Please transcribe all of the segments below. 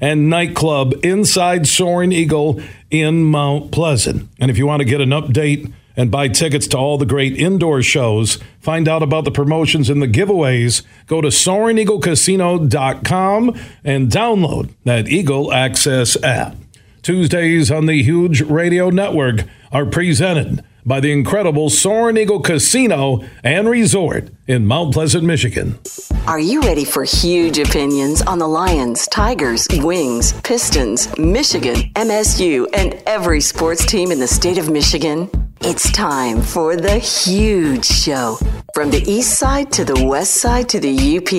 and nightclub inside Soaring Eagle in Mount Pleasant. And if you want to get an update and buy tickets to all the great indoor shows, find out about the promotions and the giveaways, go to SoaringEagleCasino.com and download that Eagle Access app. Tuesdays on the Huge Radio Network are presented by the incredible Soaring Eagle Casino and Resort in Mount Pleasant, Michigan. Are you ready for huge opinions on the Lions, Tigers, Wings, Pistons, Michigan, MSU, and every sports team in the state of Michigan? It's time for the huge show. From the east side to the west side to the UP,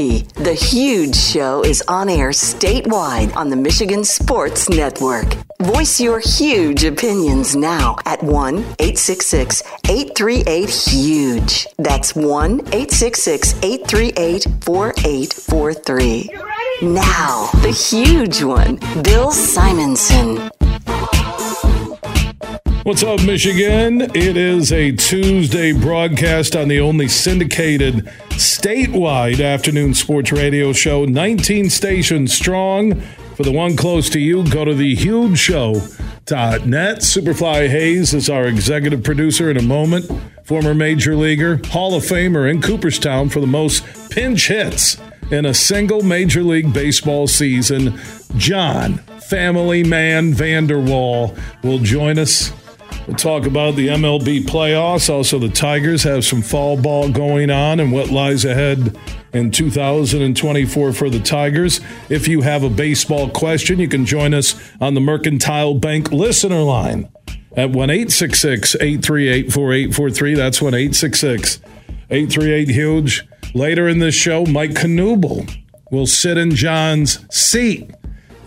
the huge show is on air statewide on the Michigan Sports Network. Voice your huge opinions now at 1 866 838 HUGE. That's 1 866 838 4843. Now, the huge one, Bill Simonson. What's up, Michigan? It is a Tuesday broadcast on the only syndicated statewide afternoon sports radio show, 19 stations strong. For the one close to you, go to thehugeshow.net. Superfly Hayes is our executive producer in a moment. Former major leaguer, Hall of Famer in Cooperstown for the most pinch hits in a single Major League Baseball season. John, family man Vander Wal, will join us We'll talk about the MLB playoffs. Also, the Tigers have some fall ball going on and what lies ahead in 2024 for the Tigers. If you have a baseball question, you can join us on the Mercantile Bank listener line at 1 838 4843. That's 1 838 Huge. Later in this show, Mike Knuble will sit in John's seat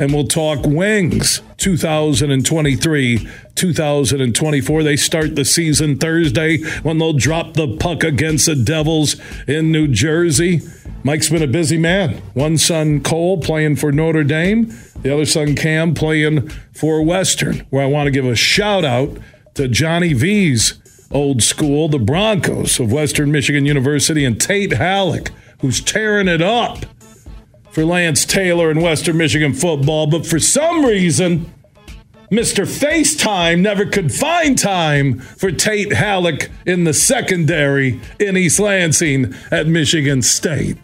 and we'll talk wings 2023 2024. They start the season Thursday when they'll drop the puck against the Devils in New Jersey. Mike's been a busy man. One son, Cole, playing for Notre Dame. The other son, Cam, playing for Western, where I want to give a shout out to Johnny V's old school, the Broncos of Western Michigan University, and Tate Hallock, who's tearing it up for Lance Taylor and Western Michigan football. But for some reason, Mr. FaceTime never could find time for Tate Hallock in the secondary in East Lansing at Michigan State.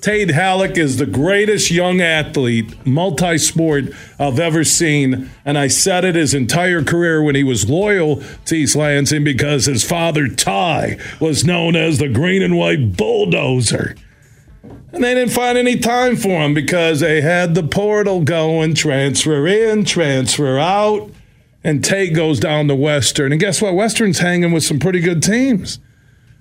Tate Hallock is the greatest young athlete, multi sport I've ever seen. And I said it his entire career when he was loyal to East Lansing because his father, Ty, was known as the green and white bulldozer. And they didn't find any time for him because they had the portal going, transfer in, transfer out. And Tate goes down to Western. And guess what? Western's hanging with some pretty good teams.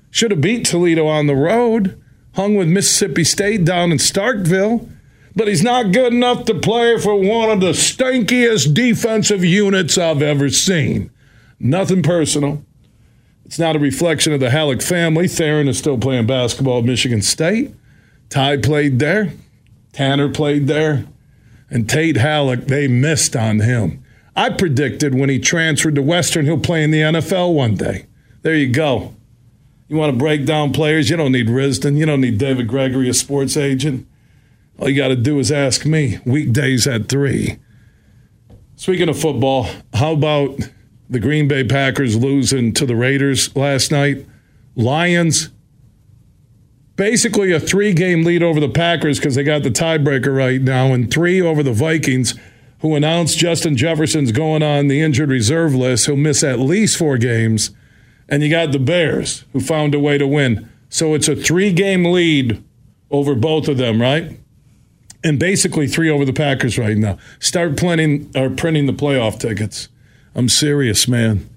Should have beat Toledo on the road, hung with Mississippi State down in Starkville. But he's not good enough to play for one of the stinkiest defensive units I've ever seen. Nothing personal. It's not a reflection of the Hallock family. Theron is still playing basketball at Michigan State. Ty played there, Tanner played there, and Tate Hallock, they missed on him. I predicted when he transferred to Western, he'll play in the NFL one day. There you go. You want to break down players? You don't need Risdon. You don't need David Gregory, a sports agent. All you got to do is ask me. Weekdays at 3. Speaking of football, how about the Green Bay Packers losing to the Raiders last night? Lions basically a three game lead over the Packers because they got the tiebreaker right now, and three over the Vikings, who announced Justin Jefferson's going on the injured reserve list. He'll miss at least four games. And you got the Bears, who found a way to win. So it's a three game lead over both of them, right? And basically three over the Packers right now. Start planning or printing the playoff tickets. I'm serious, man.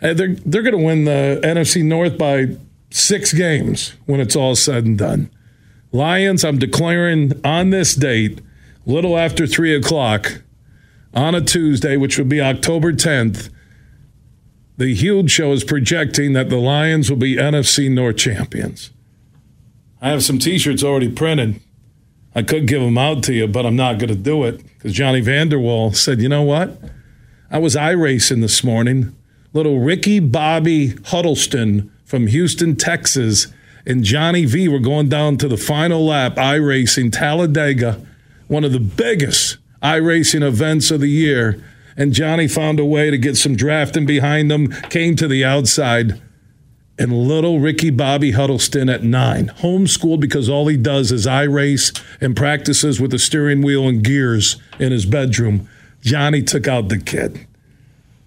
They're they're going to win the NFC North by six games when it's all said and done. Lions, I'm declaring on this date, little after three o'clock on a Tuesday, which would be October 10th, the Huge Show is projecting that the Lions will be NFC North champions. I have some T-shirts already printed. I could give them out to you, but I'm not going to do it because Johnny Vander Wal said, "You know what? I was iRacing this morning. Little Ricky Bobby Huddleston from Houston, Texas, and Johnny V were going down to the final lap iRacing Talladega, one of the biggest iRacing events of the year." And Johnny found a way to get some drafting behind them, came to the outside and little Ricky Bobby Huddleston at nine, homeschooled because all he does is I race and practices with the steering wheel and gears in his bedroom. Johnny took out the kid.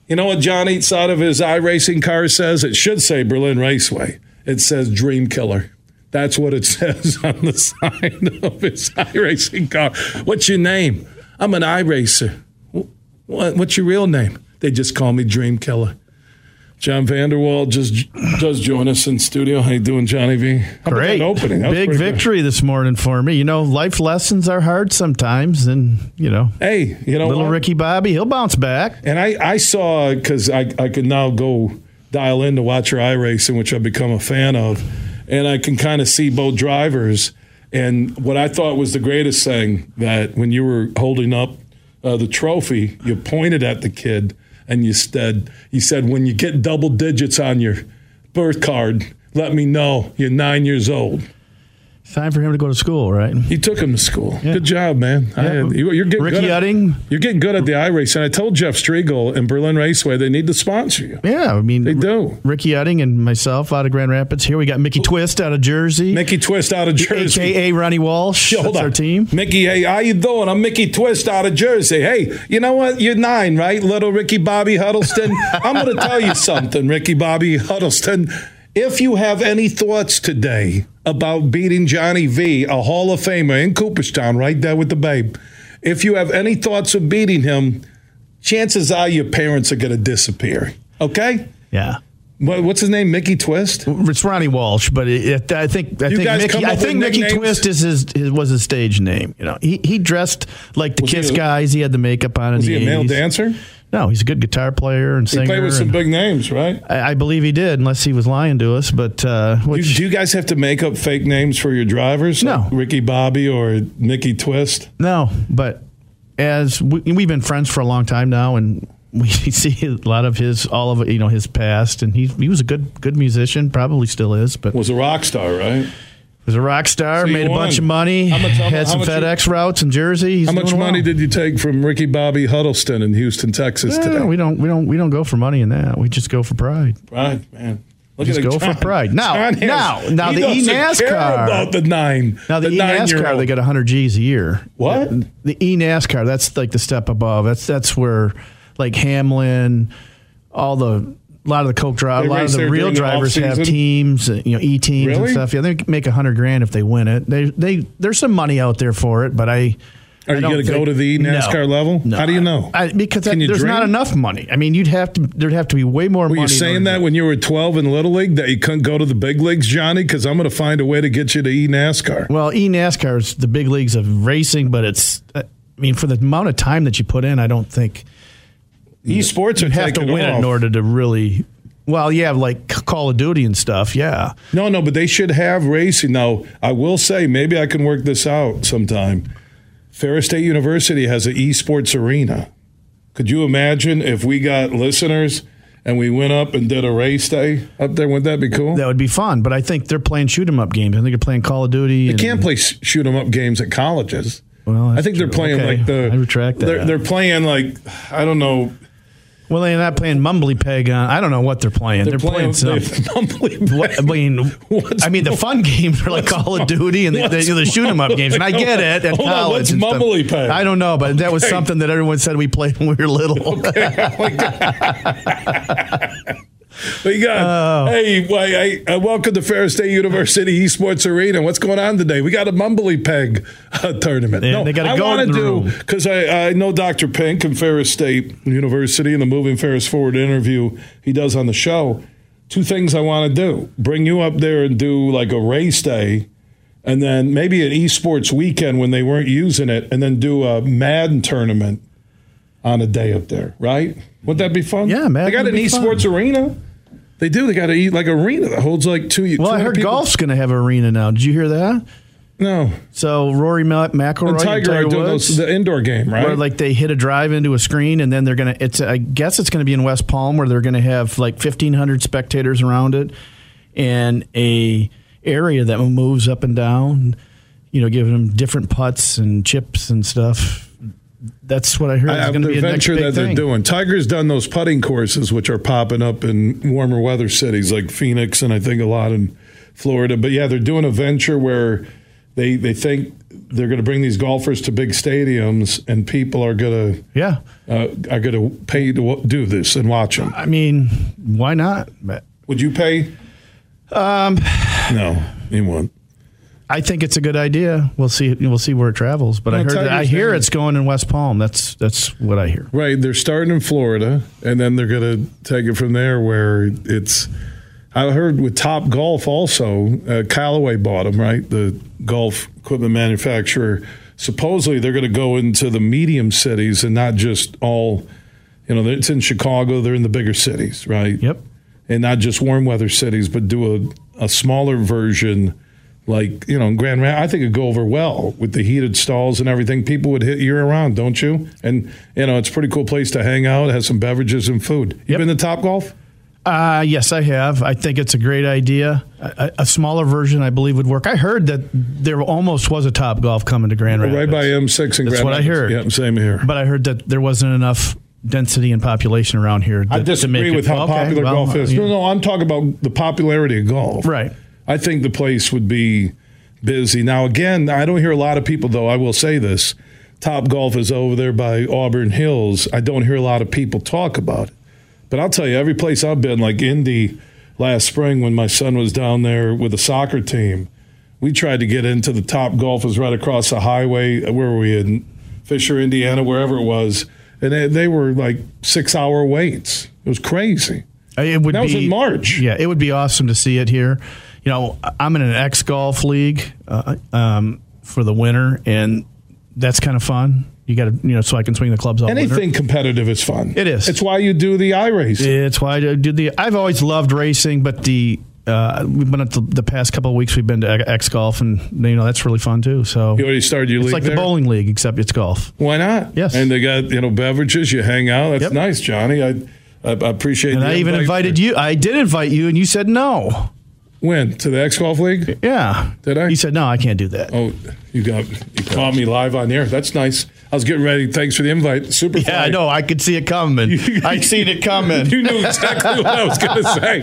You know what Johnny side of his iRacing car says? It should say Berlin Raceway. It says Dream Killer. That's what it says on the side of his iRacing car. What's your name? I'm an iRacer. What's your real name? They just call me Dream Killer. John Vander Wal just does join us in studio. How you doing, Johnny V? How Great opening, big victory good. this morning for me. You know, life lessons are hard sometimes, and you know, hey, you know, little what? Ricky Bobby, he'll bounce back. And I, I saw because I, I could now go dial in to watch your iRacing, which I've become a fan of, and I can kind of see both drivers. And what I thought was the greatest thing that when you were holding up uh, the trophy, you pointed at the kid and you said, you said, when you get double digits on your birth card, let me know you're nine years old. Time for him to go to school, right? You took him to school. Yeah. Good job, man. Yeah. You, are getting Ricky good Utting. At, you're getting good at the iRace. And I told Jeff Striegel in Berlin Raceway they need to sponsor you. Yeah, I mean they do. Ricky Utting and myself out of Grand Rapids. Here we got Mickey Twist out of Jersey. Mickey Twist out of Jersey. AKA Ronnie Walsh. Hold That's on. our team. Mickey, hey, how you doing? I'm Mickey Twist out of Jersey. Hey, you know what? You're nine, right? Little Ricky Bobby Huddleston. I'm going to tell you something, Ricky Bobby Huddleston. If you have any thoughts today about beating Johnny V, a Hall of Famer in Cooperstown, right there with the babe, if you have any thoughts of beating him, chances are your parents are going to disappear. Okay? Yeah. What's his name? Mickey Twist. It's Ronnie Walsh, but it, it, I think I you think Mickey, I think Mickey Twist is his, his, was his stage name. You know, he he dressed like the was Kiss he a, guys. He had the makeup on. Was he a 80s. male dancer? No, he's a good guitar player and singer. He played with some big names, right? I, I, believe he did, unless he was lying to us. But uh, which, do, do, you guys have to make up fake names for your drivers? No, like Ricky Bobby or Mickey Twist. No, but as we, we've been friends for a long time now, and we see a lot of his all of you know his past, and he he was a good good musician, probably still is, but was a rock star, right? Was a rock star, so made a bunch of money, much, had some FedEx you, routes in Jersey. He's how much money did you take from Ricky Bobby Huddleston in Houston, Texas yeah, today? We don't, we don't, we don't go for money in that. We just go for pride. Pride, man. Look just go John, for pride. Now, John now, now the e NASCAR about the nine. Now the, the e NASCAR, they get 100 G's a year. What? The, the e NASCAR, that's like the step above. That's that's where like Hamlin, all the a lot of the coke drive, a lot of the real drivers have teams, uh, you know, e teams really? and stuff. Yeah, they make a hundred grand if they win it. They they there's some money out there for it, but I. Are you going to go to the NASCAR no, level? No, How do you know? I, because that, there's not enough money. I mean, you'd have to. There'd have to be way more Were money. you saying that when you were 12 in Little League that you couldn't go to the big leagues, Johnny? Because I'm going to find a way to get you to e NASCAR. Well, e NASCAR is the big leagues of racing, but it's. I mean, for the amount of time that you put in, I don't think. Esports you have to win off. in order to really well, yeah, like Call of Duty and stuff. Yeah. No, no, but they should have racing. Now, I will say, maybe I can work this out sometime. Ferris State University has an esports arena. Could you imagine if we got listeners and we went up and did a race day up there? Wouldn't that be cool? That would be fun. But I think they're playing shoot 'em up games. I think they're playing Call of Duty. They and, can't play shoot 'em up games at colleges. Well, I think true. they're playing okay. like the. I retract that. They're, they're playing like I don't know well, they're not playing Mumbly Peg. On, I don't know what they're playing. They're, they're playing, playing some. Mumbly what, I mean, what's I mean, the fun games are like Call of Duty and the, the, the shoot 'em up games, and I get it at Hold college. On, what's Mumbly Peg? I don't know, but that was something that everyone said we played when we were little. Okay. We got oh. hey, hey, hey, welcome to Ferris State University Esports Arena. What's going on today? We got a Mumbly Peg uh, tournament. no, they got. I want to do because I, I know Dr. Pink and Ferris State University and the Moving Ferris Forward interview he does on the show. Two things I want to do: bring you up there and do like a race day, and then maybe an esports weekend when they weren't using it, and then do a Madden tournament on a day up there, right? Wouldn't that be fun? Yeah, man. They got an esports fun. arena. They do. They got to eat like arena that holds like two. Well, I heard people. golf's going to have an arena now. Did you hear that? No. So Rory McIlroy and Tiger, and Tiger are doing those, the indoor game, right? Where like they hit a drive into a screen, and then they're gonna. It's I guess it's going to be in West Palm, where they're going to have like fifteen hundred spectators around it, and a area that moves up and down. You know, giving them different putts and chips and stuff that's what I heard. I, going to be a venture that they're doing. Tiger's done those putting courses, which are popping up in warmer weather cities like Phoenix, and I think a lot in Florida. But yeah, they're doing a venture where they they think they're going to bring these golfers to big stadiums, and people are going to yeah uh, are going to pay to do this and watch them. I mean, why not? Would you pay? Um, no, you won't. I think it's a good idea. We'll see. We'll see where it travels. But I heard. I hear it's going in West Palm. That's that's what I hear. Right. They're starting in Florida, and then they're going to take it from there. Where it's. I heard with Top Golf also. Uh, Callaway bought them. Right. The golf equipment manufacturer. Supposedly they're going to go into the medium cities and not just all. You know, it's in Chicago. They're in the bigger cities, right? Yep. And not just warm weather cities, but do a, a smaller version like you know Grand Rapids, I think it'd go over well with the heated stalls and everything. People would hit year around, don't you? And you know it's a pretty cool place to hang out. It has some beverages and food. You yep. been to Top Golf? Uh, yes, I have. I think it's a great idea. A, a, smaller version, I believe, would work. I heard that there almost was a Top Golf coming to Grand Rapids. Right by M6 and That's Grand what Rapids. I heard. Yeah, same here. But I heard that there wasn't enough density and population around here. To, I disagree with how okay, popular well, golf is. No, no, I'm talking about the popularity of golf. Right. I think the place would be busy. Now, again, I don't hear a lot of people, though, I will say this. Top Golf is over there by Auburn Hills. I don't hear a lot of people talk about it. But I'll tell you, every place I've been, like Indy last spring when my son was down there with a the soccer team, we tried to get into the Top Golf was right across the highway. Where were we in Fisher, Indiana, wherever it was, and they, they were like six hour waits. It was crazy. Uh, it would that be, was in March. Yeah, it would be awesome to see it here you know, I'm in an X golf league uh, um, for the winter, and that's kind of fun. You got to, you know, so I can swing the clubs all Anything winter. competitive is fun. It is. It's why you do the iRace. It's why I do the. I've always loved racing, but the uh, we've been at the, the, past couple of weeks. We've been to X golf, and you know that's really fun too. So you already started your it's league. like there? the bowling league, except it's golf. Why not? Yes. And they got you know beverages. You hang out. That's yep. nice, Johnny. I I, appreciate. And I even invited you. I did invite you, and you said no. When to the X Golf League? Yeah. Did I? He said, "No, I can't do that." Oh, you got you caught me live on air. That's nice. I was getting ready. Thanks for the invite. Super. Yeah, I know. I could see it coming. I seen it coming. you knew exactly what I was going to say.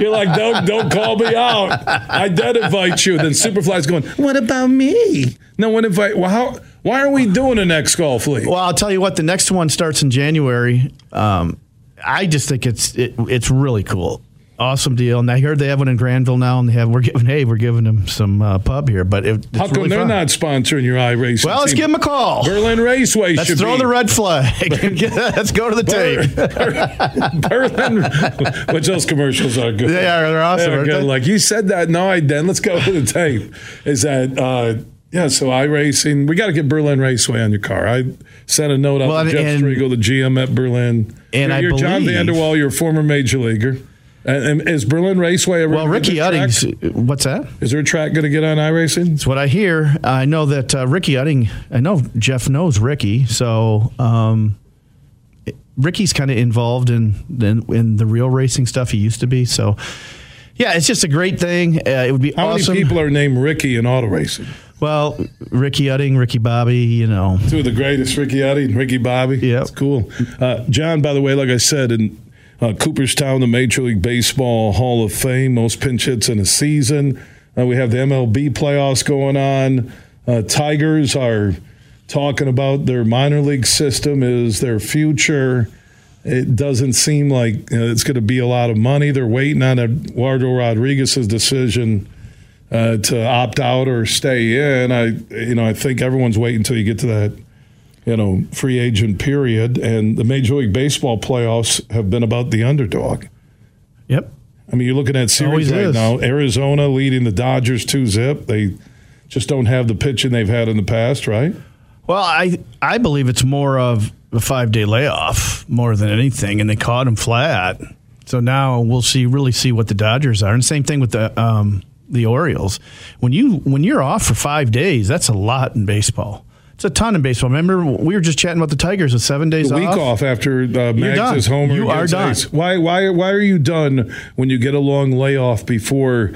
You're like, don't don't call me out. I did invite you. Then Superfly's going. What about me? No one invite. Well, how? Why are we doing an X Golf League? Well, I'll tell you what. The next one starts in January. Um, I just think it's it, it's really cool awesome deal. And I heard they have one in Granville now, and they have we're giving hey we're giving them some uh, pub here. But it, how come really they're fun. not sponsoring your iRacing? Well, let's team? give them a call. Berlin Raceway. Should be. Let's throw be. the red flag. let's go to the tape. Berlin. Which those commercials are good. They are. They're awesome. They're good. They? Like you said that. No, I didn't. Let's go to the tape. Is that? Uh, yeah, so I racing. we got to get Berlin Raceway on your car. I sent a note out well, to Jeff Striegel, the GM at Berlin. And you're, I you're believe, John Vander Wal, you're a former major leaguer. And, is Berlin Raceway ever? Well, Ricky Udding's. What's that? Is there a track going to get on iRacing? It's what I hear. I know that uh, Ricky Udding. I know Jeff knows Ricky, so um, Ricky's kind of involved in, in, in the real racing stuff he used to be. So, yeah, it's just a great thing. Uh, it would be how awesome. many people are named Ricky in auto racing? Well, Ricky Udding, Ricky Bobby, you know. Two of the greatest, Ricky Udding, Ricky Bobby. Yeah. It's cool. Uh, John, by the way, like I said, in uh, Cooperstown, the Major League Baseball Hall of Fame, most pinch hits in a season. Uh, we have the MLB playoffs going on. Uh, Tigers are talking about their minor league system is their future. It doesn't seem like you know, it's going to be a lot of money. They're waiting on Eduardo Rodriguez's decision uh, to opt out or stay in. I, you know, I think everyone's waiting until you get to that you know, free agent period, and the Major League Baseball playoffs have been about the underdog. Yep. I mean, you're looking at series Always right is. now. Arizona leading the Dodgers two zip. They just don't have the pitching they've had in the past, right? Well, I I believe it's more of a five day layoff more than anything, and they caught him flat. So now we'll see, really see what the Dodgers are, and same thing with the um, the Orioles. When you when you're off for five days, that's a lot in baseball. It's a ton in baseball. Remember, we were just chatting about the Tigers with seven days off. a week off. off after uh, Mags' homer. You are done. Ace. Why? Why? Why are you done when you get a long layoff before?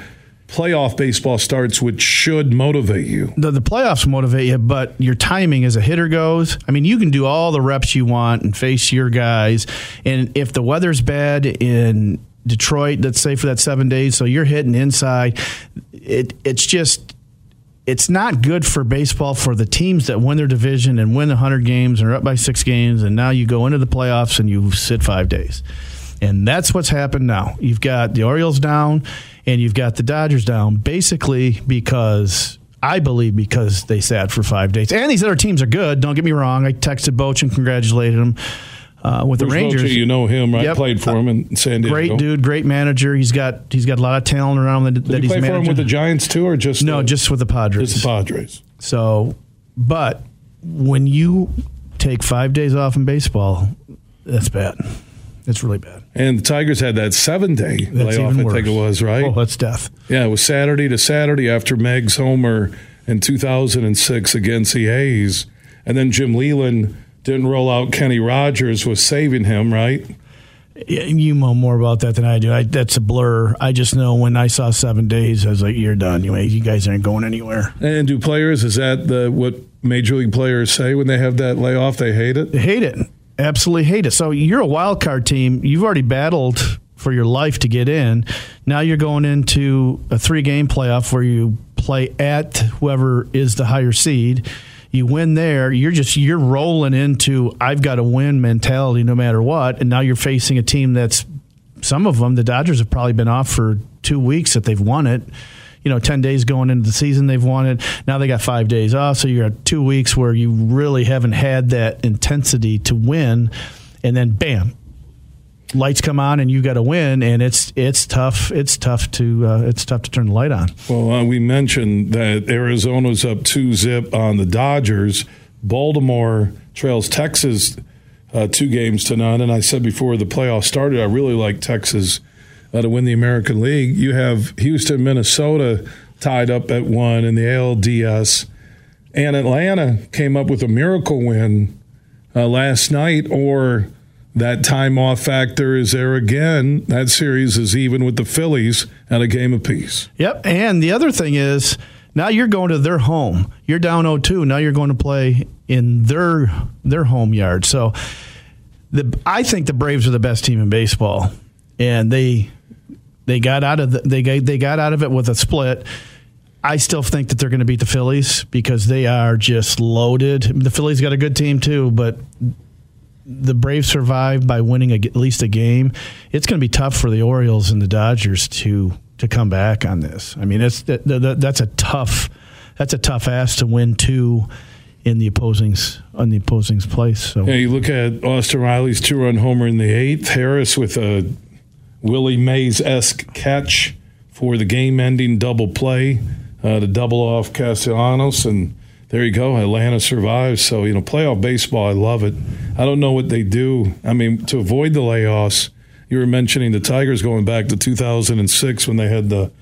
playoff baseball starts, which should motivate you. The, the playoffs motivate you, but your timing as a hitter goes. I mean, you can do all the reps you want and face your guys. And if the weather's bad in Detroit, let's say for that seven days, so you're hitting inside, it it's just it's not good for baseball for the teams that win their division and win 100 games and are up by six games, and now you go into the playoffs and you sit five days. And that's what's happened now. You've got the Orioles down and you've got the Dodgers down basically because I believe because they sat for five days. And these other teams are good. Don't get me wrong. I texted Boch and congratulated him. Uh, with Bruce the Rangers, you know him, right? Yep. Played for him in San Diego. Great dude, great manager. He's got he's got a lot of talent around that, Did that he he's play managing. for him with the Giants too, or just no, the, just with the Padres. Just the Padres. So, but when you take five days off in baseball, that's bad. It's really bad. And the Tigers had that seven day layoff, I think it was, right? Oh, that's death. Yeah, it was Saturday to Saturday after Mags' homer in 2006 against the A's. And then Jim Leyland didn't roll out Kenny Rogers, was saving him, right? You know more about that than I do. I, that's a blur. I just know when I saw seven days, I was like, "You're done. You, you guys aren't going anywhere." And do players? Is that the what major league players say when they have that layoff? They hate it. They hate it absolutely hate it. So you're a wild card team. You've already battled for your life to get in. Now you're going into a three game playoff where you play at whoever is the higher seed. You win there, you're just you're rolling into I've got to win mentality no matter what. And now you're facing a team that's some of them the Dodgers have probably been off for 2 weeks that they've won it you know, 10 days going into the season they've won it. Now they got five days off. So you're at two weeks where you really haven't had that intensity to win. And then bam, lights come on and you got to win and it's it's tough it's tough to uh, it's tough to turn the light on well uh, we mentioned that arizona's up 2 zip on the dodgers baltimore trails texas uh, two games to none and i said before the playoffs started i really like texas uh, to win the American League. You have Houston, Minnesota tied up at one in the ALDS, and Atlanta came up with a miracle win uh, last night. Or that time off factor is there again. That series is even with the Phillies at a game apiece. Yep, and the other thing is. Now you're going to their home. You're down 0-2. Now you're going to play in their their home yard. So the I think the Braves are the best team in baseball, and they they got out of the, they got, they got out of it with a split. I still think that they're going to beat the Phillies because they are just loaded. The Phillies got a good team too, but the Braves survive by winning a, at least a game. It's going to be tough for the Orioles and the Dodgers to to come back on this. I mean, it's that, that, that's a tough that's a tough ass to win two in the opposing's on the opposing's place. So yeah, you look at Austin Riley's two run homer in the eighth, Harris with a Willie Mays esque catch for the game ending double play uh, to double off Castellanos. And there you go. Atlanta survives. So, you know, playoff baseball, I love it. I don't know what they do. I mean, to avoid the layoffs, you were mentioning the Tigers going back to 2006 when they had the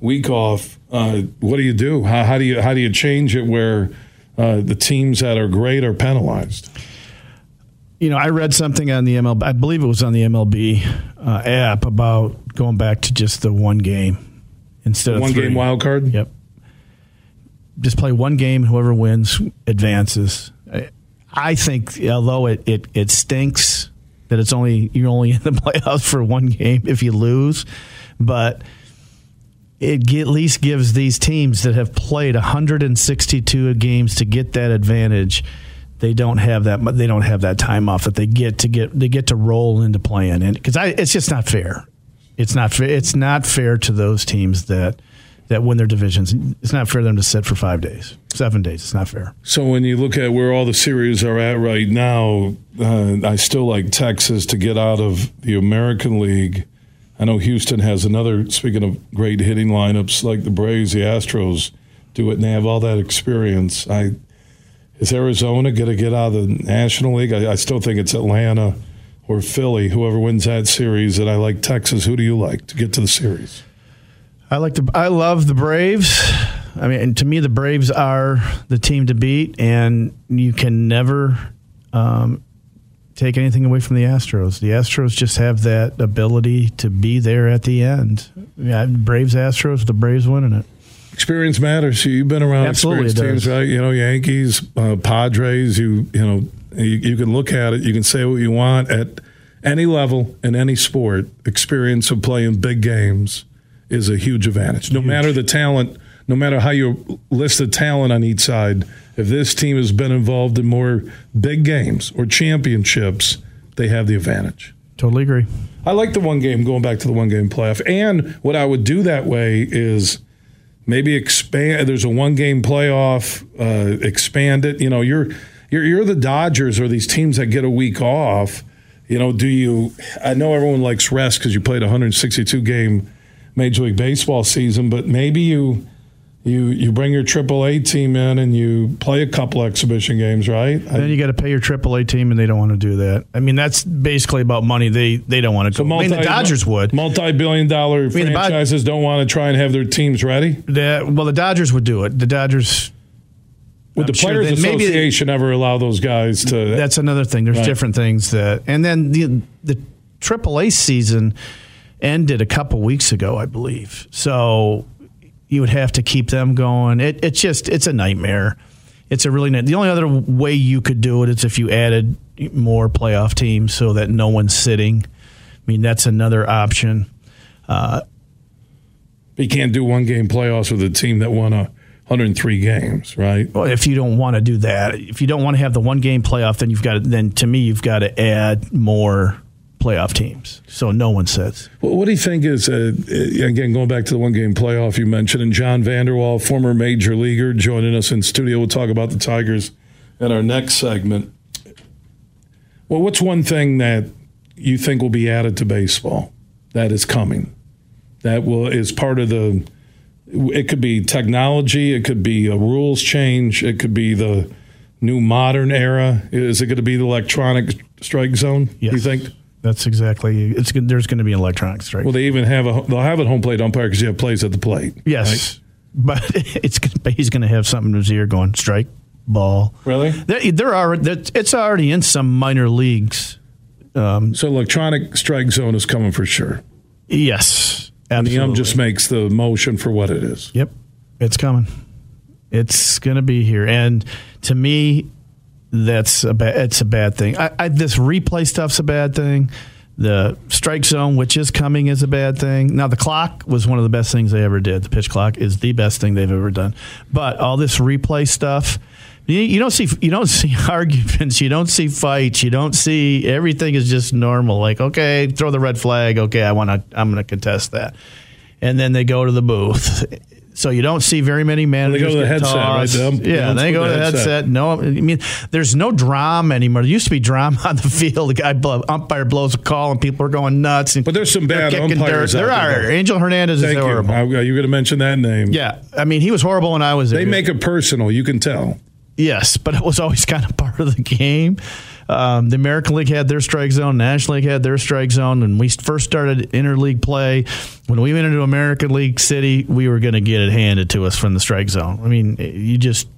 week off. Uh, what do you do? How, how, do you how do you change it where uh, the teams that are great are penalized? you know, I read something on the MLB. I believe it was on the MLB uh, app about going back to just the one game instead of one three. game wild card. Yep. Just play one game. Whoever wins advances. I, think, although it, it, it stinks that it's only you're only in the playoffs for one game if you lose, but it at least gives these teams that have played 162 games to get that advantage they don't have that they don't have that time off that they get to get they get to roll into playing and because it's just not fair it's not fair it's not fair to those teams that that win their divisions it's not fair for them to sit for five days seven days it's not fair so when you look at where all the series are at right now uh, i still like texas to get out of the american league i know houston has another speaking of great hitting lineups like the braves the astros do it and they have all that experience i is Arizona going to get out of the National League? I, I, still think it's Atlanta or Philly, whoever wins that series. And I like Texas. Who do you like to get to the series? I like the. I love the Braves. I mean, to me, the Braves are the team to beat, and you can never um, take anything away from the Astros. The Astros just have that ability to be there at the end. Yeah, Braves Astros, the Braves winning it. Experience matters. You've been around Absolutely experienced teams, right? You know, Yankees, uh, Padres. You you know, you, you can look at it. You can say what you want at any level in any sport. Experience of playing big games is a huge advantage. No huge. matter the talent, no matter how you list the talent on each side, if this team has been involved in more big games or championships, they have the advantage. Totally agree. I like the one game, going back to the one game playoff. And what I would do that way is maybe expand. There's a one game playoff. Uh, expand it. You know, you're you're you're the Dodgers or these teams that get a week off. You know, do you? I know everyone likes rest because you played 162 game Major League Baseball season, but maybe you you you bring your AAA team in and you play a couple exhibition games, right? Then you got to pay your AAA team, and they don't want to do that. I mean, that's basically about money. They they don't want to so go. Multi, I mean, the Dodgers would. Multi-billion dollar I mean, franchises don't want to try and have their teams ready. The, well, the Dodgers would do it. The Dodgers. Would I'm the Players sure Association maybe, ever allow those guys to? That's another thing. There's right. different things that, and then the the AAA season ended a couple weeks ago, I believe. So you would have to keep them going. It, it's just it's a nightmare. It's a really the only other way you could do it is if you added more playoff teams so that no one's sitting. I mean that's another option. Uh, you can't do one game playoffs with a team that won a 103 games, right? Well, if you don't want to do that, if you don't want to have the one game playoff, then you've got to, then to me you've got to add more playoff teams. So no one says. Well, what do you think is, uh, again, going back to the one game playoff you mentioned, and John Vander Wal, former major leaguer, joining us in studio. We'll talk about the Tigers in our next segment. Well, what's one thing that you think will be added to baseball that is coming? That will is part of the. It could be technology. It could be a rules change. It could be the new modern era. Is it going to be the electronic strike zone? Yes. You think? That's exactly. It's there's going to be an electronic strike. Well, they even have a they'll have a home plate umpire because you have plays at the plate. Yes, right? but it's but he's going to have something in his ear going strike ball. Really? There, there are. It's already in some minor leagues. Um, so electronic strike zone is coming for sure. Yes, absolutely. And the ump just makes the motion for what it is. Yep, it's coming. It's going to be here, and to me, that's a bad. It's a bad thing. I, I, this replay stuff's a bad thing. The strike zone, which is coming, is a bad thing. Now the clock was one of the best things they ever did. The pitch clock is the best thing they've ever done. But all this replay stuff, you, you don't see you don't see arguments. You don't see fights. You don't see everything is just normal. Like okay, throw the red flag. Okay, I want to. I'm going to contest that. And then they go to the booth so you don't see very many managers. Well, they go to the headset, right? yeah, they go to the headset. headset. No, I mean, there's no drama anymore. There used to be drama on the field. The guy blow, umpire blows a call, and people are going nuts. but there's some bad umpires. There, there are. Angel Hernandez Thank is horrible. Uh, you. Are you going to mention that name? Yeah, I mean, he was horrible when I was there. They make it personal. You can tell. Yes, but it was always kind of part of the game. Um, the American League had their strike zone, National League had their strike zone. and we first started interleague play, when we went into American League City, we were going to get it handed to us from the strike zone. I mean, you just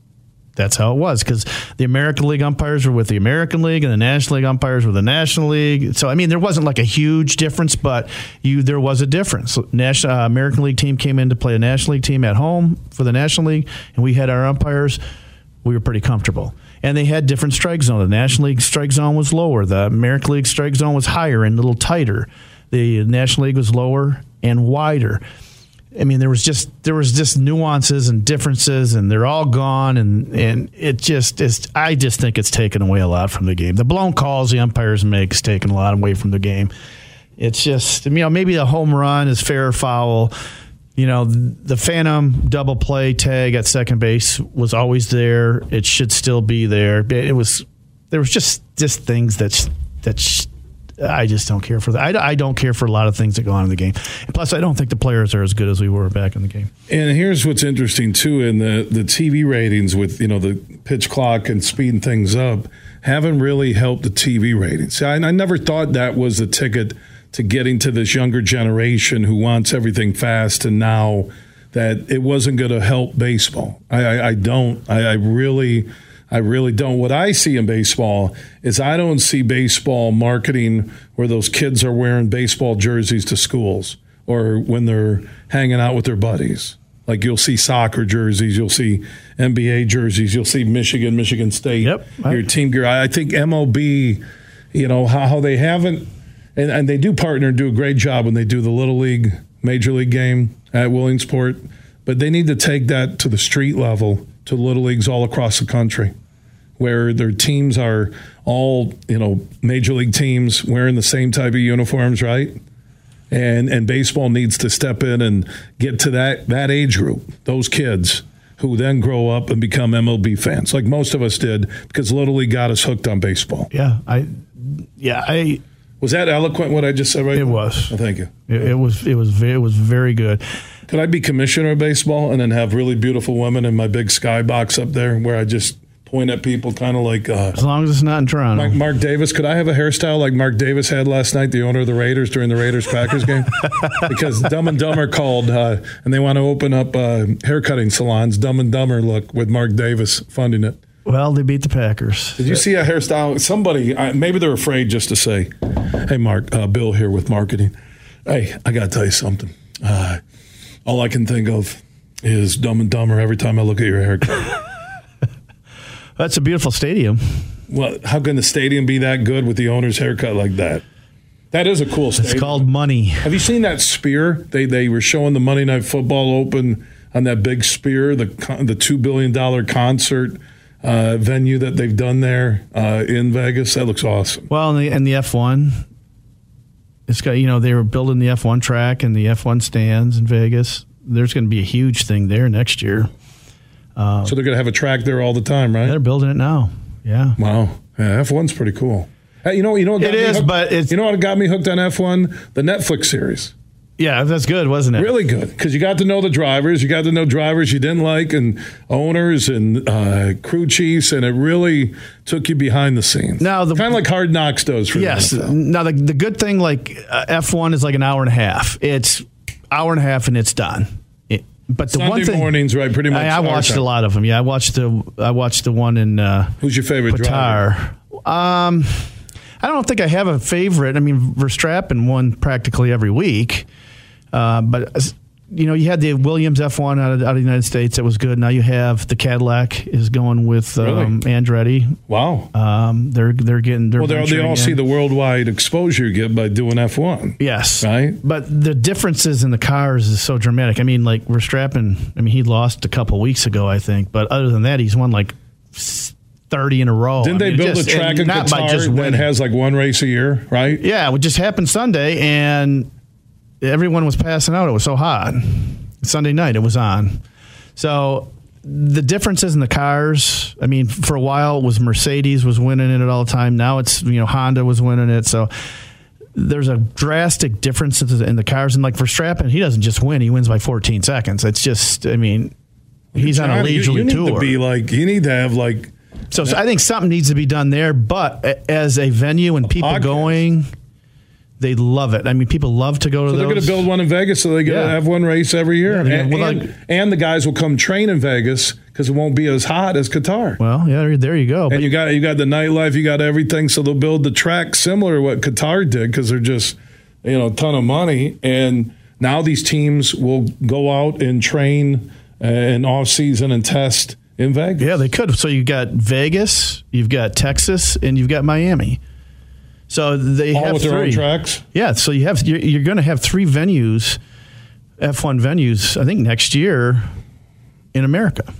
that's how it was because the American League umpires were with the American League and the National League umpires were the National League. So I mean, there wasn't like a huge difference, but you there was a difference. National uh, American League team came in to play a National League team at home for the National League, and we had our umpires. We were pretty comfortable and they had different strike zone. The National League strike zone was lower. The American League strike zone was higher and a little tighter. The National League was lower and wider. I mean, there was just there was just nuances and differences, and they're all gone, and and it just is. I just think it's taken away a lot from the game. The blown calls the umpires make is taken a lot away from the game. It's just you know maybe a home run is fair or foul you know, the phantom double play tag at second base was always there. It should still be there. It was there was just just things that that I just don't care for. I, I don't care for a lot of things that go on in the game. And plus, I don't think the players are as good as we were back in the game. And here's what's interesting too: in the the TV ratings with you know the pitch clock and speeding things up haven't really helped the TV ratings. I, I never thought that was the ticket to getting to this younger generation who wants everything fast, and now that it wasn't going to help baseball. I, I, I don't. I, I really. I really don't. What I see in baseball is I don't see baseball marketing where those kids are wearing baseball jerseys to schools or when they're hanging out with their buddies. Like you'll see soccer jerseys, you'll see NBA jerseys, you'll see Michigan, Michigan State, yep, your team gear. I think MLB, you know, how, how they haven't, and, and they do partner and do a great job when they do the Little League, Major League game at Williamsport, but they need to take that to the street level to Little Leagues all across the country where their teams are all, you know, major league teams wearing the same type of uniforms, right? And and baseball needs to step in and get to that that age group, those kids who then grow up and become MLB fans, like most of us did, because Little League got us hooked on baseball. Yeah, I, yeah, I. Was that eloquent? What I just said, right? There? It was. Oh, thank you. It, it was. It was. Very, it was very good. Could I be commissioner of baseball and then have really beautiful women in my big sky box up there, where I just point at people, kind of like. Uh, as long as it's not in Toronto. Mark, Mark, Davis, could I have a hairstyle like Mark Davis had last night, the owner of the Raiders during the Raiders Packers game? because Dumb and Dumber called, uh, and they want to open up uh, haircutting salons. Dumb and Dumber look with Mark Davis funding it. Well, they beat the Packers. Did you see a hairstyle? Somebody, maybe they're afraid just to say, "Hey, Mark, uh, Bill here with marketing. Hey, I got to tell you something. Uh, all I can think of is Dumb and Dumber every time I look at your haircut." That's a beautiful stadium. Well, how can the stadium be that good with the owner's haircut like that? That is a cool stadium. It's called money. Have you seen that spear? They they were showing the Monday Night Football Open on that big spear, the the two billion dollar concert uh, venue that they've done there uh, in Vegas. That looks awesome. Well, and the, and the F one, it's got you know they were building the F one track and the F one stands in Vegas. There's going to be a huge thing there next year. Uh, so they're going to have a track there all the time, right? They're building it now. Yeah. Wow. Yeah, F1's pretty cool. Hey, you know, you know, it is, hooked, but it's you know what got me hooked on F1? The Netflix series. Yeah, that's good, wasn't it? Really good because you got to know the drivers. You got to know drivers you didn't like and owners and uh, crew chiefs, and it really took you behind the scenes. Now, the, kind of like Hard Knocks does for yes. Now, the, the good thing, like uh, F one, is like an hour and a half. It's hour and a half and it's done but the Sunday one thing mornings, right? Pretty much. I, I watched a lot of them. Yeah, I watched the I watched the one in. Uh, Who's your favorite Qatar. driver? Um, I don't think I have a favorite. I mean, Verstappen won practically every week, uh, but you know, you had the Williams F1 out of, out of, the United States that was good. Now you have the Cadillac is going with um, really? Andretti. Wow. Um, they're they're getting they're well. They all in. see the worldwide exposure you get by doing F1. Yes. Right. But the differences in the cars is so dramatic. I mean, like Verstappen. I mean, he lost a couple weeks ago, I think. But other than that, he's won like. 30 in a row. Didn't I mean, they build just, a track in Qatar that has like one race a year, right? Yeah, it just happened Sunday, and everyone was passing out. It was so hot. Sunday night it was on. So the differences in the cars. I mean, for a while it was Mercedes was winning it all the time. Now it's you know Honda was winning it. So there's a drastic difference in the cars. And like Verstappen, he doesn't just win; he wins by 14 seconds. It's just, I mean, he's on a leisurely you, you tour. need to be like, you need to have like. So, so I think something needs to be done there. But as a venue and people podcast. going they love it. I mean, people love to go to. So those. they're going to build one in Vegas, so they yeah. have one race every year, yeah, and, well, and, like, and, the guys will come train in Vegas because it won't be as hot as Qatar. Well, yeah, there you go. And but, you got you got the nightlife, you got everything, so they'll build the track similar to what Qatar did because they're just you know a ton of money, and now these teams will go out and train uh, in off season and test in Vegas. Yeah, they could. So you got Vegas, you've got Texas, and you've got Miami. So they all have with three. their own tracks. Yeah, so you have you're, you're going to have three venues, F1 venues. I think next year in America.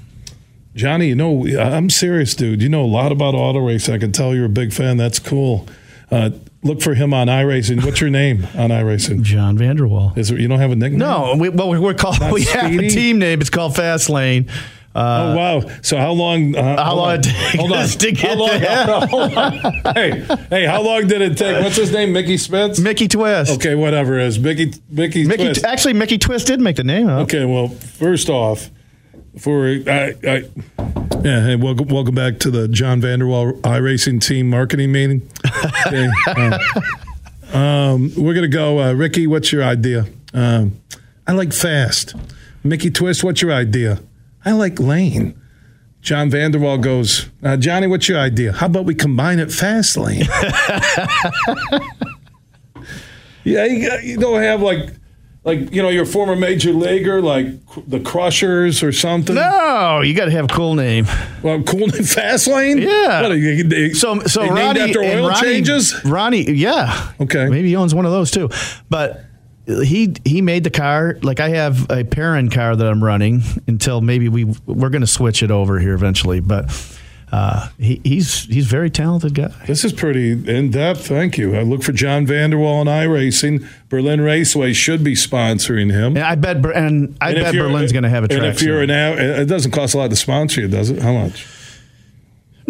Johnny, you know, I'm serious, dude. You know a lot about auto racing. I can tell you're a big fan. That's cool. Uh, look for him on iRacing. What's your name on iRacing? John Vander Wal. Is there, you don't have a nickname? No, we, well, we're called. we have a team name. It's called Fastlane. Uh, oh wow! So how long? Uh, how long? Hold on. To get how long, there? Hold on. hey, hey! How long did it take? What's his name? Mickey Spence. Mickey Twist. Okay, whatever it is. Mickey. Mickey. Mickey. Twist. Actually, Mickey Twist did make the name up. Okay. Well, first off, for I, I yeah, hey, welcome, welcome back to the John Vander Wal iRacing team marketing meeting. Okay, uh, um, we're gonna go, uh, Ricky. What's your idea? Um, I like fast. Mickey Twist. What's your idea? I like lane. John Vander Wal goes, uh, Johnny, what's your idea? How about we combine it fast lane? yeah, you, you, don't have like, like you know, your former major leaguer, like the Crushers or something. No, you got to have a cool name. Well, cool name, fast lane. Yeah. What, they, so, so Ronnie, after oil Ronnie, changes. Ronnie, yeah. Okay. Maybe he owns one of those too, but he he made the car like I have a parent car that I'm running until maybe we we're going to switch it over here eventually, but. Uh, he, he's he's very talented guy. This is pretty in depth. Thank you. I look for John Vander Wal and iRacing. Berlin Raceway should be sponsoring him. And I bet and I and bet Berlin's going to have a track. And if you're soon. an, it doesn't cost a lot to sponsor you, does it? How much?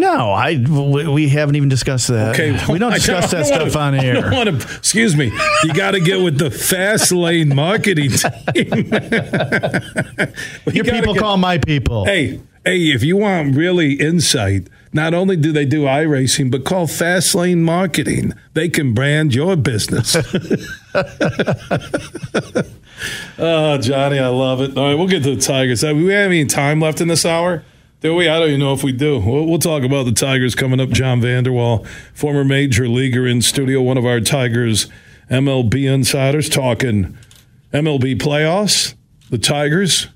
No, I we haven't even discussed that. Okay, we don't discuss that stuff to, on air. To, excuse me. You got to get with the fast lane marketing team. Your people get, call my people. Hey, hey, if you want really insight, not only do they do iRacing, but call Fast Lane Marketing. They can brand your business. oh, Johnny, I love it. All right, we'll get to the Tigers. Uh, we have any time left in this hour? Do we? I don't even know if we do. We'll, we'll, talk about the Tigers coming up. John Vander Wal, former major leaguer in studio, one of our Tigers MLB insiders, talking MLB playoffs, the Tigers,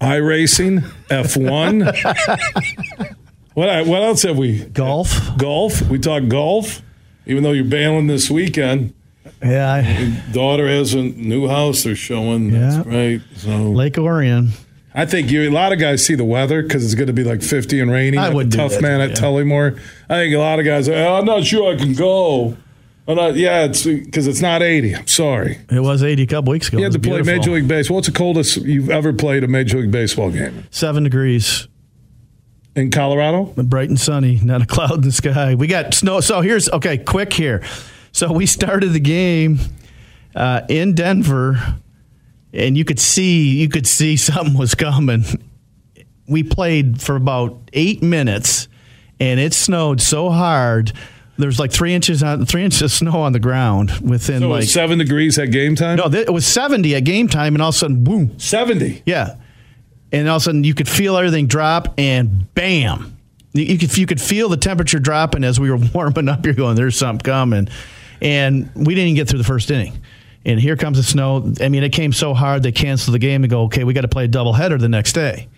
iRacing, F1. what, what else have we? Golf. Golf. We talk golf, even though you're bailing this weekend. Yeah. I, daughter has a new house they're showing. Yeah. That's right. So Lake Orion. I think you. A lot of guys see the weather because it's going to be like 50 and rainy. I would tough that, man yeah. at Tullymore. I think a lot of guys. Are, oh, I'm not sure I can go. I'm not, yeah, it's because it's not 80. I'm sorry. It was 80 a couple weeks ago. You had to play beautiful. Major League Baseball. What's the coldest you've ever played a Major League Baseball game? Seven degrees. In Colorado? Bright and sunny, not a cloud in the sky. We got snow. So here's, okay, quick here. So we started the game uh, in Denver, and you could see, you could see something was coming we played for about eight minutes, and it snowed so hard. There's like three inches on three inches of snow on the ground within so like seven degrees at game time. No, it was seventy at game time, and all of a sudden, boom, seventy. Yeah, and all of a sudden you could feel everything drop, and bam, you could you could feel the temperature dropping as we were warming up. You're going, there's something coming, and we didn't even get through the first inning. And here comes the snow. I mean, it came so hard they canceled the game and go, okay, we got to play a doubleheader the next day.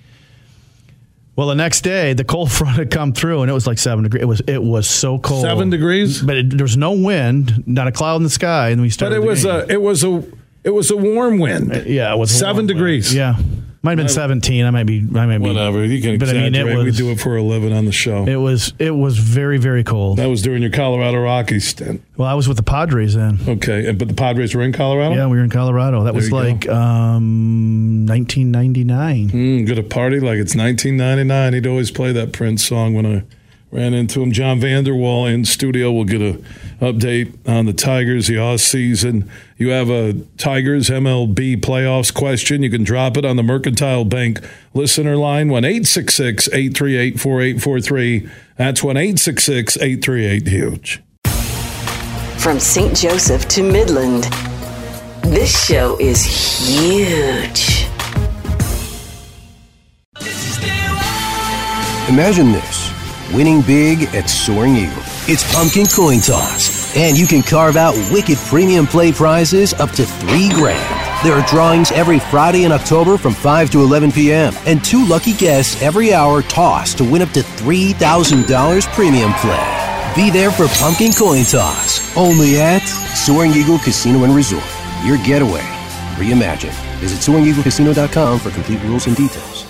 Well, the next day, the cold front had come through, and it was like seven degrees. It was it was so cold, seven degrees. But it, there was no wind, not a cloud in the sky, and we started. But it was game. a it was a it was a warm wind. Uh, yeah, it was seven degrees. Wind. Yeah, might have been seventeen. I might be. I might be. Whatever you can. But. I mean, it was, we do it for a living on the show. It was. It was very very cold. That was during your Colorado Rockies stint. Well, I was with the Padres then. Okay, but the Padres were in Colorado. Yeah, we were in Colorado. That there was like um, 1999. Mm, good a party like it's 1999. He'd always play that Prince song when I ran into him. John Vander Wal in studio. We'll get a update on the Tigers, the off season. You have a Tigers MLB playoffs question. You can drop it on the Mercantile Bank listener line, 1 838 4843. That's 1 838 Huge. From St. Joseph to Midland, this show is huge. Imagine this winning big at Soaring Eagle. It's pumpkin coin toss, and you can carve out wicked premium play prizes up to three grand. There are drawings every Friday in October from 5 to 11 p.m., and two lucky guests every hour toss to win up to $3,000 premium play. Be there for Pumpkin Coin Toss, only at Soaring Eagle Casino and Resort. Your getaway reimagined. Visit SoaringEagleCasino.com for complete rules and details.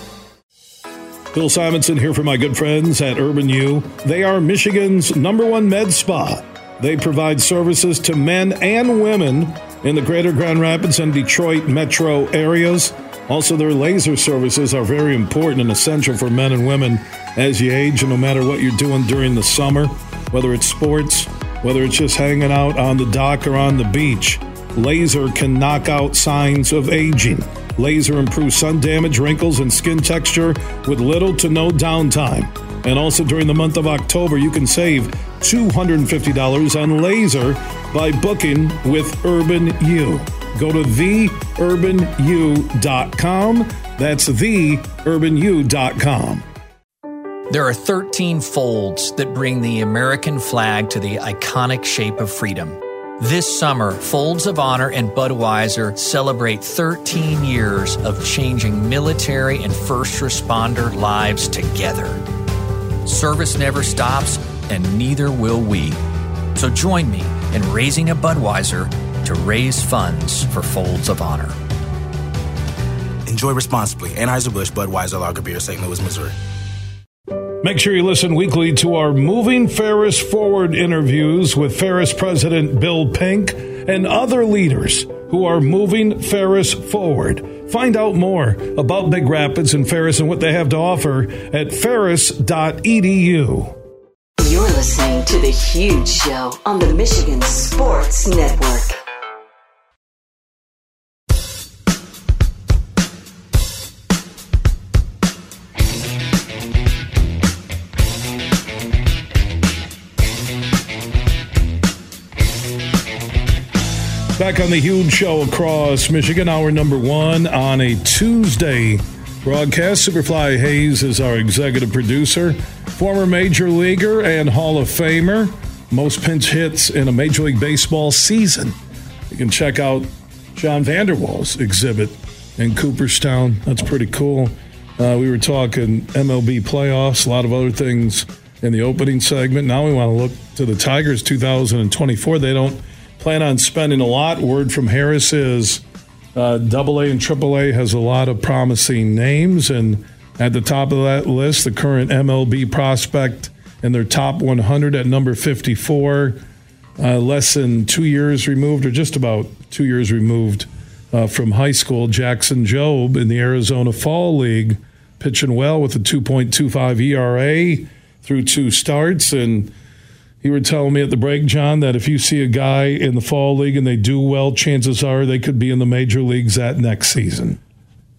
Bill Simonson here for my good friends at Urban U. They are Michigan's number one med spa. They provide services to men and women in the greater Grand Rapids and Detroit metro areas. Also, their laser services are very important and essential for men and women as you age, and no matter what you're doing during the summer, whether it's sports, whether it's just hanging out on the dock or on the beach, laser can knock out signs of aging. Laser improves sun damage, wrinkles, and skin texture with little to no downtime. And also during the month of October, you can save $250 on laser by booking with Urban U. Go to theurbanu.com. That's theurbanu.com. There are 13 folds that bring the American flag to the iconic shape of freedom. This summer, Folds of Honor and Budweiser celebrate 13 years of changing military and first responder lives together. Service never stops, and neither will we. So join me in raising a Budweiser to raise funds for Folds of Honor. Enjoy responsibly. Anheuser-Busch Budweiser Lager Beer, St. Louis, Missouri. Make sure you listen weekly to our Moving Ferris Forward interviews with Ferris President Bill Pink and other leaders who are moving Ferris forward. Find out more about Big Rapids and Ferris and what they have to offer at ferris.edu. You're listening to The Huge Show on the Michigan Sports Network. Back on the huge show across Michigan, hour number one on a Tuesday broadcast. Superfly Hayes is our executive producer, former major leaguer and Hall of Famer, most pinch hits in a Major League Baseball season. You can check out John Vander Wal's exhibit in Cooperstown. That's pretty cool. Uh, we were talking MLB playoffs, a lot of other things in the opening segment. Now we want to look to the Tigers 2024. They don't plan on spending a lot. Word from Harris is Double A and Triple A has a lot of promising names, and at the top of that list, the current MLB prospect in their top 100 at number 54, uh, less than two years removed, or just about two years removed uh, from high school. Jackson Jobe in the Arizona Fall League, pitching well with a 2.25 ERA through two starts and you were telling me at the break, John, that if you see a guy in the fall league and they do well, chances are they could be in the major leagues that next season.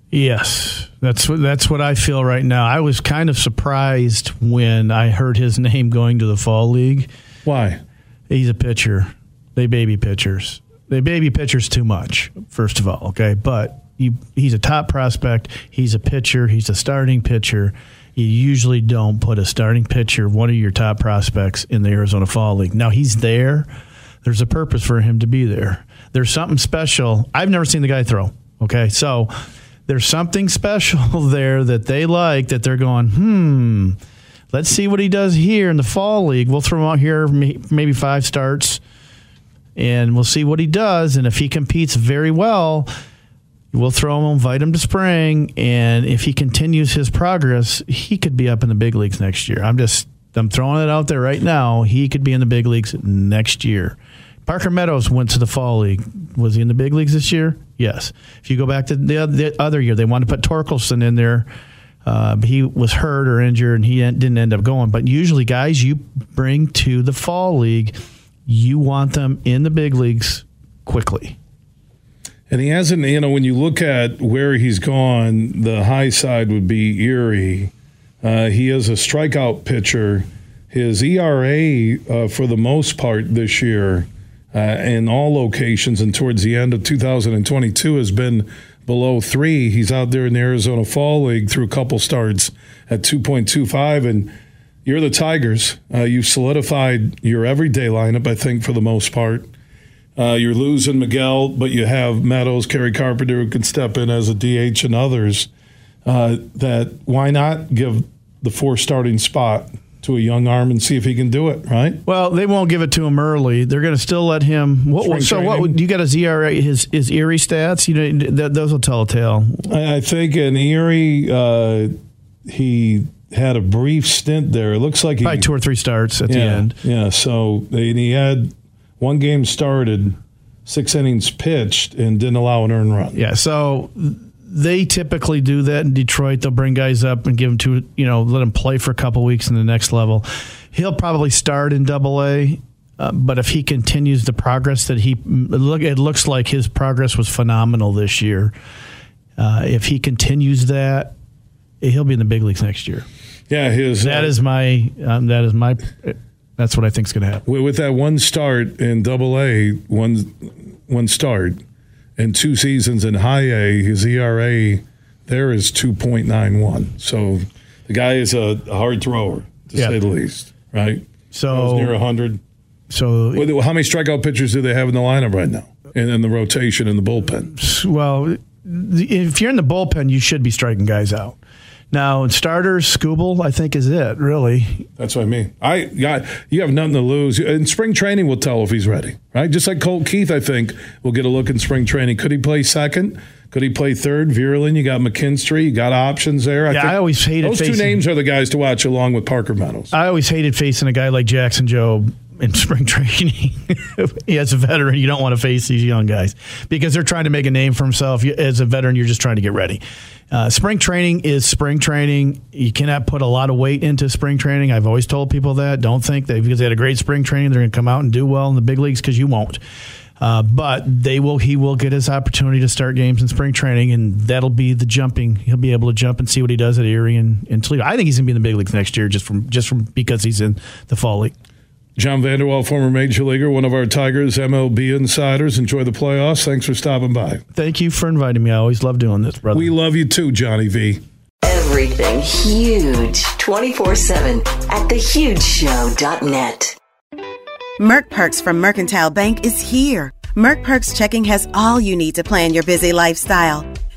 Yes, that's what that's what I feel right now. I was kind of surprised when I heard his name going to the fall league. Why? He's a pitcher. They baby pitchers. They baby pitchers too much. First of all, okay, but he, he's a top prospect. He's a pitcher. He's a starting pitcher you usually don't put a starting pitcher, one of your top prospects, in the Arizona Fall League. Now he's there. There's a purpose for him to be there. There's something special. I've never seen the guy throw. Okay, so there's something special there that they like that they're going, hmm. Let's see what he does here in the fall league. We'll throw him out here maybe five starts, and we'll see what he does. And if he competes very well, We'll throw him, invite him to spring, and if he continues his progress, he could be up in the big leagues next year. I'm just I'm throwing it out there right now. He could be in the big leagues next year. Parker Meadows went to the fall league. Was he in the big leagues this year? Yes. If you go back to the, the other year, they wanted to put Torkelson in there. Uh, he was hurt or injured, and he didn't end up going. But usually, guys you bring to the fall league, you want them in the big leagues quickly. And he hasn't, you know, when you look at where he's gone, the high side would be Erie. Uh, he is a strikeout pitcher. His ERA, uh, for the most part this year, uh, in all locations and towards the end of 2022, has been below three. He's out there in the Arizona Fall League through a couple starts at 2.25. And you're the Tigers. Uh, you've solidified your everyday lineup, I think, for the most part. Uh, you're losing Miguel, but you have Meadows, Kerry Carpenter, who can step in as a DH, and others. Uh, that why not give the four starting spot to a young arm and see if he can do it, right? Well, they won't give it to him early. They're going to still let him. What, so, training. what you got his ERA, his his Erie stats? You know, those will tell a tale. I, I think in Erie, uh, he had a brief stint there. It looks like he Probably two or three starts at yeah, the end. Yeah, so he had one game started, six innings pitched, and didn't allow an earned run. Yeah, so they typically do that in Detroit. They'll bring guys up and give them to you know let them play for a couple weeks in the next level. He'll probably start in Double A, uh, but if he continues the progress that he look, it looks like his progress was phenomenal this year. Uh, if he continues that, he'll be in the big leagues next year. Yeah, his that uh, is my um, that is my that's what I think is going to happen. With that one start in Double A, one one start, and two seasons in High A, his ERA there is two point nine one. So the guy is a, hard thrower to yeah. say the least, right? So near hundred. So how many strikeout pitchers do they have in the lineup right now, and in the rotation in the bullpen? Well, if you're in the bullpen, you should be striking guys out. Now, in starters, Skubal, I think, is it, really. That's what I mean. I got you have nothing to lose. In spring training, we'll tell if he's ready, right? Just like Colt Keith, I think, will get a look in spring training. Could he play second? Could he play third? Vierling, you got McKinstry, you got options there. I yeah, I always hated those facing, two names are the guys to watch along with Parker Meadows. I always hated facing a guy like Jackson Jobe in spring training. as a veteran, you don't want to face these young guys because they're trying to make a name for himself. As a veteran, you're just trying to get ready. Uh, spring training is spring training. You cannot put a lot of weight into spring training. I've always told people that. Don't think that because they had a great spring training, they're going to come out and do well in the big leagues because you won't. Uh, but they will. He will get his opportunity to start games in spring training, and that'll be the jumping. He'll be able to jump and see what he does at Erie and, and Toledo. I think he's going to be in the big leagues next year, just from just from because he's in the fall league. John Vander Wal, former major leaguer, one of our Tigers MLB insiders. Enjoy the playoffs. Thanks for stopping by. Thank you for inviting me. I always love doing this, brother. We love you too, Johnny V. Everything huge 24 7 at thehugeshow.net. Merck Perks from Mercantile Bank is here. Merck Perks checking has all you need to plan your busy lifestyle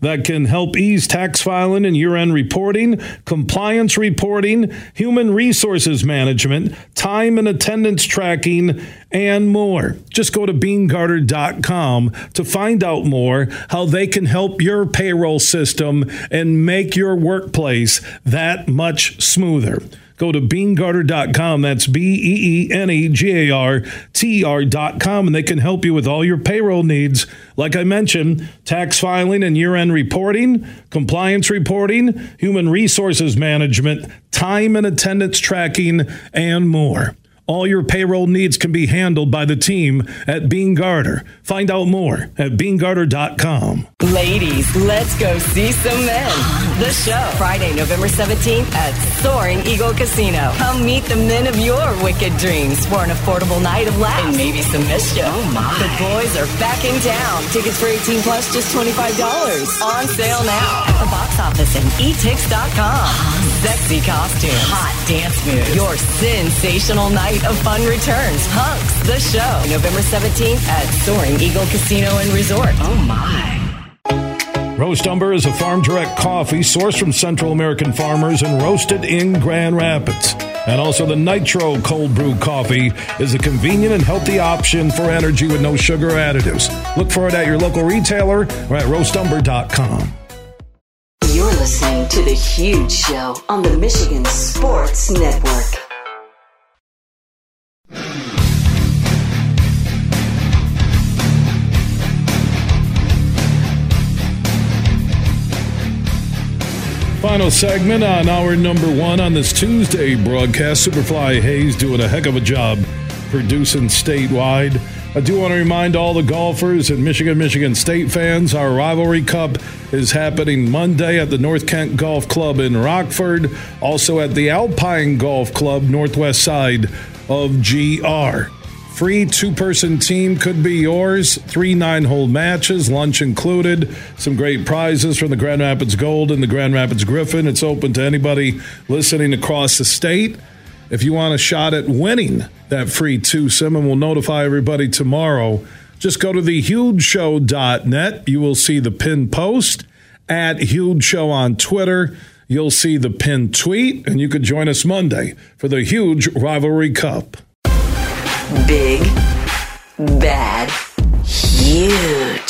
That can help ease tax filing and year end reporting, compliance reporting, human resources management, time and attendance tracking, and more. Just go to beenegarter.com to find out more how they can help your payroll system and make your workplace that much smoother. Go to beenegarter.com. That's B E E N E G A R T R.com, and they can help you with all your payroll needs. Like I mentioned, tax filing and year end reporting, compliance reporting, human resources management, time and attendance tracking, and more. All your payroll needs can be handled by the team at Beene Garter. Find out more at beenegarter.com. Ladies, let's go see some men. The show, Friday, November 17th at Soaring Eagle Casino. Come meet the men of your wicked dreams for an affordable night of laughs and maybe some mischief. Oh my. The boys are backing down. Tickets for 18 plus just $25. On sale now at the box office and etix.com. Sexy costumes, hot dance moves, your sensational night of fun returns. Hunks, the show, November 17th at Soaring Eagle Casino and Resort. Oh my. Roast Umber is a farm direct coffee sourced from Central American farmers and roasted in Grand Rapids. And also, the Nitro Cold Brew Coffee is a convenient and healthy option for energy with no sugar additives. Look for it at your local retailer or at roastumber.com. Listening to The Huge Show on the Michigan Sports Network. Final segment on hour number one on this Tuesday broadcast. Superfly Hayes doing a heck of a job producing statewide. I do want to remind all the golfers and Michigan, Michigan State fans our Rivalry Cup is happening Monday at the North Kent Golf Club in Rockford, also at the Alpine Golf Club, northwest side of GR. Free two person team could be yours. Three nine hole matches, lunch included. Some great prizes from the Grand Rapids Gold and the Grand Rapids Griffin. It's open to anybody listening across the state. If you want a shot at winning that free two sim, and we'll notify everybody tomorrow, just go to thehugeshow.net. You will see the pin post at Huge Show on Twitter. You'll see the pin tweet, and you can join us Monday for the huge rivalry cup. Big, bad, huge.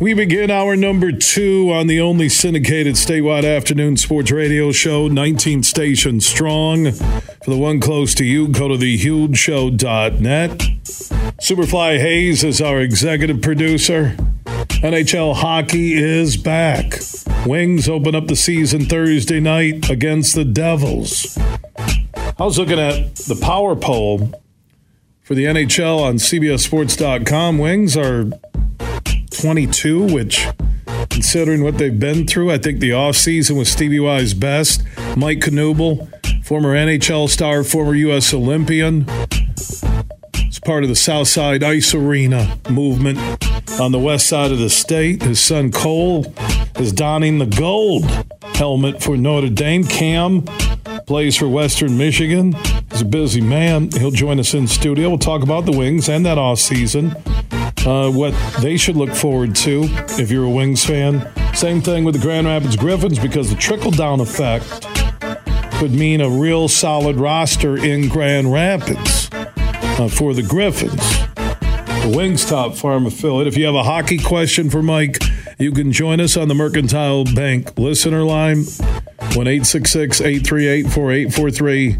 We begin our number two on the only syndicated statewide afternoon sports radio show, 19 stations strong. For the one close to you, go to thehugeshow.net. Superfly Hayes is our executive producer. NHL hockey is back. Wings open up the season Thursday night against the Devils. I was looking at the power poll for the NHL on CBSSports.com. Wings are 22, which, considering what they've been through, I think the offseason was Stevie Y's best. Mike Knuble, former NHL star, former U.S. Olympian, is part of the Southside Ice Arena movement on the west side of the state. His son Cole is donning the gold helmet for Notre Dame. Cam plays for Western Michigan. He's a busy man. He'll join us in studio. We'll talk about the Wings and that off season uh, what they should look forward to if you're a Wings fan. Same thing with the Grand Rapids Griffins because the trickle down effect could mean a real solid roster in Grand Rapids uh, for the Griffins. The Wings top farm affiliate. If you have a hockey question for Mike, you can join us on the Mercantile Bank listener line 1 838 4843.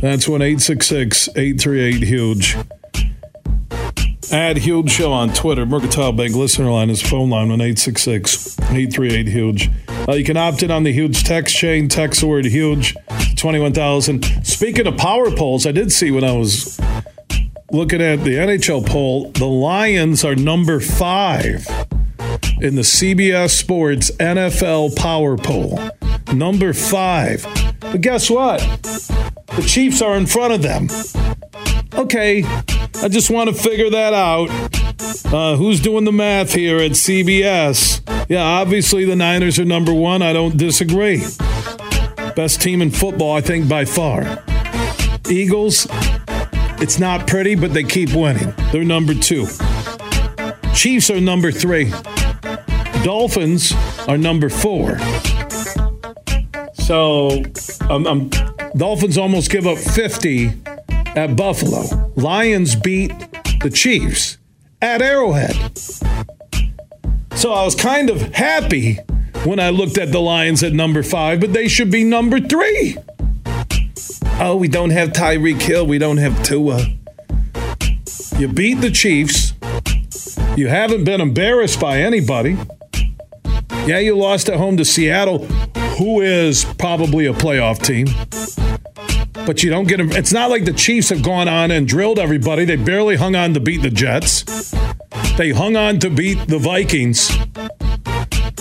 That's 1 838 Huge. Add Huge Show on Twitter. Mercantile Bank listener line is phone line 1 838 Huge. Uh, you can opt in on the Huge text chain. Text the word Huge 21,000. Speaking of power polls, I did see when I was looking at the NHL poll, the Lions are number five in the CBS Sports NFL Power Poll. Number five. But guess what? The Chiefs are in front of them. Okay, I just want to figure that out. Uh, who's doing the math here at CBS? Yeah, obviously the Niners are number one. I don't disagree. Best team in football, I think, by far. Eagles, it's not pretty, but they keep winning. They're number two. Chiefs are number three. Dolphins are number four. So, um, um, Dolphins almost give up 50 at Buffalo. Lions beat the Chiefs at Arrowhead. So I was kind of happy when I looked at the Lions at number five, but they should be number three. Oh, we don't have Tyreek Hill. We don't have Tua. You beat the Chiefs. You haven't been embarrassed by anybody. Yeah, you lost at home to Seattle, who is probably a playoff team but you don't get them. It's not like the Chiefs have gone on and drilled everybody. They barely hung on to beat the Jets. They hung on to beat the Vikings.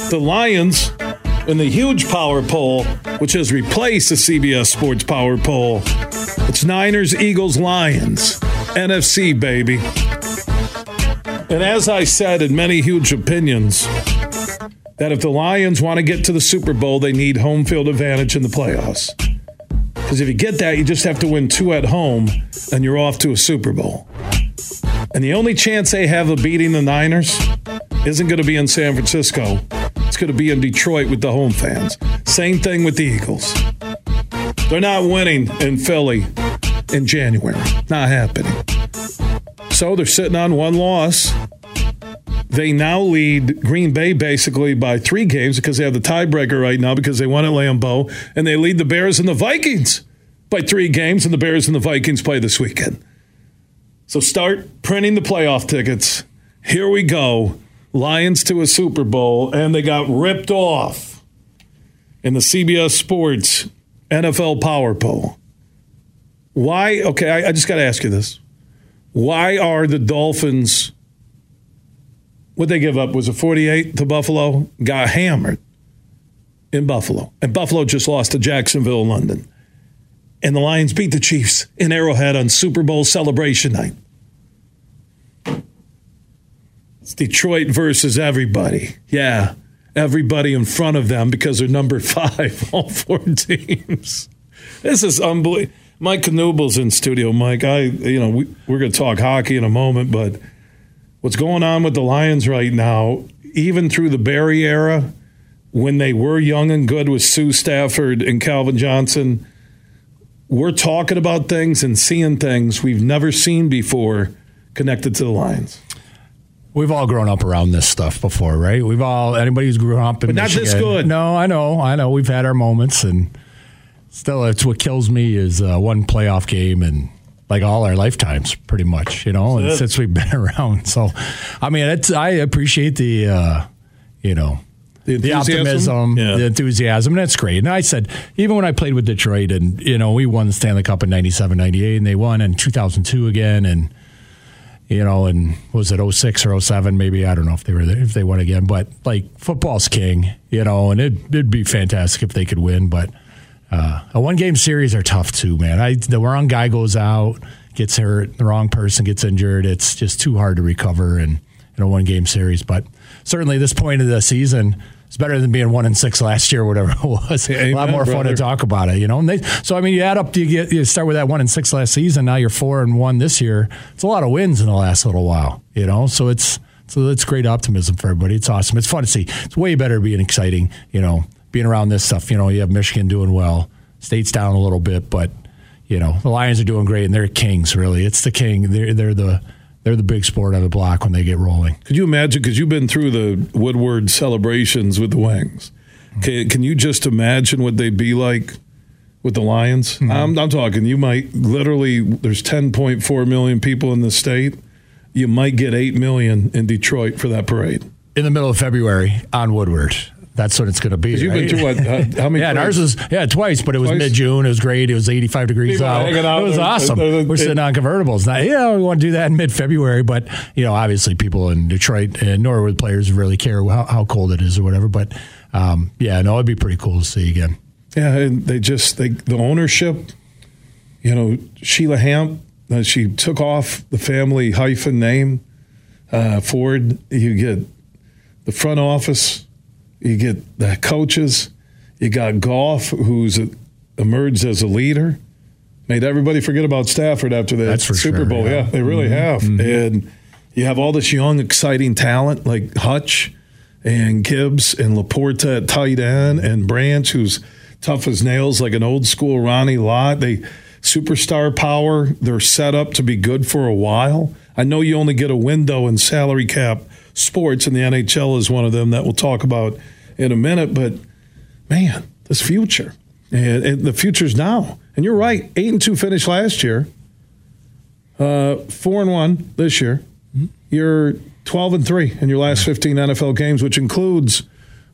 The Lions in the huge power poll, which has replaced the CBS Sports Power Poll. It's Niners, Eagles, Lions. NFC, baby. And as I said in many huge opinions, that if the Lions want to get to the Super Bowl, they need home field advantage in the playoffs. Because if you get that, you just have to win two at home and you're off to a Super Bowl. And the only chance they have of beating the Niners isn't going to be in San Francisco. It's going to be in Detroit with the home fans. Same thing with the Eagles. They're not winning in Philly in January. Not happening. So they're sitting on one loss. They now lead Green Bay basically by three games because they have the tiebreaker right now because they won at Lambeau, and they lead the Bears and the Vikings by three games, and the Bears and the Vikings play this weekend. So start printing the playoff tickets. Here we go. Lions to a Super Bowl, and they got ripped off in the CBS Sports NFL Power Poll. Why? Okay, I, I just got to ask you this. Why are the Dolphins, what they give up? Was a 48 to Buffalo? Got hammered in Buffalo. And Buffalo just lost to Jacksonville, London. And the Lions beat the Chiefs in Arrowhead on Super Bowl celebration night. It's Detroit versus everybody. Yeah, everybody in front of them because they're number five, all four teams. This is unbelievable. Mike Knuble's in studio. Mike, I, you know, we, we're going to talk hockey in a moment, but what's going on with the Lions right now, even through the Barry era, when they were young and good with Suh Stafford and Calvin Johnson, we're talking about things and seeing things we've never seen before connected to the Lions. We've all grown up around this stuff before, right? We've all anybody who's grown up in but not Michigan, this good. No, I know, I know. We've had our moments, and still, it's what kills me is uh, one playoff game and like all our lifetimes, pretty much. You know, and since we've been around, so I mean, it's I appreciate the uh, you know the, the optimism, yeah. the enthusiasm. And that's great. And I said, even when I played with Detroit and, you know, we won the Stanley Cup in 97, 98, and they won in 2002 again. And, you know, and was it 06 or 07? Maybe I don't know if they were there, if they won again, but like football's king, you know, and it, it'd be fantastic if they could win. But uh, a one game series are tough too, man. I, the wrong guy goes out, gets hurt, the wrong person gets injured. It's just too hard to recover in, in a one game series. But certainly this point of the season, it's better than being one and six last year, or whatever it was. Amen, a lot more brother. fun to talk about it, you know. And they, so I mean, you add up, you get you start with that one and six last season. Now you're four and one this year. It's a lot of wins in the last little while, you know. So it's so it's great optimism for everybody. It's awesome. It's fun to see. It's way better being exciting, you know, being around this stuff. You know, you have Michigan doing well, State's down a little bit, but you know the Lions are doing great, and they're kings. Really, it's the king. They're they're the they're the big sport on the block when they get rolling. Could you imagine? Because you've been through the Woodward celebrations with the Wings. Can, can you just imagine what they'd be like with the Lions? Mm-hmm. I'm, I'm talking, you might literally, there's 10.4 million people in the state. You might get 8 million in Detroit for that parade. In the middle of February on Woodward. That's what it's going to be. You've right? been to what? Uh, how many? yeah, ours was yeah twice, but it was mid June. It was great. It was 85 degrees out. out. It was awesome. We're sitting on convertibles. Now, yeah, we want to do that in mid February, but you know, obviously, people in Detroit and Norwood players really care how, how cold it is or whatever. But um, yeah, no, it'd be pretty cool to see again. Yeah, and they just they the ownership. You know, Sheila Hamp. Uh, she took off the family hyphen name. Uh, Ford. You get the front office you get the coaches. You got Goff, who's emerged as a leader. Made everybody forget about Stafford after the Super sure, Bowl. Yeah. yeah, they really mm-hmm. have. Mm-hmm. And you have all this young, exciting talent like Hutch and Gibbs and LaPorta at tight end and Branch, who's tough as nails, like an old school Ronnie Lott. They superstar power. They're set up to be good for a while. I know you only get a window in salary cap sports, and the NHL is one of them that we'll talk about in a minute. But man, this future, and, and the future's now. And you're right, eight and two finished last year, uh, four and one this year. Mm-hmm. You're twelve and three in your last fifteen NFL games, which includes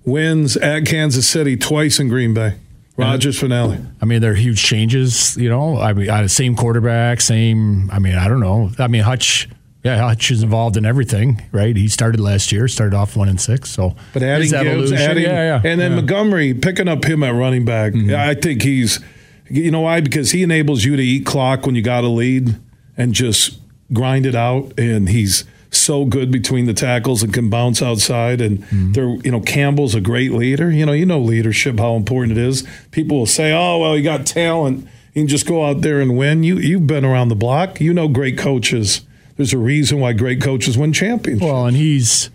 wins at Kansas City twice in Green Bay. Rodgers finale. I mean, there are huge changes. You know, I mean, same quarterback, same. I mean, I don't know. I mean, Hutch yeah, Hutch is involved in everything, right? He started last year, started off one and six. So, but adding Gibbs, adding, yeah, yeah, and then yeah. Montgomery picking up him at running back. Mm-hmm. I think he's, you know why? Because he enables you to eat clock when you got a lead and just grind it out. And he's so good between the tackles and can bounce outside. And mm-hmm. they're, you know, Campbell's a great leader. You know, you know leadership how important it is. People will say, "Oh, well, you got talent." You can just go out there and win. You you've been around the block. You know great coaches there's a reason why great coaches win championships. Well, and he's,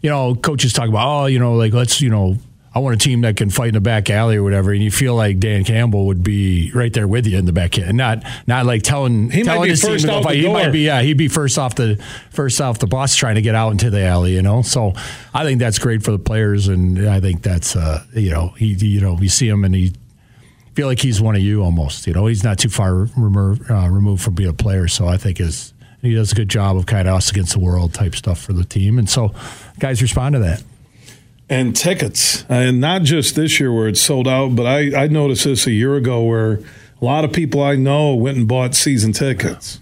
you know, coaches talk about, oh, you know, like let's, you know, I want a team that can fight in the back alley or whatever, and you feel like Dan Campbell would be right there with you in the back end, not not like telling he telling his team to fight. He might be yeah, he'd be first off the first off the bus trying to get out into the alley, you know. So I think that's great for the players, and I think that's uh, you know he you know you see him and he feel like he's one of you almost. You know, he's not too far removed, uh, removed from being a player, so I think his he does a good job of kind of us against the world type stuff for the team, and so guys respond to that and tickets, and not just this year where it's sold out, but I, I noticed this a year ago where a lot of people I know went and bought season tickets.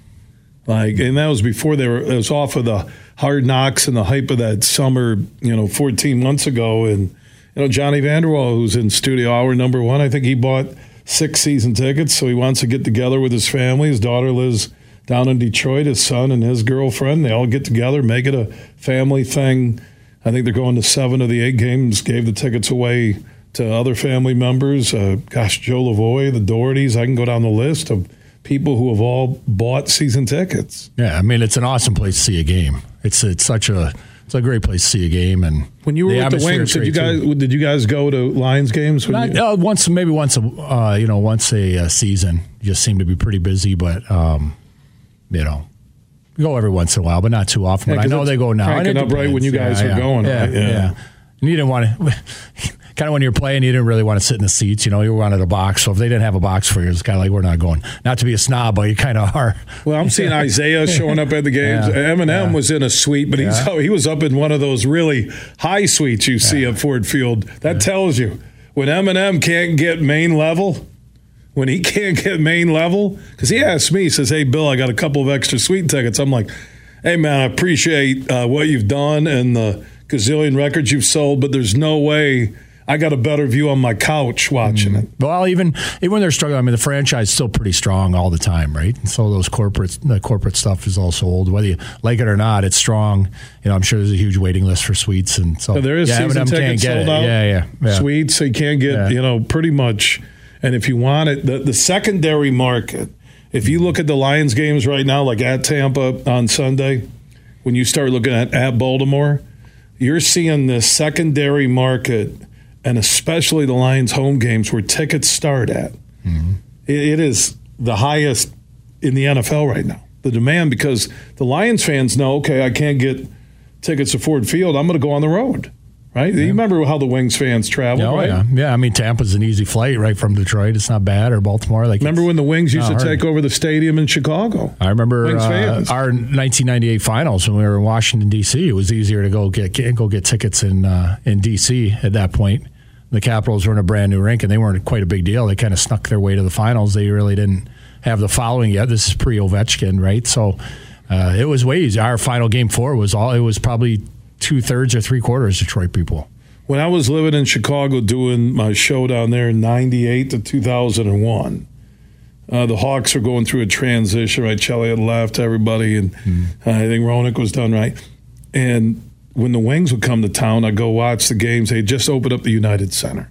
Like, and that was before they were, it was off of the hard knocks and the hype of that summer, you know, 14 months ago. And, you know, Johnny Vander Wal, who's in studio hour number one, I think he bought six season tickets. So he wants to get together with his family. His daughter lives down in Detroit, his son and his girlfriend. They all get together, make it a family thing I think they're going to seven of the eight games, gave the tickets away to other family members. Uh, gosh, Joe Lavoie, the Dohertys, I can go down the list of people who have all bought season tickets. Yeah, I mean, it's an awesome place to see a game. It's it's such a it's a great place to see a game. And when you were the with the Wings, did you guys too. did you guys go to Lions games? Not, uh, once, maybe once a uh, you know once a, a, season. You just seem to be pretty busy, but um, you know go every once in a while, but not too often. Yeah, I know they go now. Cranking up right when you guys yeah, are going. Yeah, right? yeah. yeah. And you didn't want to. kind of when you're playing, you didn't really want to sit in the seats. You know, you wanted a box. So if they didn't have a box for you, it's kind of like we're not going. Not to be a snob, but you kind of are. Well, I'm seeing Isaiah showing up at the games. Yeah, Eminem yeah. was in a suite, but he's he was up in one of those really high suites you see at Ford Field. That tells you when Eminem can't get main level when he can't get main level? Because he asked me, he says, Hey, Bill, I got a couple of extra suite tickets. I'm like, Hey, man, I appreciate uh, what you've done and the gazillion records you've sold, but there's no way. I got a better view on my couch watching mm. it. Well, even even when they're struggling, I mean, the franchise is still pretty strong all the time, right? And so those corporate the corporate stuff is also old, whether you like it or not. It's strong. You know, I'm sure there's a huge waiting list for suites, and so, so there is yeah, season tickets sold out. Yeah, yeah, yeah, Suites, so you can't get yeah. you know pretty much and if you want it, the, the secondary market, if you look at the Lions games right now, like at Tampa on Sunday, when you start looking at at Baltimore, you're seeing the secondary market, and especially the Lions home games where tickets start at. Mm-hmm. It, it is the highest in the NFL right now. The demand because the Lions fans know, okay, I can't get tickets to Ford Field. I'm going to go on the road right? Yeah. You remember how the Wings fans travel, oh, right? Yeah. yeah, I mean Tampa's an easy flight right from Detroit. It's not bad or Baltimore. Like remember when the Wings used to hard. take over the stadium in Chicago? I remember uh, our 1998 finals when we were in Washington D.C. It was easier to go get, get go get tickets in uh, in D.C. at that point. The Capitals were in a brand new rink and they weren't quite a big deal. They kind of snuck their way to the finals. They really didn't have the following yet. This is pre Ovechkin, right? So. Uh, it was way easier. Our final game four was all. It was probably two thirds or three quarters Detroit people. When I was living in Chicago doing my show down there in '98 to 2001, uh, the Hawks were going through a transition. Right, Chelly had left, everybody, and mm. I think Roenick was done right. And when the Wings would come to town, I'd go watch the games. They just opened up the United Center,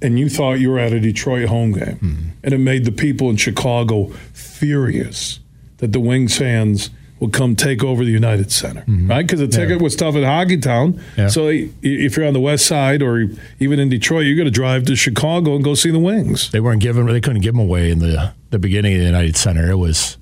and you thought you were at a Detroit home game, mm. and it made the people in Chicago furious that the Wings fans would come take over the United Center, mm-hmm. right? Because the ticket yeah. was tough at Hockeytown. Yeah. So if you're on the west side or even in Detroit, you're going to drive to Chicago and go see the Wings. They weren't giving. They couldn't give them away in the the beginning of the United Center. It was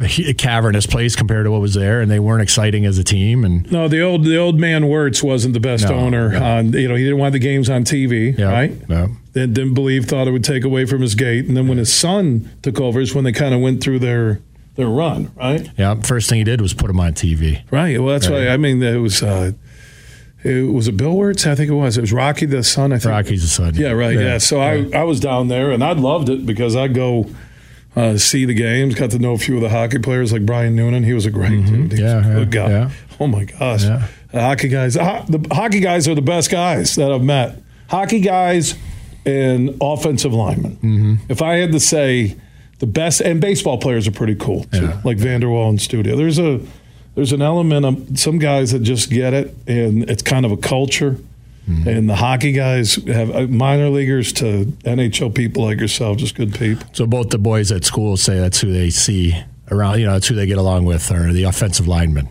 a cavernous place compared to what was there, and they weren't exciting as a team. And no, the old the old man Wirtz wasn't the best no, owner. No. On you know, he didn't want the games on TV, yep, right? Yep. Then didn't believe, thought it would take away from his gate, and then when his son took over, is when they kind of went through their their run, right? Yeah. First thing he did was put them on TV. Right. Well, that's right. why I mean it was. Uh, it was a Bill Wirtz, I think it was. It was Rocky the son. I think Rocky's the son. Yeah, right. Yeah. yeah. So. I I was down there and I loved it because I go uh, see the games. Got to know a few of the hockey players like Brian Noonan. He was a great mm-hmm. dude. yeah, a good guy. Yeah. Oh my gosh, yeah. the hockey guys. The hockey guys are the best guys that I've met. Hockey guys and offensive linemen. Mm-hmm. If I had to say the best and baseball players are pretty cool too, yeah. like Vander Wal and Studio. There's a there's an element of some guys that just get it, and it's kind of a culture. Mm-hmm. And the hockey guys have uh, minor leaguers to NHL people like yourself, just good people. So both the boys at school say that's who they see around. You know, that's who they get along with, or the offensive linemen.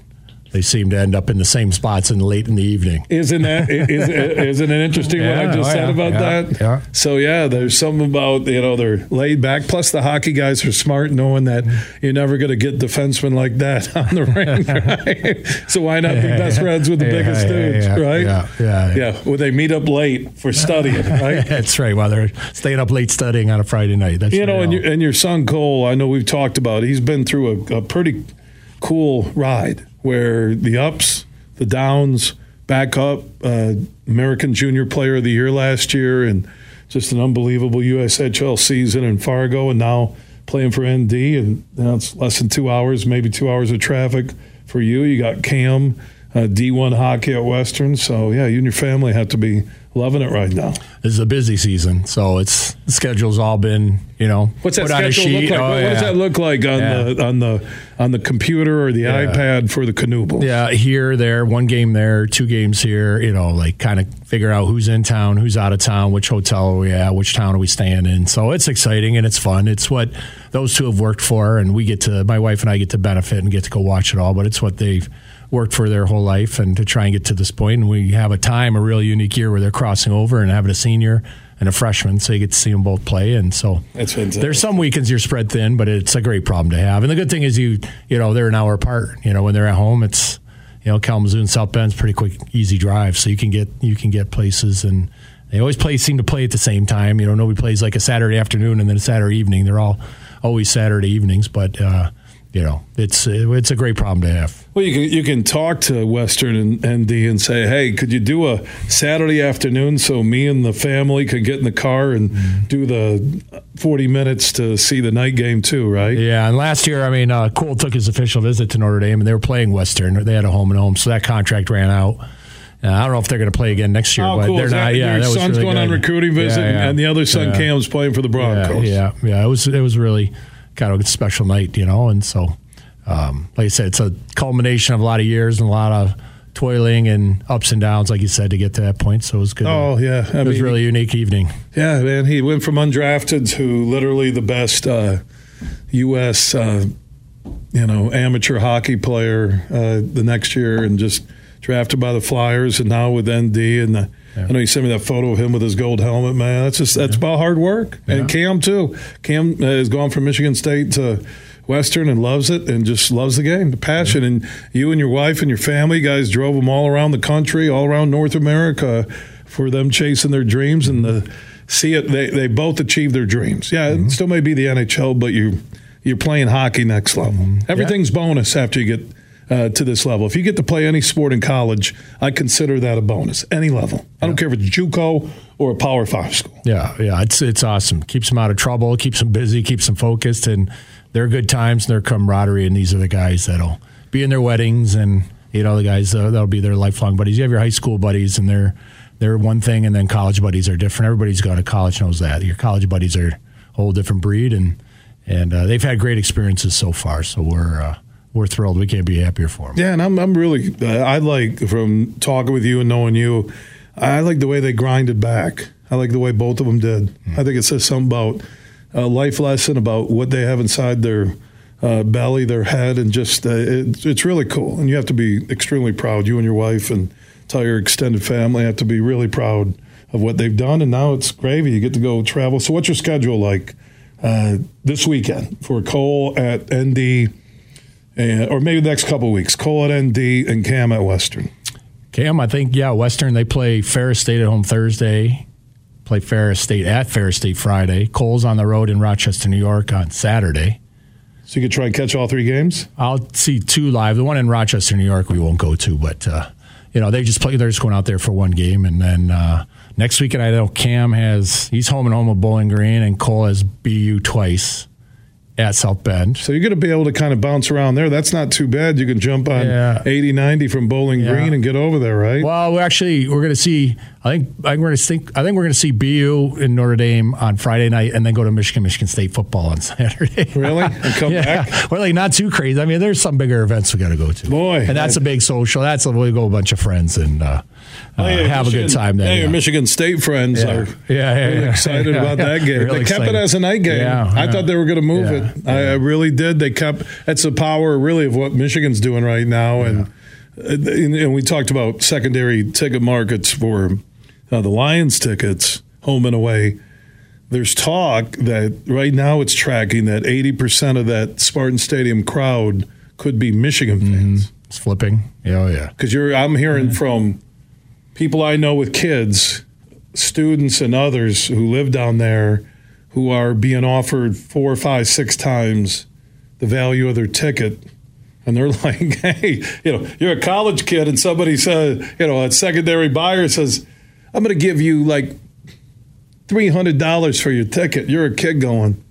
They seem to end up in the same spots in late in the evening. Isn't that is, isn't it interesting yeah, what I just oh, said yeah, about yeah, that? Yeah. So yeah, there's something about you know they're laid back. Plus the hockey guys are smart, knowing that you're never going to get defensemen like that on the ring. Right? so why not be best friends with the biggest dudes, right? Yeah, yeah, yeah. Well, they meet up late for studying, right? That's right. While they're staying up late studying on a Friday night. That's you know, and your, and your son Cole, I know we've talked about. He's been through a, a pretty cool ride where the ups, the downs, back up, uh, American Junior Player of the Year last year, and just an unbelievable USHL season in Fargo, and now playing for ND, and now it's less than two hours, maybe two hours of traffic for you. You got Cam, uh, D1 hockey at Western, so yeah, you and your family have to be loving it right now. This is a busy season, so it's the schedule's all been you know. What's that schedule look like? Oh, what, yeah. does that look like on yeah. the on the on the computer or the yeah. iPad for the Knuble? Yeah, here, there, one game there, two games here. You know, like kind of figure out who's in town, who's out of town, which hotel are we at, which town are we staying in. So it's exciting and it's fun. It's what those two have worked for, and we get to my wife and I get to benefit and get to go watch it all. But it's what they've worked for their whole life and to try and get to this point. And we have a time, a real unique year where they're crossing over and having a senior and a freshman, so you get to see them both play. And so there's some weekends you're spread thin, but it's a great problem to have. And the good thing is you you know they're an hour apart. You know when they're at home, it's you know Kalamazoo and South Bend's pretty quick, easy drive, so you can get you can get places and. They always play, seem to play at the same time. You know, nobody plays like a Saturday afternoon and then a Saturday evening. They're all always Saturday evenings, but uh, you know, it's it's a great problem to have. Well, you can you can talk to Western and ND and say, hey, could you do a Saturday afternoon so me and the family could get in the car and mm-hmm. do the forty minutes to see the night game too, right? Yeah, and last year, I mean, uh, Cole took his official visit to Notre Dame, and they were playing Western. They had a home and home, so that contract ran out. Uh, I don't know if they're going to play again next year, oh, but cool. they're not. Yeah, your son's really going good. on recruiting visit, yeah, yeah. and the other son. Cam's playing for the Broncos. Yeah, yeah, yeah. It was it was really kind of a special night, you know, and so um, like I said, it's a culmination of a lot of years and a lot of toiling and ups and downs, like you said, to get to that point. So it was good. Oh yeah, I it mean, was really unique evening. Yeah, man, he went from undrafted to literally the best uh, U.S. Uh, you know amateur hockey player uh, the next year, and just drafted by the Flyers, and now with ND and the. Yeah. I know you sent me that photo of him with his gold helmet, man. That's just that's yeah. about hard work. Yeah. And Cam too. Cam has gone from Michigan State to Western and loves it and just loves the game, the passion. And you and your wife and your family guys drove them all around the country, all around North America for them chasing their dreams and the see it. They, they both achieved their dreams. Yeah, mm-hmm. it still may be the NHL, but you you're playing hockey next level. Mm-hmm. Everything's yeah. bonus after you get uh, to this level. If you get to play any sport in college, I consider that a bonus. Any level. I don't care if it's JUCO or a Power Five school. Yeah, yeah, it's it's awesome. Keeps them out of trouble. Keeps them busy. Keeps them focused and they're good times and their camaraderie, and these are the guys that'll be in their weddings, and you know the guys uh, that'll be their lifelong buddies. You have your high school buddies, and they're they're one thing, and then college buddies are different. Everybody's gone to college knows that. Your college buddies are a whole different breed, and and uh, they've had great experiences so far. So we're uh, we're thrilled. We can't be happier for them. Yeah, and I'm I'm really uh, I like from talking with you and knowing you, I like the way they grinded back. I like the way both of them did. Mm-hmm. I think it says something about a life lesson about what they have inside their uh, belly, their head, and just uh, it, it's really cool. And you have to be extremely proud. You and your wife and entire extended family have to be really proud of what they've done. And now it's gravy. You get to go travel. So, what's your schedule like uh, this weekend for Cole at ND, and, or maybe the next couple weeks? Cole at ND and Cam at Western. Cam, I think yeah, Western they play Ferris State at home Thursday play Ferris State at Ferris State Friday. Cole's on the road in Rochester, New York on Saturday. So you could try and catch all three games. I'll see two live. The one in Rochester, New York, we won't go to, but uh, you know they just play. They're just going out there for one game, and then uh, next weekend I know Cam has he's home and home with Bowling Green, and Cole has BU twice at South Bend. So you're going to be able to kind of bounce around there. That's not too bad. You can jump on yeah. 80, 90 from Bowling yeah. Green and get over there, right? Well, we're actually we're going to see. I think I think we're going to think. I think we're going to see BU in Notre Dame on Friday night, and then go to Michigan, Michigan State football on Saturday. really? And come yeah. back? We're like not too crazy. I mean, there's some bigger events we got to go to. Boy, and that's a big social. That's a we go a bunch of friends and. Uh, uh, hey, have Michigan, a good time there. Hey, yeah. your Michigan State friends yeah. are yeah, yeah, really excited about that game. Really they kept excited. it as a night game. I thought they were going to move it. I, I, really did. They kept. That's the power, really, of what Michigan's doing right now, and and we talked about secondary ticket markets for uh, the Lions tickets, home and away. There's talk that right now it's tracking that 80% of that Spartan Stadium crowd could be Michigan mm-hmm. fans. Mm-hmm. It's flipping. Yeah, oh, yeah. Because you're, I'm hearing mm-hmm. from people I know with kids, students and others who live down there, who are being offered four, five, six times the value of their ticket and they're like, hey, you know, you're a college kid, and somebody says, you know, a secondary buyer says, I'm going to give you like $300 for your ticket. You're a kid going,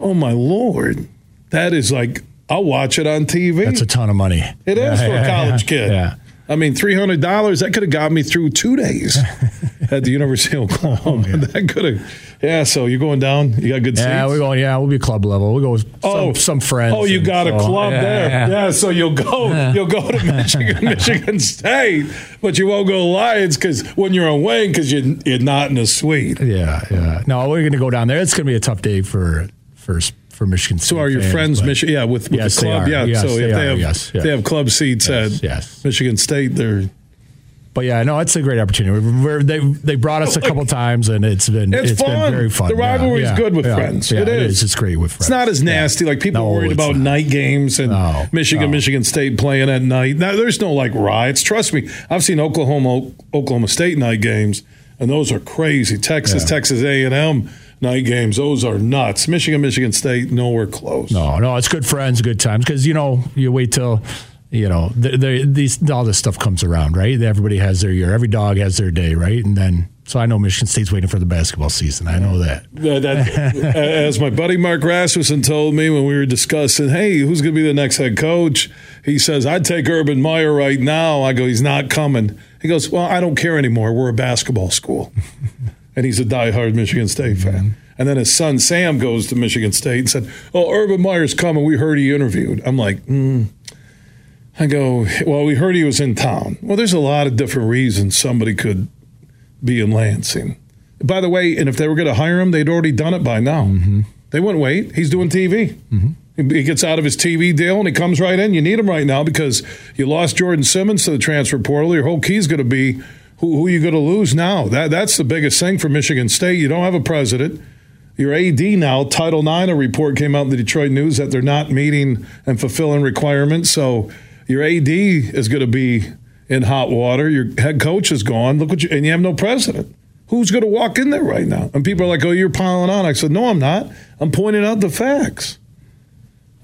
oh my Lord. That is like, I'll watch it on TV. That's a ton of money. It is yeah, for a college yeah, kid. I mean, three hundred dollars that could have got me through two days at the University of Oklahoma. Oh, yeah. That could have yeah, so you're going down. You got good seats. Yeah, we're going. Yeah, we'll be club level. We'll go with oh, some, some friends. Oh, you got a club yeah, there. Yeah. yeah. so you'll go. You'll go to Michigan, Michigan State, but you won't go Lions because when you're away, because you're, you're not in a suite. Yeah, yeah. No, we're going to go down there. It's going to be a tough day for for for Michigan State. So are your fans, friends Michigan? Yeah, with, with yes, the club. Yeah. Yes, so if they, they have yes, yes. they have club seats at yes. Michigan State, they're but yeah, no, it's a great opportunity. We're, they they brought us a couple times, and it's been it's, it's been very fun. The rivalry is yeah, good with yeah, friends. It, is. it is. It's great with friends. It's not as nasty. Like people no, worried about not. night games and no, Michigan, no. Michigan State playing at night. Now, there's no like riots. Trust me, I've seen Oklahoma Oklahoma State night games, and those are crazy. Texas, Texas A and M night games. Those are nuts. Michigan, Michigan State, nowhere close. No, no, it's good friends, good times. Because you know, you wait till you know, the, the, these all this stuff comes around, right? Everybody has their year. Every dog has their day, right? And then, so I know Michigan State's waiting for the basketball season. I know that. that, that as my buddy Mark Rasmussen told me when we were discussing, hey, who's going to be the next head coach? He says, I'd take Urban Meyer right now. I go, he's not coming. He goes, well, I don't care anymore. We're a basketball school. and he's a diehard Michigan State fan. Mm-hmm. And then his son Sam goes to Michigan State and said, "Oh, Urban Meyer's coming. We heard he interviewed." I'm like, mm, I go, well, we heard he was in town. Well, there's a lot of different reasons somebody could be in Lansing. By the way, and if they were going to hire him, they'd already done it by now. Mm-hmm. They wouldn't wait. He's doing TV. Mm-hmm. He gets out of his TV deal and he comes right in. You need him right now because you lost Jordan Simmons to the transfer portal. Your whole key is going to be who, who are you going to lose now? That that's the biggest thing for Michigan State. You don't have a president. Your AD now, Title IX, a report came out in the Detroit News that they're not meeting and fulfilling requirements. So your AD is going to be in hot water. Your head coach is gone. Look what you and you have no president. Who's going to walk in there right now? And people are like, "Oh, you're piling on." I said, "No, I'm not. I'm pointing out the facts."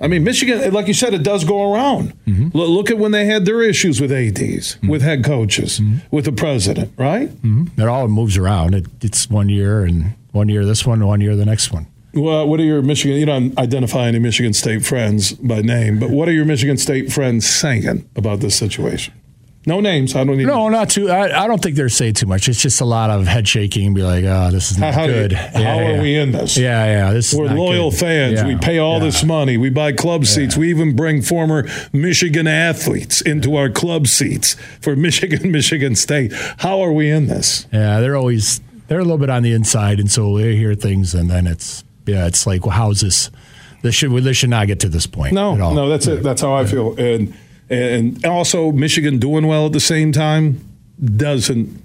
I mean, Michigan, like you said, it does go around. Mm-hmm. Look at when they had their issues with ads, mm-hmm. with head coaches, mm-hmm. with the president, right? Mm-hmm. It all moves around. It, it's one year and one year this one, one year the next one. Well, what are your Michigan? You don't identify any Michigan State friends by name, but what are your Michigan State friends saying about this situation? No names. I don't need. No, not too. I, I don't think they're saying too much. It's just a lot of head shaking and be like, "Oh, this is not how, good." You, yeah, how yeah. are we in this? Yeah, yeah. This we're loyal good. fans. Yeah, we pay all this money. We buy club seats. We even bring former Michigan athletes into our club seats for Michigan, Michigan State. How are we in this? Yeah, they're always they're a little bit on the inside, and so they hear things, and then it's yeah, it's like, well, how's this? This should this should not get to this point. No, no, that's it. That's how I feel. And and also Michigan doing well at the same time doesn't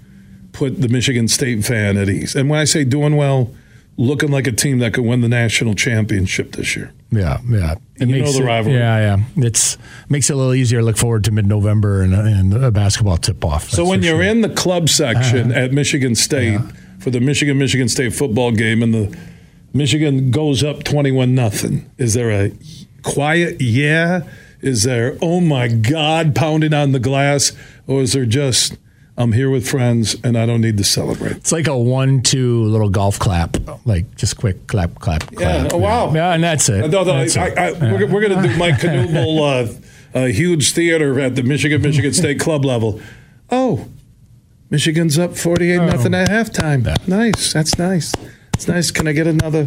put the Michigan State fan at ease. And when I say doing well, looking like a team that could win the national championship this year. Yeah, yeah. It you makes know the rivalry. yeah, yeah. It's makes it a little easier to look forward to mid-November and, and a basketball tip-off. So when you're sure. in the club section uh, at Michigan State yeah. for the Michigan Michigan State football game and the Michigan goes up 21 nothing. Is there a quiet yeah? Is there oh my god pounding on the glass or is there just I'm here with friends and I don't need to celebrate. It's like a one-two little golf clap, like just quick clap, clap, clap. Yeah. Oh, wow. Yeah, and that's it. No, no, that's I, I, yeah. We're, we're going to do Mike Knuble, uh, a huge theater at the Michigan Michigan State club level. Oh, Michigan's up 48 nothing at halftime. Nice. That's nice. It's nice. Can I get another?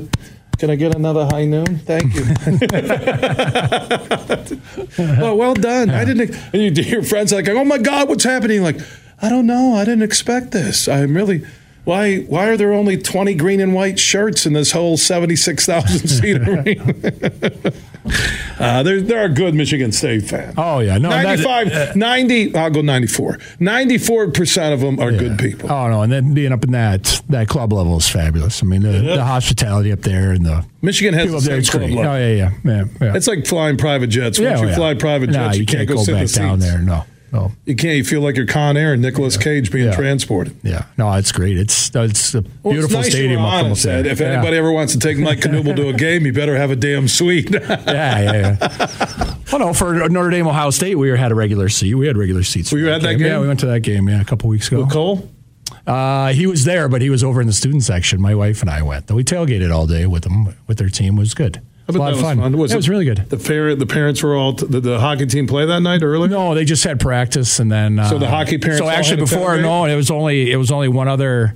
Can I get another high noon? Thank you. oh, well done. I didn't. And you, your friends like, oh my God, what's happening? Like, I don't know. I didn't expect this. I'm really. Why? Why are there only twenty green and white shirts in this whole seventy-six thousand seat arena? Uh, there, there are good Michigan State fans. Oh yeah, no, 95, uh, 90. I'll go 94. 94 percent of them are yeah. good people. Oh no, and then being up in that that club level is fabulous. I mean, the, the hospitality up there and the Michigan has the same club level. Oh yeah, yeah, yeah, yeah, It's like flying private jets. Once yeah, you oh, fly private jets, nah, you, you, can't, can't go, go back down seats. there. No. No, you can't. You feel like you're Con Air and Nicolas yeah. Cage being yeah. transported. Yeah, no, it's great. It's it's a beautiful well, it's nice stadium. Honest, Ed. If yeah. anybody ever wants to take Mike Knuble to a game, you better have a damn suite. yeah, yeah, yeah. Well, no, for Notre Dame, Ohio State, we had a regular seat. We had regular seats. Were you at that game? Yeah, we went to that game. Yeah, a couple weeks ago. With Cole. Uh, he was there, but he was over in the student section. My wife and I went. Though We tailgated all day with them. With their team, it was good. It was a lot of fun. fun. Was it, it, was really good. The parent, the parents were all. T- the hockey team play that night early? No, they just had practice and then. Uh, so the hockey parents. So actually, before no, it was only it was only one other,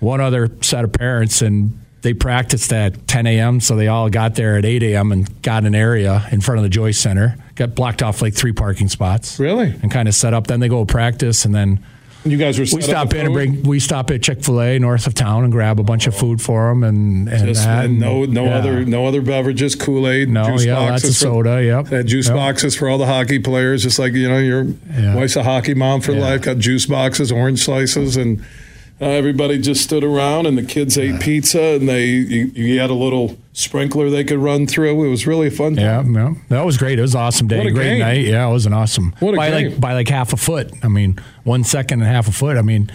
one other set of parents, and they practiced at 10 a.m. So they all got there at 8 a.m. and got an area in front of the Joyce Center. Got blocked off like three parking spots. Really? And kind of set up. Then they go practice and then you guys were. we stop in and bring. We stop at Chick Fil A north of town and grab a bunch of food for them and and, Just, that, and no no yeah. other no other beverages, Kool Aid, no juice yeah, boxes lots of soda. Yep, had juice yep. boxes for all the hockey players. Just like you know, your yeah. wife's a hockey mom for yeah. life. Got juice boxes, orange slices, and uh, everybody just stood around, and the kids ate pizza, and they you, you, had a little sprinkler they could run through. It was really fun. Yeah, yeah, that was great. It was an awesome day, great game. night. Yeah, it was an awesome. What a by game. like by like half a foot. I mean, one second and half a foot. I mean,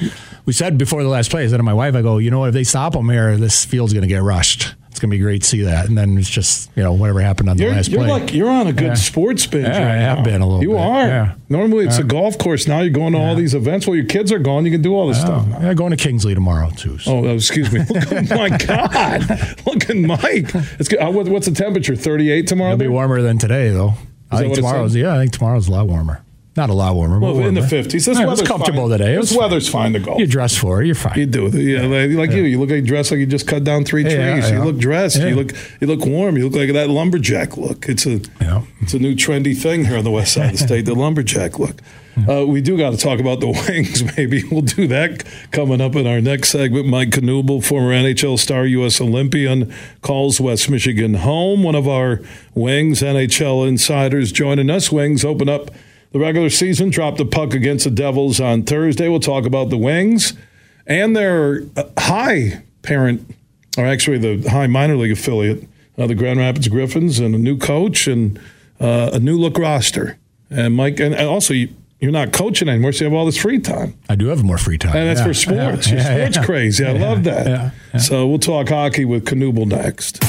we said before the last play, I said to my wife, I go, you know what? If they stop them here, this field's going to get rushed it's going to be great to see that. And then it's just you know whatever happened on the you're, last you're play. Like, you're on a good yeah. sports binge. Yeah, right I have now. been a little. You bit. are. Yeah. Normally it's yeah. a golf course. Now you're going to all these events. While your kids are gone, you can do all this stuff. Yeah, going to Kingsley tomorrow too. So. Oh, excuse me. Look, my God! Look at Mike. It's good. Uh, what's the temperature? 38 tomorrow. It'll be warmer than today though. I think tomorrow's yeah. I think tomorrow's a lot warmer. Not a lot warmer. Well, warmer. in the fifties. This yeah, weather's comfortable fine. today. This weather's fine to go. You dress for it. You're fine. You do. Yeah, like, like yeah. you. You look like you dress like you just cut down three trees. Yeah, you look dressed. You look. You look warm. You look like that lumberjack look. It's a. It's a new trendy thing here on the west side of the state. The lumberjack look. Uh, we do got to talk about the wings. Maybe we'll do that coming up in our next segment. Mike Knuble, former NHL star, U.S. Olympian, calls West Michigan home. One of our wings NHL insiders joining us. Wings open up the regular season dropped the puck against the Devils on Thursday. We'll talk about the Wings and their uh, high parent, or actually the high minor league affiliate, uh, the Grand Rapids Griffins, and a new coach and uh, a new look roster. And Mike, and also you, are not coaching anymore, so you have all this free time. I do have more free time, and that's yeah. for sports. Yeah. Yeah. Sports crazy. I love that. So we'll talk hockey with Knuble next.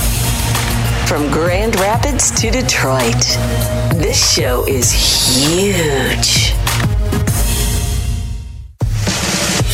From Grand Rapids to Detroit, this show is huge.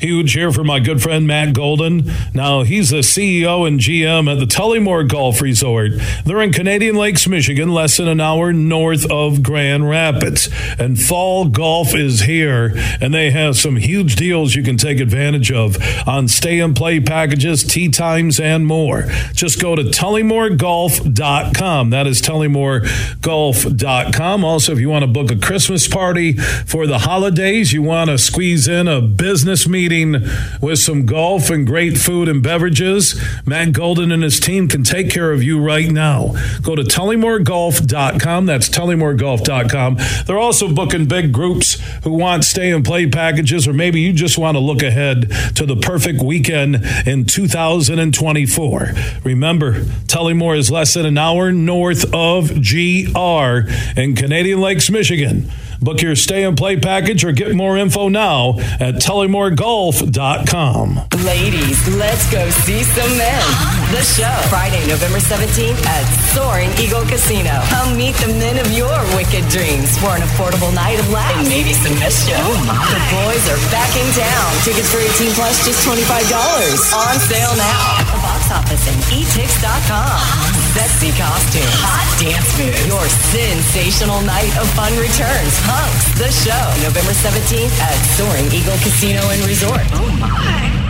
Huge here for my good friend Matt Golden. Now, he's the CEO and GM at the Tullymore Golf Resort. They're in Canadian Lakes, Michigan, less than an hour north of Grand Rapids. And fall golf is here, and they have some huge deals you can take advantage of on stay and play packages, tee times, and more. Just go to tullymoregolf.com. That is tullymoregolf.com. Also, if you want to book a Christmas party for the holidays, you want to squeeze in a business meeting with some golf and great food and beverages, Matt Golden and his team can take care of you right now. Go to tullymoregolf.com. That's tullymoregolf.com. They're also booking big groups who want stay and play packages, or maybe you just want to look ahead to the perfect weekend in 2024. Remember, Tullymore is less than an hour north of GR in Canadian Lakes, Michigan. Book your stay and play package or get more info now at tullymoregolf.com. Ladies, let's go see some men. The show, Friday, November 17th at Soaring Eagle Casino. Come meet the men of your wicked dreams for an affordable night of laughs and maybe some mischief. Oh my. The boys are back in town. Tickets for 18 plus, just $25. On sale now. Office and etix.com. Sexy costume, hot dance moves. Your sensational night of fun returns. Hunks, the show, November 17th at Soaring Eagle Casino and Resort. Oh my.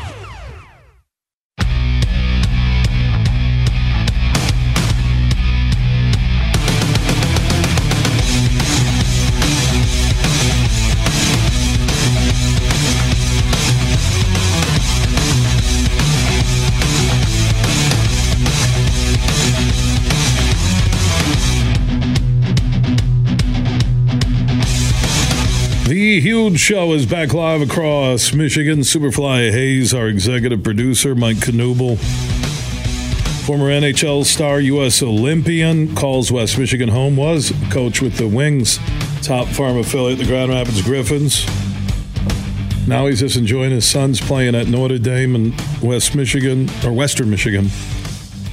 Huge show is back live across Michigan. Superfly Hayes, our executive producer, Mike Knuble, former NHL star, U.S. Olympian, calls West Michigan home, was coach with the Wings, top farm affiliate, the Grand Rapids Griffins. Now he's just enjoying his sons playing at Notre Dame in West Michigan, or Western Michigan,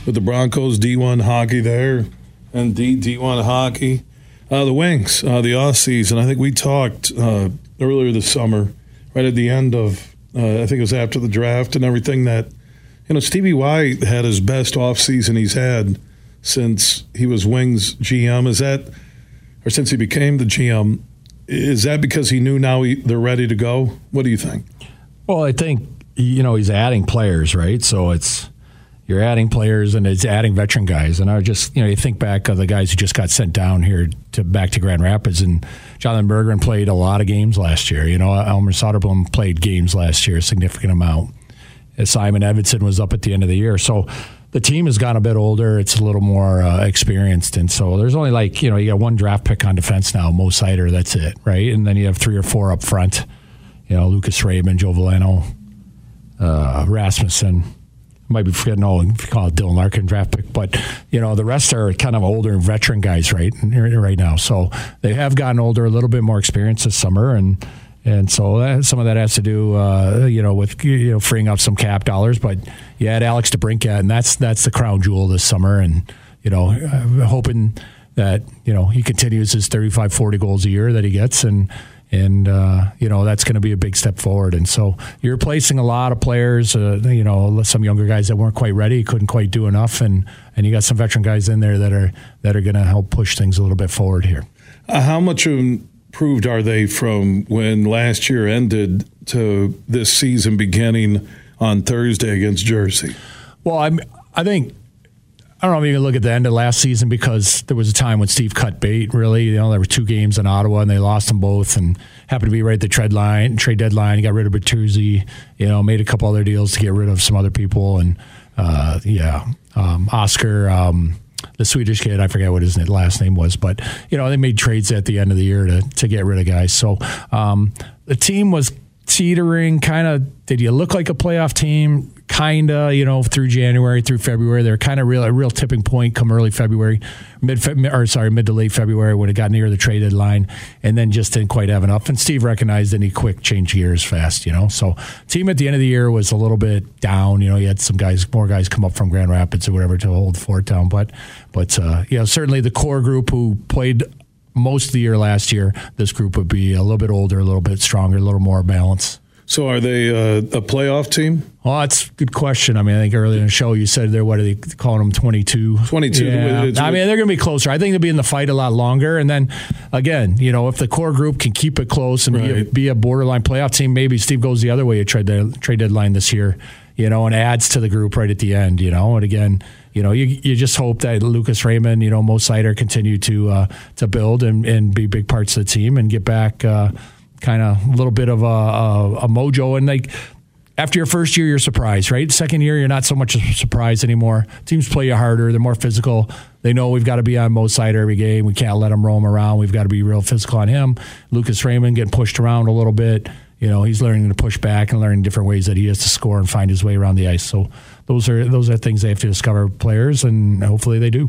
with the Broncos, D1 hockey there, and D, D1 hockey. Uh, the Wings, uh, the off season. I think we talked uh, earlier this summer, right at the end of, uh, I think it was after the draft and everything, that, you know, Stevie Y had his best off season he's had since he was Wings GM. Is that, or since he became the GM, is that because he knew now he, they're ready to go? What do you think? Well, I think, you know, he's adding players, right? So it's, you're adding players and it's adding veteran guys. And I just, you know, you think back of the guys who just got sent down here to back to Grand Rapids, and Jonathan Berggren played a lot of games last year. You know, Elmer Soderblom played games last year, a significant amount. Simon Edvinsson was up at the end of the year. So the team has gotten a bit older. It's a little more uh, experienced. And so there's only like, you know, you got one draft pick on defense now, Mo Seider, that's it, right? And then you have three or four up front. You know, Lucas Raymond, Joe Veleno, uh, Rasmussen might be forgetting all if you call it Dylan Larkin draft pick, but you know the rest are kind of older and veteran guys right right now. So they have gotten older, a little bit more experience this summer, and and so some of that has to do uh, you know with you know freeing up some cap dollars. But you had Alex DeBrincat, and that's that's the crown jewel this summer, and you know hoping that you know he continues his 35 40 goals a year that he gets and and uh, you know that's going to be a big step forward. And so you're replacing a lot of players. Uh, you know, some younger guys that weren't quite ready, couldn't quite do enough, and and you got some veteran guys in there that are that are going to help push things a little bit forward here. Uh, how much improved are they from when last year ended to this season beginning on Thursday against Jersey? Well, I'm. I think I don't know if you can look at the end of last season because there was a time when Steve cut bait. Really, you know, there were two games in Ottawa and they lost them both, and happened to be right at the trade line, trade deadline. He got rid of Bertuzzi. You know, made a couple other deals to get rid of some other people, and uh, yeah, um, Oscar. Um, the Swedish kid, I forget what his last name was, but you know they made trades at the end of the year to to get rid of guys. So um, the team was teetering, kind of. Did you look like a playoff team? Kinda, you know, through January through February, they're kind of real a real tipping point come early February, mid or sorry, mid to late February when it got near the trade deadline, and then just didn't quite have enough. And Steve recognized any quick change gears fast, you know. So team at the end of the year was a little bit down. You know, you had some guys, more guys come up from Grand Rapids or whatever to hold fort down, but but uh, you know, certainly the core group who played most of the year last year, this group would be a little bit older, a little bit stronger, a little more balanced. So are they uh, a playoff team? Well, that's a good question. I mean, I think earlier in the show you said they're what are they calling them 22? 22. Yeah. I mean, they're going to be closer. I think they'll be in the fight a lot longer. And then again, you know, if the core group can keep it close and right. be, a, be, a, borderline playoff team, maybe Steve goes the other way at trade, trade deadline this year, you know, and adds to the group right at the end, you know. And again, you know, you, you just hope that Lucas Raymond, you know, Mo Seider continue to uh, to build and, and be big parts of the team and get back uh, – kind of a little bit of a, a, a mojo. And like after your first year, you're surprised, right? Second year, you're not so much a surprise anymore. Teams play you harder. They're more physical. They know we've got to be on Mo side every game. We can't let him roam around. We've got to be real physical on him. Lucas Raymond getting pushed around a little bit. you know, he's learning to push back and learning different ways that he has to score and find his way around the ice. So those are those are things they have to discover players, and hopefully they do.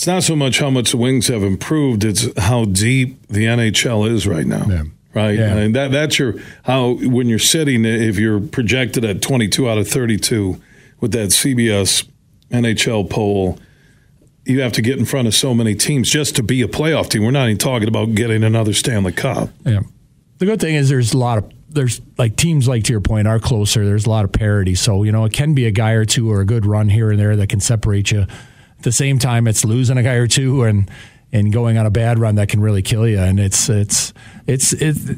It's not so much how much the Wings have improved; it's how deep the NHL is right now. Yeah. Right, yeah. and that that's your how when you're sitting if you're projected at 22 out of 32 with that CBS NHL poll, you have to get in front of so many teams just to be a playoff team. We're not even talking about getting another Stanley Cup. Yeah. The good thing is there's a lot of there's like teams like to your point are closer. There's a lot of parity, so you know it can be a guy or two or a good run here and there that can separate you. At the same time, it's losing a guy or two and and going on a bad run that can really kill you. And it's it's it's it's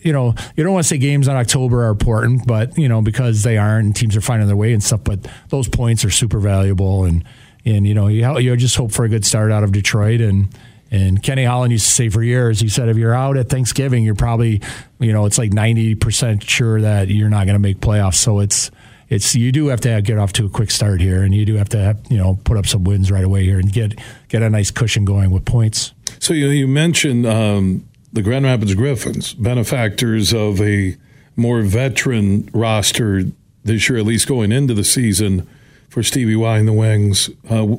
you know you don't want to say games on October are important, but you know because they aren't and teams are finding their way and stuff. But those points are super valuable, and and you know you you just hope for a good start out of Detroit and and Kenny Holland used to say for years, he said, if you're out at Thanksgiving, you're probably, you know, it's like 90% sure that you're not going to make playoffs. So it's, it's, you do have to get off to a quick start here and you do have to, have, you know, put up some wins right away here and get, get a nice cushion going with points. So you, you mentioned um, the Grand Rapids Griffins, benefactors of a more veteran roster this year, at least going into the season for Stevie Y and the Wings. Uh,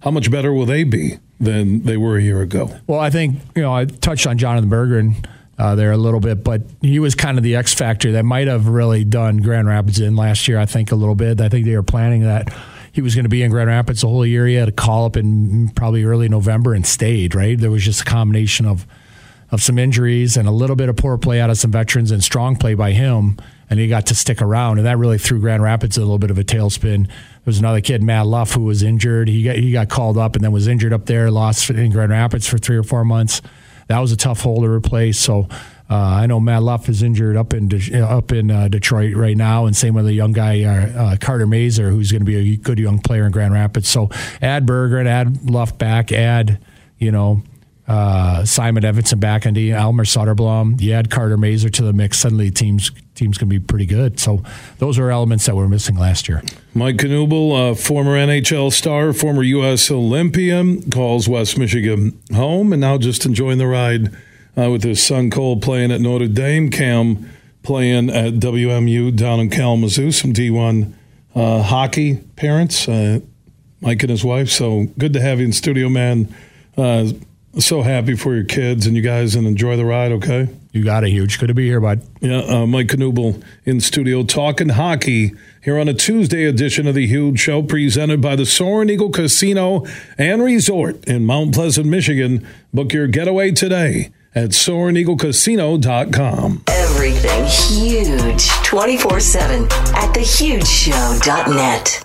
how much better will they be than they were a year ago? Well, I think, you know, I touched on Jonathan Berggren uh, there a little bit, but he was kind of the X factor that might have really done Grand Rapids in last year, I think, a little bit. I think they were planning that he was going to be in Grand Rapids the whole year. He had a call up in probably early November and stayed, right? There was just a combination of of some injuries and a little bit of poor play out of some veterans and strong play by him, and he got to stick around, and that really threw Grand Rapids a little bit of a tailspin There was another kid, Matt Luff, who was injured. He got he got called up and then was injured up there. Lost in Grand Rapids for three or four months. That was a tough hole to replace. So uh, I know Matt Luff is injured up in De- up in uh, Detroit right now, and same with the young guy uh, uh Carter Mazur, who's going to be a good young player in Grand Rapids. So add Berggren and add Luff back, add you know uh, Simon Edvinsson back and Elmer Soderblom. You add Carter Mazur to the mix, suddenly teams teams can be pretty good. So those are elements that we were missing last year. Mike Knuble, uh, former NHL star, former U.S. Olympian, calls West Michigan home, and now just enjoying the ride uh, with his son Cole playing at Notre Dame, Cam playing at WMU down in Kalamazoo. Some D1 uh, hockey parents, uh, Mike and his wife. So good to have you in studio, man. Uh, so happy for your kids and you guys, and enjoy the ride. Okay. You got a huge. Good to be here, bud. Yeah, uh, Mike Knuble in studio talking hockey here on a Tuesday edition of the Huge Show, presented by the Soaring Eagle Casino and Resort in Mount Pleasant, Michigan. Book your getaway today at SoaringEagleCasino.com. Everything huge, twenty four seven at thehugeshow.net.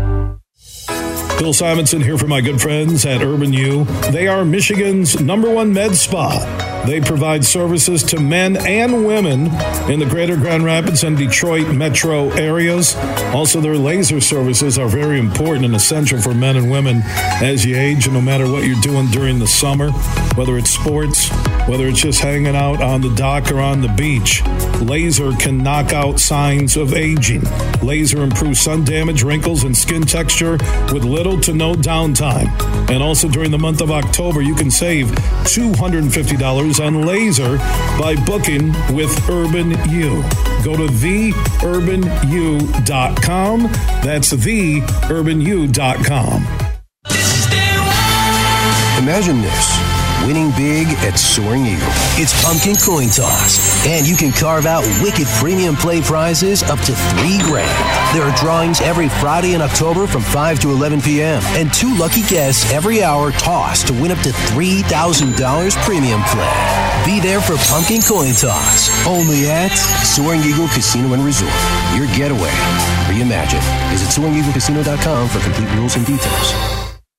Bill Simonson here for my good friends at Urban U. They are Michigan's number one med spa. They provide services to men and women in the greater Grand Rapids and Detroit metro areas. Also, their laser services are very important and essential for men and women as you age, and no matter what you're doing during the summer, whether it's sports, whether it's just hanging out on the dock or on the beach, laser can knock out signs of aging. Laser improves sun damage, wrinkles, and skin texture with little to no downtime. And also during the month of October, you can save $250 on laser by booking with Urban U. Go to theurbanu.com. That's theurbanu.com. Imagine this winning big at Soaring Eagle. It's pumpkin coin toss, and you can carve out wicked premium play prizes up to three grand. There are drawings every Friday in October from 5 to 11 p.m., and two lucky guests every hour toss to win up to $3,000 premium play. Be there for pumpkin coin toss, only at Soaring Eagle Casino and Resort. Your getaway reimagined. Visit SoaringEagleCasino.com for complete rules and details.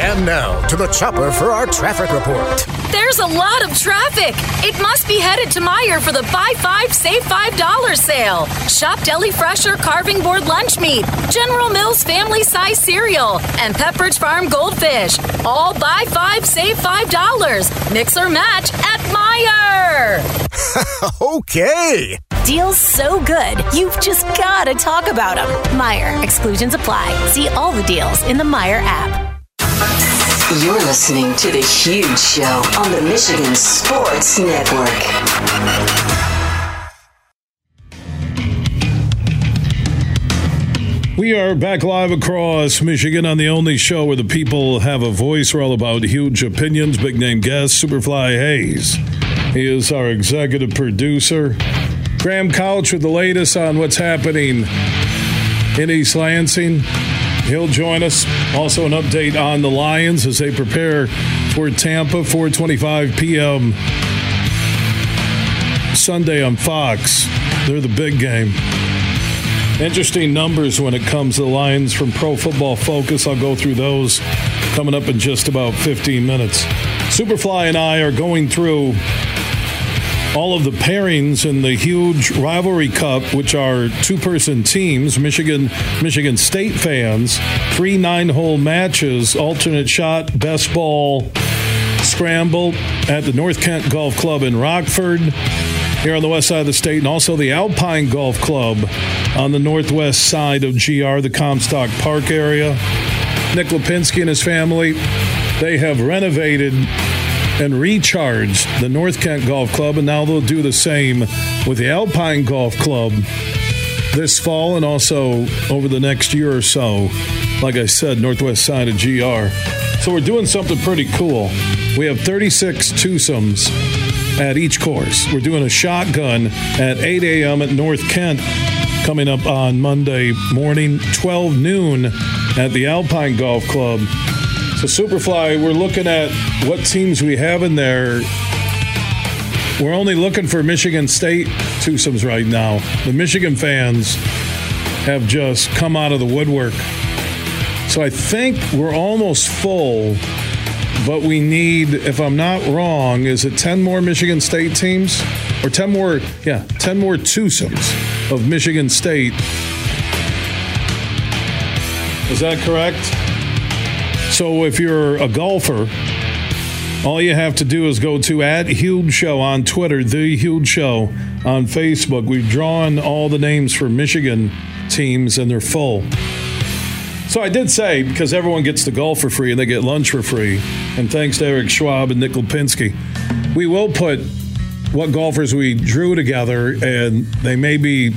And now to the chopper for our traffic report. There's a lot of traffic. It must be headed to Meijer for the buy five, save five dollars sale. Shop Deli Fresher carving board lunch meat, General Mills family size cereal, and Pepperidge Farm goldfish. All buy five, save five dollars. Mix or match at Meijer. okay. Deals so good, you've just got to talk about them. Meijer. Exclusions apply. See all the deals in the Meijer app. You're listening to The Huge Show on the Michigan Sports Network. We are back live across Michigan on the only show where the people have a voice. We're all about huge opinions, big name guests, Superfly Hayes. He is our executive producer. Graham Couch with the latest on what's happening in East Lansing. He'll join us. Also, an update on the Lions as they prepare for Tampa, 4:25 p.m. Sunday on Fox. They're the big game. Interesting numbers when it comes to the Lions from Pro Football Focus. I'll go through those coming up in just about 15 minutes. Superfly and I are going through all of the pairings in the huge rivalry cup, which are two-person teams, Michigan Michigan State fans, three nine-hole matches, alternate shot, best ball, scramble at the North Kent Golf Club in Rockford, here on the west side of the state, and also the Alpine Golf Club on the northwest side of GR, the Comstock Park area. Nick Lipinski and his family, they have renovated and recharge the North Kent Golf Club, and now they'll do the same with the Alpine Golf Club this fall and also over the next year or so. Like I said, northwest side of GR. So we're doing something pretty cool. We have 36 twosomes at each course. We're doing a shotgun at 8 a.m. at North Kent coming up on Monday morning, 12 noon at the Alpine Golf Club. So, Superfly, we're looking at what teams we have in there. We're only looking for Michigan State twosomes right now. The Michigan fans have just come out of the woodwork. So I think we're almost full, but we need, if I'm not wrong, is it 10 more Michigan State teams? Or 10 more, yeah, 10 more twosomes of Michigan State. Is that correct? So if you're a golfer, all you have to do is go to at Huge Show on Twitter, The Huge Show on Facebook. We've drawn all the names for Michigan teams, and they're full. So I did say, because everyone gets the golf for free and they get lunch for free, and thanks to Eric Schwab and Nick Lipinski, we will put what golfers we drew together, and they may be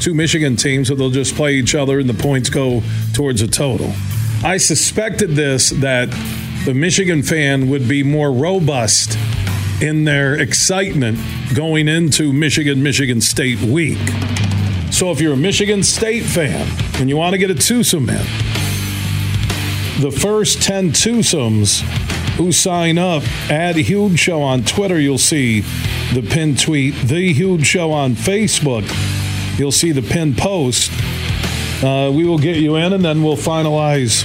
two Michigan teams, so they'll just play each other and the points go towards a total. I suspected this that the Michigan fan would be more robust in their excitement going into Michigan Michigan State week. So if you're a Michigan State fan and you want to get a twosome in, the first 10 twosomes who sign up, add Huge Show on Twitter, you'll see the pin tweet. The Huge Show on Facebook, you'll see the pin post. Uh, we will get you in, and then we'll finalize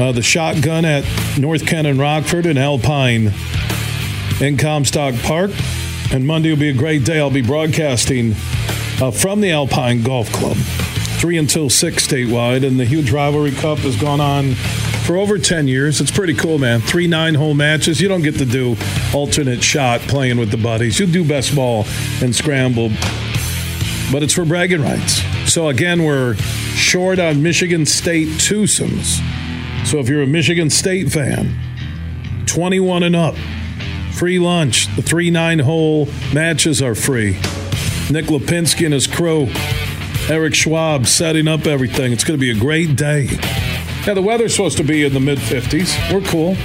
uh, the shotgun at North Kent and Rockford and Alpine in Comstock Park. And Monday will be a great day. I'll be broadcasting uh, from the Alpine Golf Club, three until six statewide, and the huge rivalry cup has gone on for over 10 years. It's pretty cool, man. Three nine hole matches. You don't get to do alternate shot playing with the buddies. You do best ball and scramble, but it's for bragging rights. So again, we're short on Michigan State twosomes. So if you're a Michigan State fan, 21 and up, free lunch. The three nine hole matches are free. Nick Lipinski and his crew, Eric Schwab setting up everything. It's going to be a great day. Yeah, the weather's supposed to be in the mid 50s. We're cool.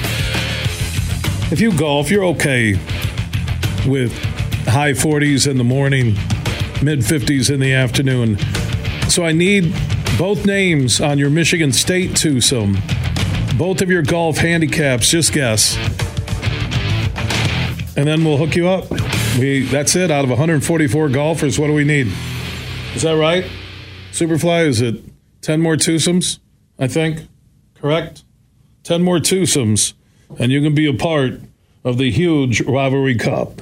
If you golf, you're okay with high 40s in the morning, mid 50s in the afternoon. So I need both names on your Michigan State twosome. Both of your golf handicaps, just guess. And then we'll hook you up. We that's it. Out of 144 golfers, what do we need? Is that right? Superfly, is it 10 more twosomes? I think. Correct? 10 more twosomes, and you can be a part of the huge rivalry cup.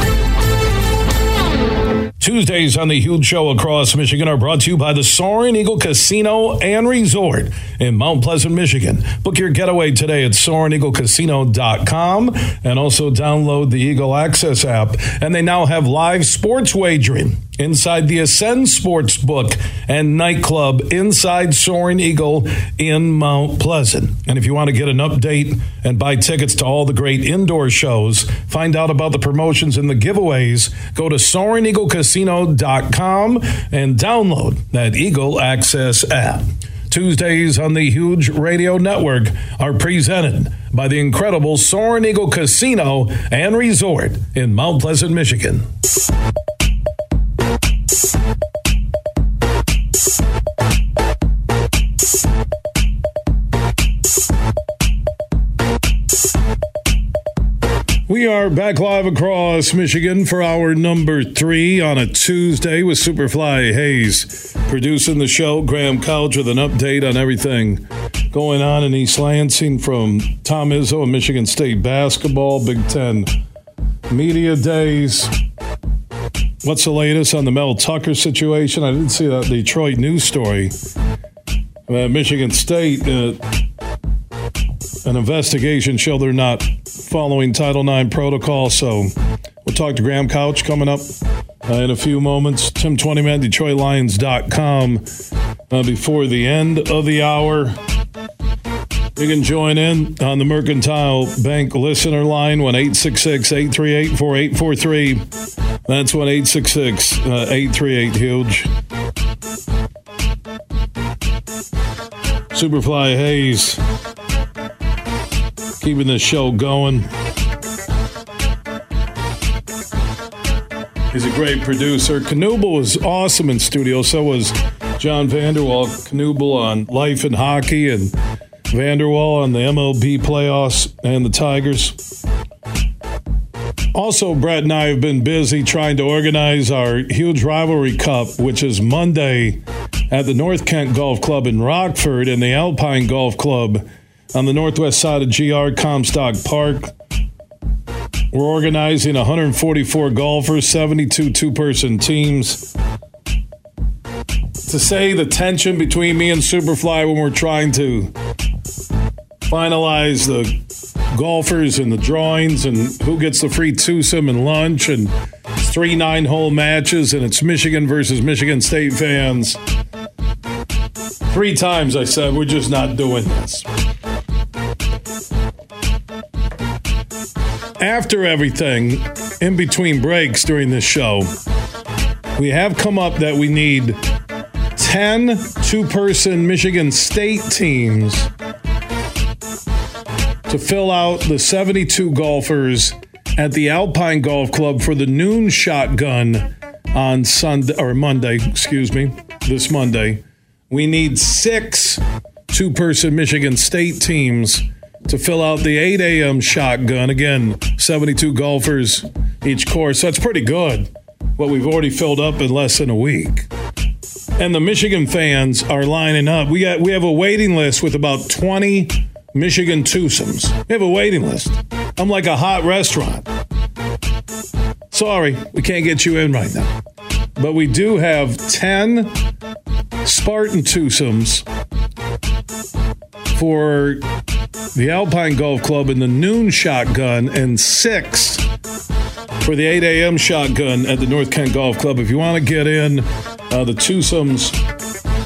Tuesdays on the Huge Show across Michigan are brought to you by the Soaring Eagle Casino and Resort in Mount Pleasant, Michigan. Book your getaway today at SoaringEagleCasino.com and also download the Eagle Access app. And they now have live sports wagering inside the Ascend Sports Book and Nightclub inside Soaring Eagle in Mount Pleasant. And if you want to get an update and buy tickets to all the great indoor shows, find out about the promotions and the giveaways, go to SoaringEagleCasino.com and download that Eagle Access app. Tuesdays on the Huge Radio Network are presented by the incredible Soaring Eagle Casino and Resort in Mount Pleasant, Michigan. We are back live across Michigan for our number three on a Tuesday with Superfly Hayes producing the show. Graham Couch with an update on everything going on in East Lansing from Tom Izzo and Michigan State basketball, Big Ten media days. What's the latest on the Mel Tucker situation? I didn't see that Detroit news story. Uh, Michigan State, uh, an investigation showed they're not following Title IX protocol. So we'll talk to Graham Couch coming up uh, in a few moments. Tim Twentyman, DetroitLions.com uh, before the end of the hour. You can join in on the Mercantile Bank listener line, 1 866 838 4843. That's 1 866 838 Huge. Superfly Hayes keeping the show going. He's a great producer. Knuble was awesome in studio. So was John Vander Wal. Knuble on Life and Hockey and Vander Wal on the MLB playoffs and the Tigers. Also, Brett and I have been busy trying to organize our huge rivalry cup, which is Monday at the North Kent Golf Club in Rockford and the Alpine Golf Club on the northwest side of GR Comstock Park. We're organizing 144 golfers, 72 two person teams. To say the tension between me and Superfly when we're trying to finalize the golfers and the drawings and who gets the free twosome and lunch and three nine hole matches and it's Michigan versus Michigan State fans. Three times I said, we're just not doing this. After everything, in between breaks during this show, we have come up that we need 10 two person Michigan State teams to fill out the 72 golfers at the Alpine Golf Club for the noon shotgun on Sunday or Monday, excuse me, this Monday. We need six two person Michigan State teams to fill out the 8 a.m. shotgun. Again, 72 golfers each course. That's pretty good. What we've already filled up in less than a week. And the Michigan fans are lining up. We got we have a waiting list with about 20 Michigan twosomes. We have a waiting list. I'm like a hot restaurant. Sorry, we can't get you in right now. But we do have 10 Spartan twosomes for the Alpine Golf Club in the noon shotgun, and six for the 8 a.m. shotgun at the North Kent Golf Club. If you want to get in, uh, the twosomes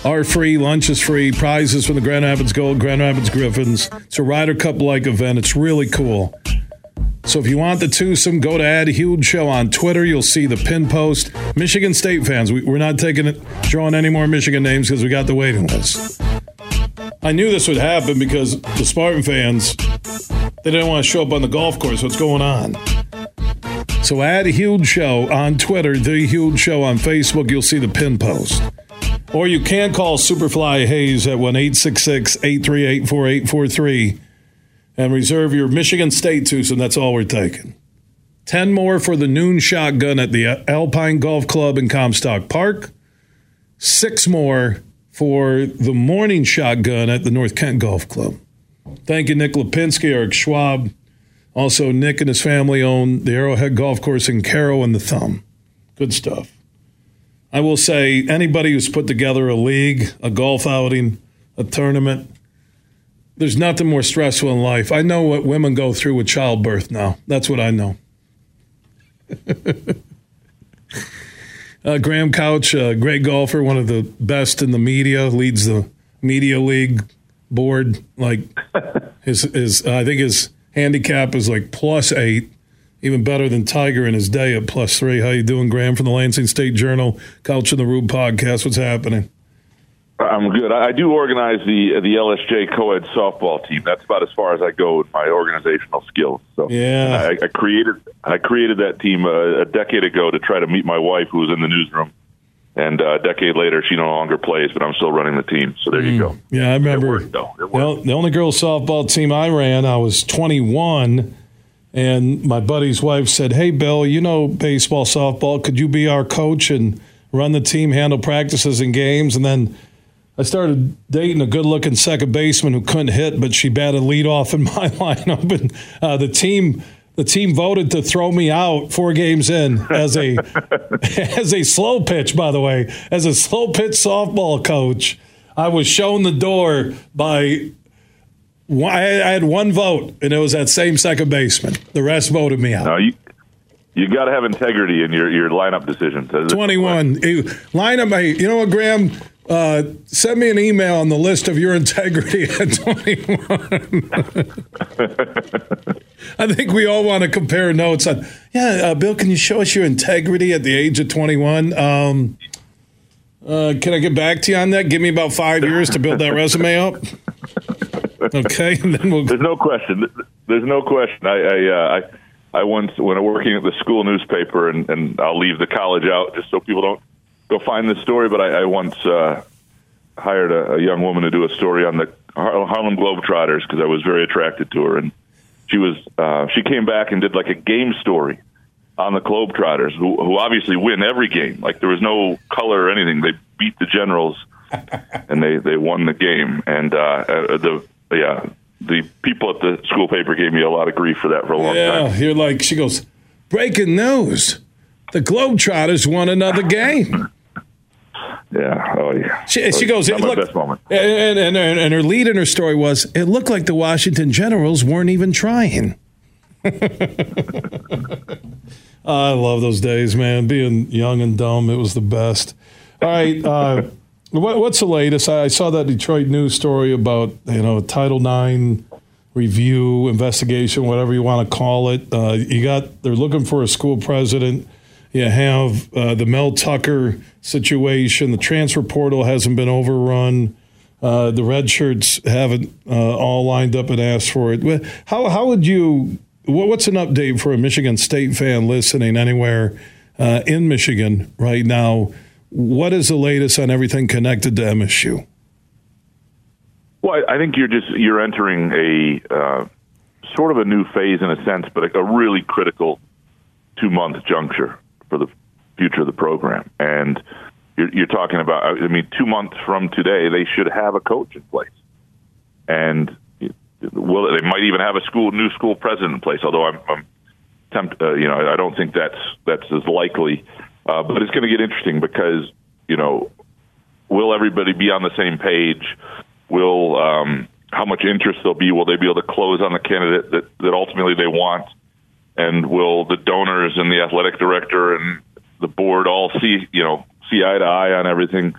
are free, lunch is free, prizes from the Grand Rapids Gold, Grand Rapids Griffins. It's a Ryder Cup like event. It's really cool. So if you want the twosome, go to Ad Huge Show on Twitter. You'll see the pin post. Michigan State fans, we, are not taking it, drawing any more Michigan names because we got the waiting list. I knew this would happen because the Spartan fans, they didn't want to show up on the golf course. What's going on? So add Huge Show on Twitter, The Huge Show on Facebook. You'll see the pin post. Or you can call Superfly Hayes at 1 838 4843 and reserve your Michigan State twosome. That's all we're taking. 10 more for the noon shotgun at the Alpine Golf Club in Comstock Park. Six more for the morning shotgun at the North Kent Golf Club. Thank you, Nick Lipinski, Eric Schwab. Also, Nick and his family own the Arrowhead Golf Course in Carroll and the Thumb. Good stuff. I will say, anybody who's put together a league, a golf outing, a tournament, there's nothing more stressful in life. I know what women go through with childbirth now. That's what I know. uh, Graham Couch, a great golfer, one of the best in the media, leads the media league board. Like his, his uh, I think his handicap is like plus eight, even better than Tiger in his day at plus three. How you doing, Graham? From the Lansing State Journal, Couch in the Room podcast. What's happening? I'm good. I do organize the the LSJ co-ed softball team. That's about as far as I go with my organizational skills. So yeah, I, I created I created that team a, a, decade ago to try to meet my wife, who was in the newsroom. And uh, a decade later, she no longer plays, but I'm still running the team. So there mm. you go. Yeah, I remember. Worked, though. It worked. the only girls softball team I ran, I was 21, and my buddy's wife said, "Hey, Bill, you know baseball, softball. Could you be our coach and run the team, handle practices and games?" And then I started dating a good looking second baseman who couldn't hit, but she batted lead off in my lineup. And uh, the team the team voted to throw me out four games in as a as a slow pitch, by the way, as a slow pitch softball coach. I was shown the door by I had one vote, and it was that same second baseman. The rest voted me out. No, you, you got to have integrity in your, your lineup decisions. Twenty-one lineup. You know what, Graham? Uh, send me an email on the list of your integrity at 21. I think we all want to compare notes on, yeah, uh, Bill, can you show us your integrity at the age of 21? Um, uh, can I get back to you on that? Give me about five years to build that resume up. Okay, then we'll. There's no question. There's no question. I I, uh, I, I once when I'm working at the school newspaper, and, and I'll leave the college out just so people don't go find this story, but I, I once uh, hired a, a young woman to do a story on the Harlem Globetrotters because I was very attracted to her, and she was uh, she came back and did like a game story on the Globetrotters, who, who obviously win every game. Like there was no color or anything; they beat the Generals, and they they won the game. And uh, uh, the yeah, the people at the school paper gave me a lot of grief for that for a long yeah, time. Yeah, you're like she goes breaking news. The Globetrotters won another game. Yeah. Oh, yeah. She, she goes, it looked, best moment. And, and, and, her lead in her story was, it looked like the Washington Generals weren't even trying. I love those days, man. Being young and dumb, it was the best. All right. Uh, what, what's the latest? I saw that Detroit news story about, you know, Title IX review, investigation, whatever you want to call it. Uh, you got, they're looking for a school president you have uh, the Mel Tucker situation. The transfer portal hasn't been overrun. Uh, the red shirts haven't uh, all lined up and asked for it. How how would you? What's an update for a Michigan State fan listening anywhere uh, in Michigan right now? What is the latest on everything connected to MSU? Well, I think you're just you're entering a uh, sort of a new phase in a sense, but a really critical two month juncture for the future of the program. And you're, you're talking about, I mean, two months from today, they should have a coach in place. And well, they might even have a school new school president in place. Although I'm, I'm tempt, uh, you know, I don't think that's that's as likely. Uh, but it's going to get interesting because you know, will everybody be on the same page? Will um, how much interest there'll be? Will they be able to close on the candidate that that ultimately they want? And will the donors and the athletic director and the board all see you know see eye to eye on everything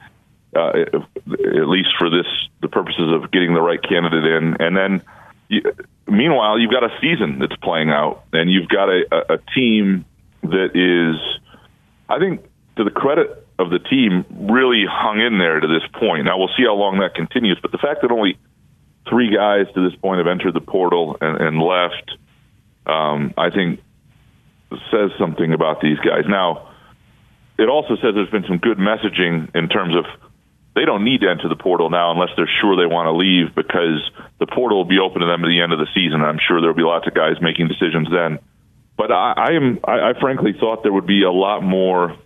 uh, at least for this the purposes of getting the right candidate in and then you, meanwhile, you've got a season that's playing out, and you've got a, a, team that is, I think, to the credit of the team, really hung in there to this point. Now we'll see how long that continues. But the fact that only three guys to this point have entered the portal and, and left, um, I think, says something about these guys. Now, it also says there's been some good messaging in terms of they don't need to enter the portal now unless they're sure they want to leave because the portal will be open to them at the end of the season. I'm sure there'll be lots of guys making decisions then. But I, I am I, I frankly thought there would be a lot more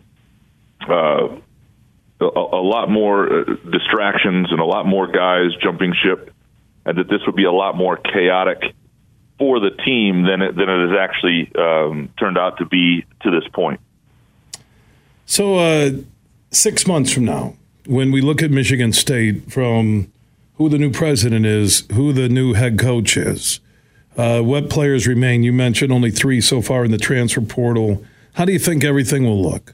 uh, a, a lot more uh, distractions and a lot more guys jumping ship, and that this would be a lot more chaotic for the team than it, than it has actually um, turned out to be to this point. So, uh, six months from now, when we look at Michigan State from who the new president is, who the new head coach is, uh, what players remain? You mentioned only three so far in the transfer portal. How do you think everything will look?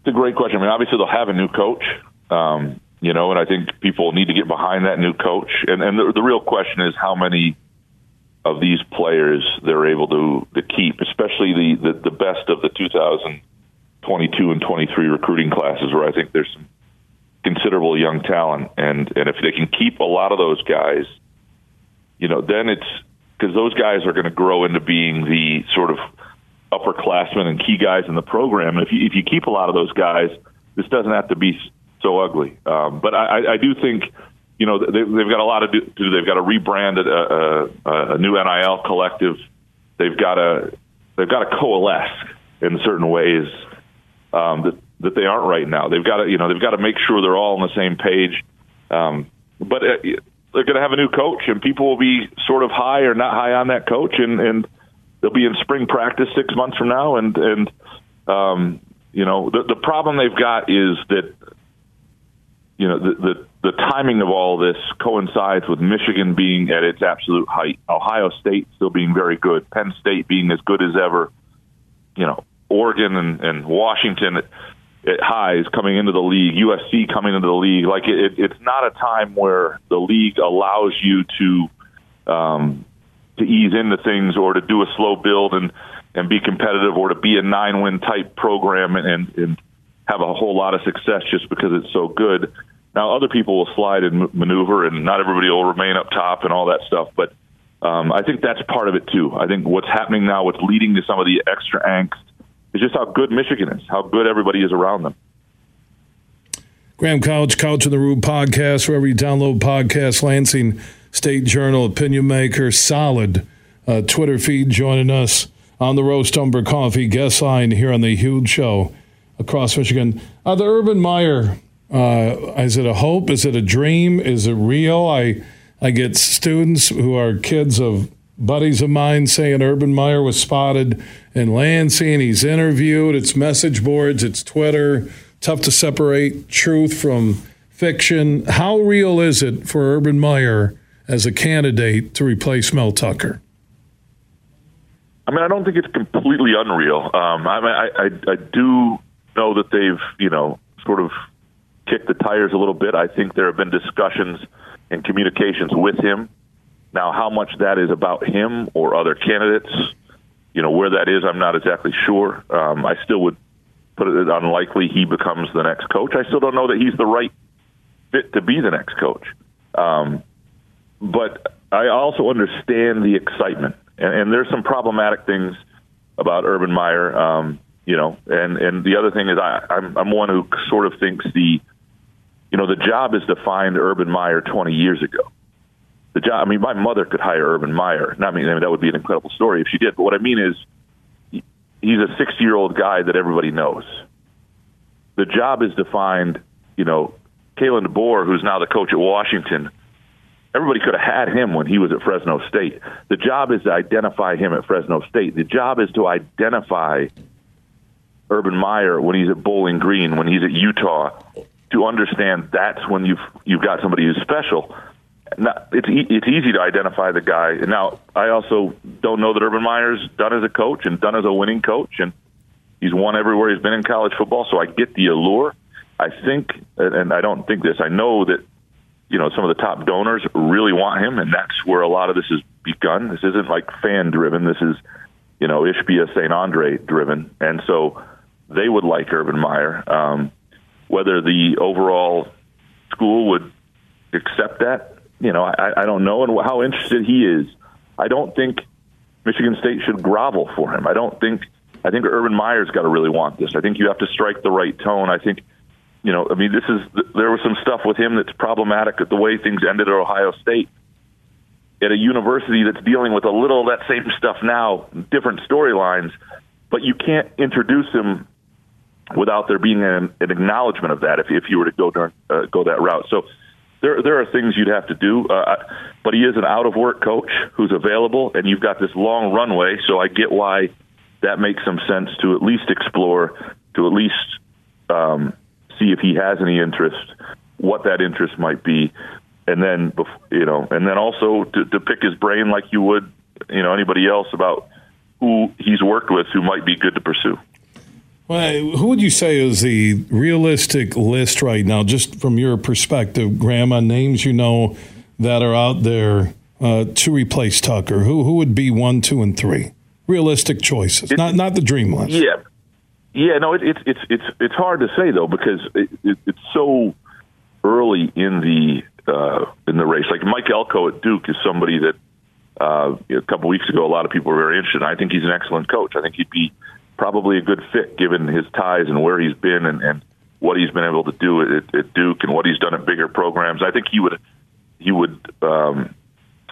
It's a great question. I mean, obviously they'll have a new coach, um, you know, and I think people need to get behind that new coach. And, and the, the real question is how many of these players they're able to to keep, especially the the, the best of the 2022 and 23 recruiting classes, where I think there's some considerable young talent, and and if they can keep a lot of those guys, you know, then it's because those guys are going to grow into being the sort of upperclassmen and key guys in the program. And if you, if you keep a lot of those guys, this doesn't have to be so ugly. Um, but I, I do think, you know, they, they've got a lot to do. They've got to rebrand a, a, a new NIL collective. They've got to they've got to coalesce in certain ways um, that that they aren't right now. They've got to you know they've got to make sure they're all on the same page. Um, but uh, they're going to have a new coach, and people will be sort of high or not high on that coach, and and they'll be in spring practice six months from now, and and um, you know the the problem they've got is that you know the, the the timing of all this coincides with Michigan being at its absolute height, Ohio State still being very good, Penn State being as good as ever, you know Oregon and, and Washington at, at highs coming into the league, USC coming into the league. Like it, it's not a time where the league allows you to um, to ease into things or to do a slow build and and be competitive or to be a nine win type program and and have a whole lot of success just because it's so good. Now other people will slide and maneuver, and not everybody will remain up top and all that stuff. But um, I think that's part of it too. I think what's happening now, what's leading to some of the extra angst, is just how good Michigan is, how good everybody is around them. Graham Couch, Couch in the Room podcast, wherever you download podcasts, Lansing State Journal, opinion maker, solid uh, Twitter feed joining us on the Roast Umber Coffee guest line here on the huge show across Michigan. Uh, the Urban Meyer, uh, is it a hope? Is it a dream? Is it real? I I get students who are kids of buddies of mine saying Urban Meyer was spotted in Lansing. He's interviewed. It's message boards. It's Twitter. Tough to separate truth from fiction. How real is it for Urban Meyer as a candidate to replace Mel Tucker? I mean, I don't think it's completely unreal. Um, I, I, I, I do know that they've, you know, sort of kicked the tires a little bit. I think there have been discussions and communications with him. Now, how much that is about him or other candidates, you know, where that is, I'm not exactly sure. Um, I still would put it unlikely he becomes the next coach. I still don't know that he's the right fit to be the next coach. Um, but I also understand the excitement, and, and there's some problematic things about Urban Meyer. Um, you know, and and the other thing is I, I'm I'm one who sort of thinks the, you know, the job is to find Urban Meyer 20 years ago. The job. I mean, my mother could hire Urban Meyer. Not I mean, I mean that would be an incredible story if she did. But what I mean is, he's a 60 year old guy that everybody knows. The job is to find, You know, Kalen DeBoer, who's now the coach at Washington Everybody could have had him when he was at Fresno State. The job is to identify him at Fresno State. The job is to identify Urban Meyer when he's at Bowling Green, when he's at Utah, to understand that's when you've you've got somebody who's special. Now, it's e- it's easy to identify the guy. Now, I also don't know that Urban Meyer's done as a coach and done as a winning coach, and he's won everywhere he's been in college football. So I get the allure. I think, and I don't think this. I know that you know, some of the top donors really want him, and that's where a lot of this has begun. This isn't like fan driven. This is, you know, Ishbia St. Andre driven, and so they would like Urban Meyer. Um, whether the overall school would accept that, you know, I, I don't know, and how interested he is. I don't think Michigan State should grovel for him. I don't think. I think Urban Meyer's got to really want this. I think you have to strike the right tone. I think, you know, I mean, this is there was some stuff with him that's problematic at the way things ended at Ohio State. At a university that's dealing with a little of that same stuff now, different storylines, but you can't introduce him without there being an, an acknowledgement of that if, if you were to go during, uh, go that route. So there there are things you'd have to do. Uh, but he is an out of work coach who's available, and you've got this long runway. So I get why that makes some sense to at least explore, to at least um, see if he has any interest, what that interest might be, and then you know, and then also to, to pick his brain like you would you know anybody else about who he's worked with who might be good to pursue. Well, who would you say is the realistic list right now, just from your perspective, Graham, on names you know that are out there uh, to replace Tucker? Who who would be one, two, and three? Realistic choices, not not the dream list. Yeah, yeah. No, it, it's it's it's it's hard to say though because it, it, it's so early in the uh, in the race. Like Mike Elko at Duke is somebody that uh, a couple weeks ago a lot of people were very interested. I think he's an excellent coach. I think he'd be probably a good fit given his ties and where he's been and, and what he's been able to do at, at Duke and what he's done at bigger programs. I think he would he would um,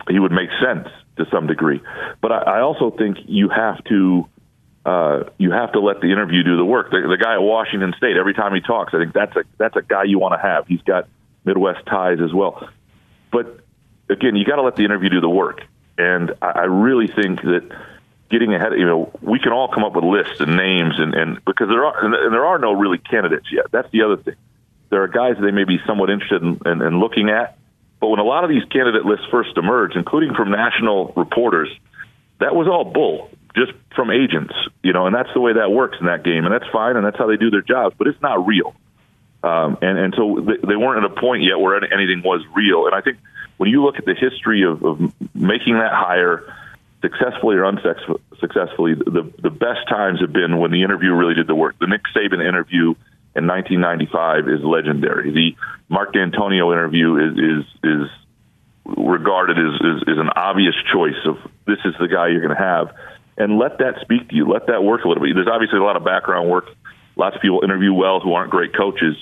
he would make sense to some degree. But I, I also think you have to uh, you have to let the interview do the work. The, the guy at Washington State, every time he talks, I think that's a that's a guy you want to have. He's got Midwest ties as well. But again, you got to let the interview do the work. And I, I really think that getting ahead. You know, we can all come up with lists and names, and, and because there are and there are no really candidates yet. That's the other thing. There are guys they may be somewhat interested in, in, in looking at, but when a lot of these candidate lists first emerged, including from national reporters, that was all bull, just from agents. You know, and that's the way that works in that game, and that's fine, and that's how they do their jobs. But it's not real. Um, and and so they, they weren't at a point yet where anything was real. And I think when you look at the history of, of making that hire successfully or unsuccessfully, the the best times have been when the interview really did the work. The Nick Saban interview in 1995 is legendary. The Mark Dantonio interview is is is regarded as is, is an obvious choice of this is the guy you're going to have, and let that speak to you. Let that work a little bit. There's obviously a lot of background work. Lots of people interview well who aren't great coaches,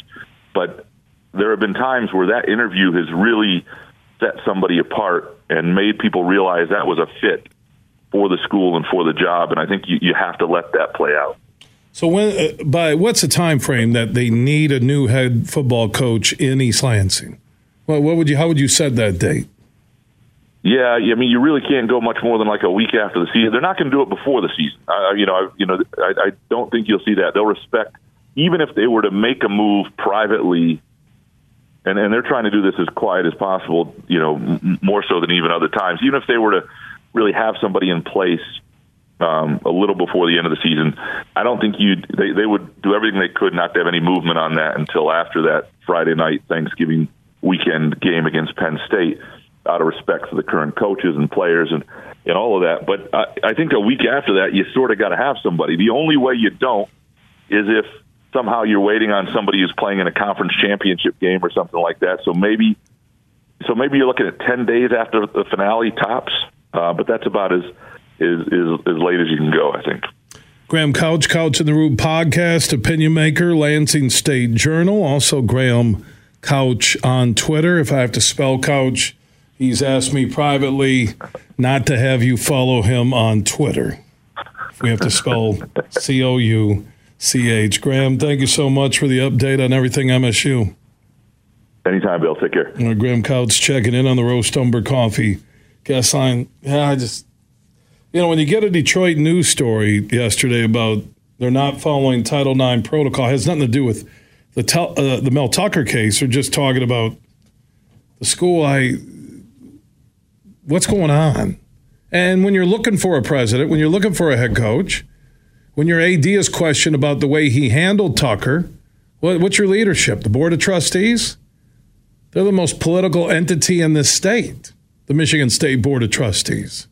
but there have been times where that interview has really set somebody apart and made people realize that was a fit for the school and for the job. And I think you, you have to let that play out. So when uh, by what's the time frame that they need a new head football coach in East Lansing? Well, what would you how would you set that date? Yeah, I mean, you really can't go much more than like a week after the season. They're not going to do it before the season. Uh, you know, I, you know, I, I don't think you'll see that. They'll respect, even if they were to make a move privately, and and they're trying to do this as quiet as possible. You know, m- more so than even other times. Even if they were to really have somebody in place um, a little before the end of the season. I don't think you they they would do everything they could not to have any movement on that until after that Friday night Thanksgiving weekend game against Penn State, out of respect for the current coaches and players and and all of that. But I, I think a week after that, you sort of got to have somebody. The only way you don't is if somehow you're waiting on somebody who's playing in a conference championship game or something like that. So maybe so maybe you're looking at ten days after the finale tops uh, but that's about as, as, as, as late as you can go, I think. Graham Couch, Couch in the Room podcast, opinion maker, Lansing State Journal. Also, Graham Couch on Twitter. If I have to spell Couch, he's asked me privately not to have you follow him on Twitter. We have to spell C O U C H. Graham, thank you so much for the update on everything MSU. Anytime, Bill. Take care. Graham Couch checking in on the Roast Umber Coffee guest line. Yeah, I just, you know, when you get a Detroit news story yesterday about they're not following Title IX protocol, it has nothing to do with the tel- uh, the Mel Tucker case. They're just talking about the school. I, what's going on? And when you're looking for a president, when you're looking for a head coach, when your AD is questioned about the way he handled Tucker, what, what's your leadership? The board of trustees? They're the most political entity in this state, the Michigan State Board of Trustees.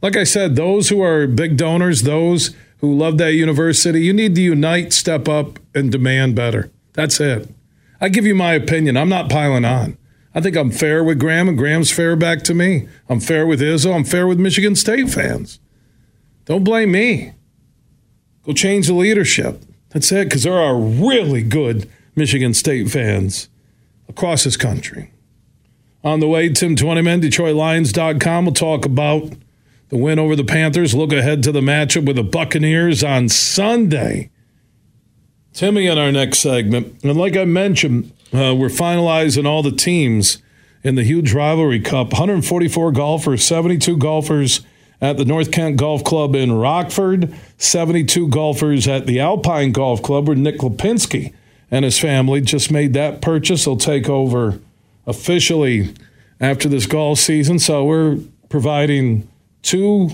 Like I said, those who are big donors, those who love that university, you need to unite, step up, and demand better. That's it. I give you my opinion. I'm not piling on. I think I'm fair with Graham, and Graham's fair back to me. I'm fair with Izzo. I'm fair with Michigan State fans. Don't blame me. Go change the leadership. That's it, because there are really good Michigan State fans across this country. On the way, Tim Twentyman, DetroitLions.com will talk about the win over the Panthers. Look ahead to the matchup with the Buccaneers on Sunday. Timmy in our next segment. And like I mentioned, uh, we're finalizing all the teams in the huge rivalry cup 144 golfers, 72 golfers at the North Kent Golf Club in Rockford, 72 golfers at the Alpine Golf Club where Nick Lipinski and his family just made that purchase. He'll take over officially after this golf season. So we're providing two,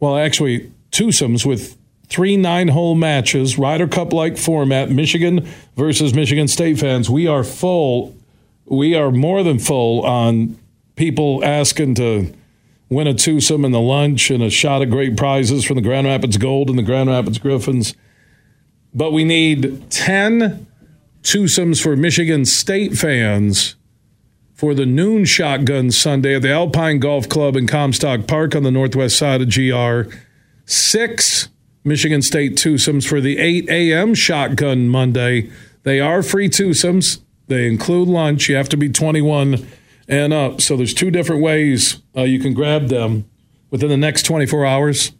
well, actually, twosomes with three nine hole matches, Ryder Cup like format, Michigan versus Michigan State fans. We are full. We are more than full on people asking to win a twosome and the lunch and a shot of great prizes from the Grand Rapids Gold and the Grand Rapids Griffins. But we need 10 twosomes for Michigan State fans for the noon shotgun Sunday at the Alpine Golf Club in Comstock Park on the northwest side of GR. Six Michigan State twosomes for the 8 a.m. shotgun Monday. They are free twosomes. They include lunch. You have to be 21 and up. So there's two different ways uh, you can grab them within the next 24 hours.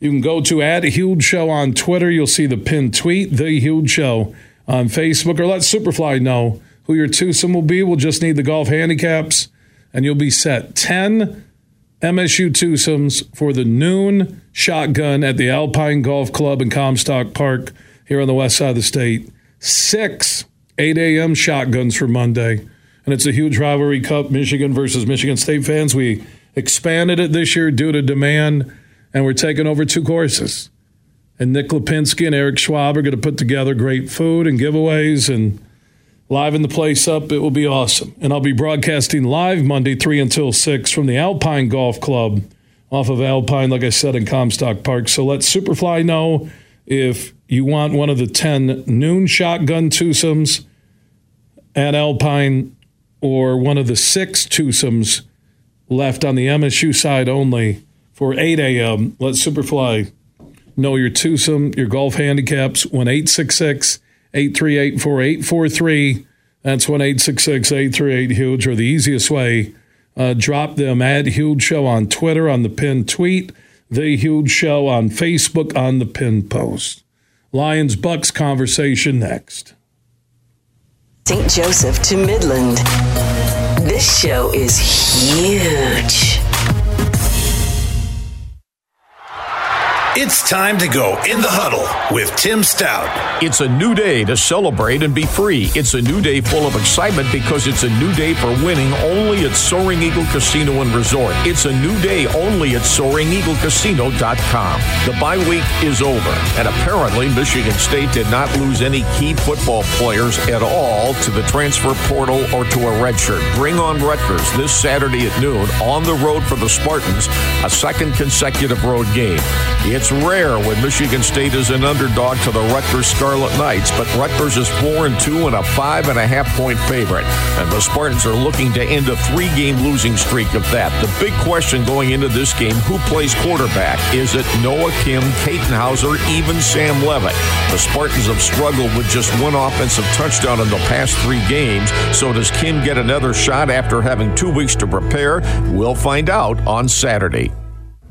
You can go to at Huge Show on Twitter. You'll see the pinned tweet, The Huge Show on Facebook, or let Superfly know who your twosome will be. We'll just need the golf handicaps, and you'll be set. 10 MSU twosomes for the noon shotgun at the Alpine Golf Club in Comstock Park here on the west side of the state. Six 8 a.m. shotguns for Monday. And it's a huge rivalry cup, Michigan versus Michigan State fans. We expanded it this year due to demand, and we're taking over two courses. And Nick Lipinski and Eric Schwab are going to put together great food and giveaways and liven the place up. It will be awesome. And I'll be broadcasting live Monday, 3 until 6 from the Alpine Golf Club off of Alpine, like I said, in Comstock Park. So let Superfly know if you want one of the 10 noon shotgun twosomes at Alpine or one of the six twosomes left on the MSU side only for 8 a.m. Let Superfly know your twosome, your golf handicaps, 1 866 838 4843. That's 1 838 Huge, or the easiest way, uh, drop them at Huge Show on Twitter on the pinned tweet, The Huge Show on Facebook on the pinned post. Lions Bucks conversation next. St. Joseph to Midland. This show is huge. It's time to go in the huddle with Tim Staudt. It's a new day to celebrate and be free. It's a new day full of excitement because it's a new day for winning only at Soaring Eagle Casino and Resort. It's a new day only at SoaringEagleCasino.com. The bye week is over, and apparently Michigan State did not lose any key football players at all to the transfer portal or to a redshirt. Bring on Rutgers this Saturday at noon on the road for the Spartans, a second consecutive road game. It's rare when Michigan State is an underdog to the Rutgers Scarlet Knights, but Rutgers is 4 and 2 and a five and a half point favorite. And the Spartans are looking to end a three game losing streak of that. The big question going into this game who plays quarterback? Is it Noah Kim, Katin Houser, even Sam Leavitt? The Spartans have struggled with just one offensive touchdown in the past three games. So does Kim get another shot after having two weeks to prepare? We'll find out on Saturday.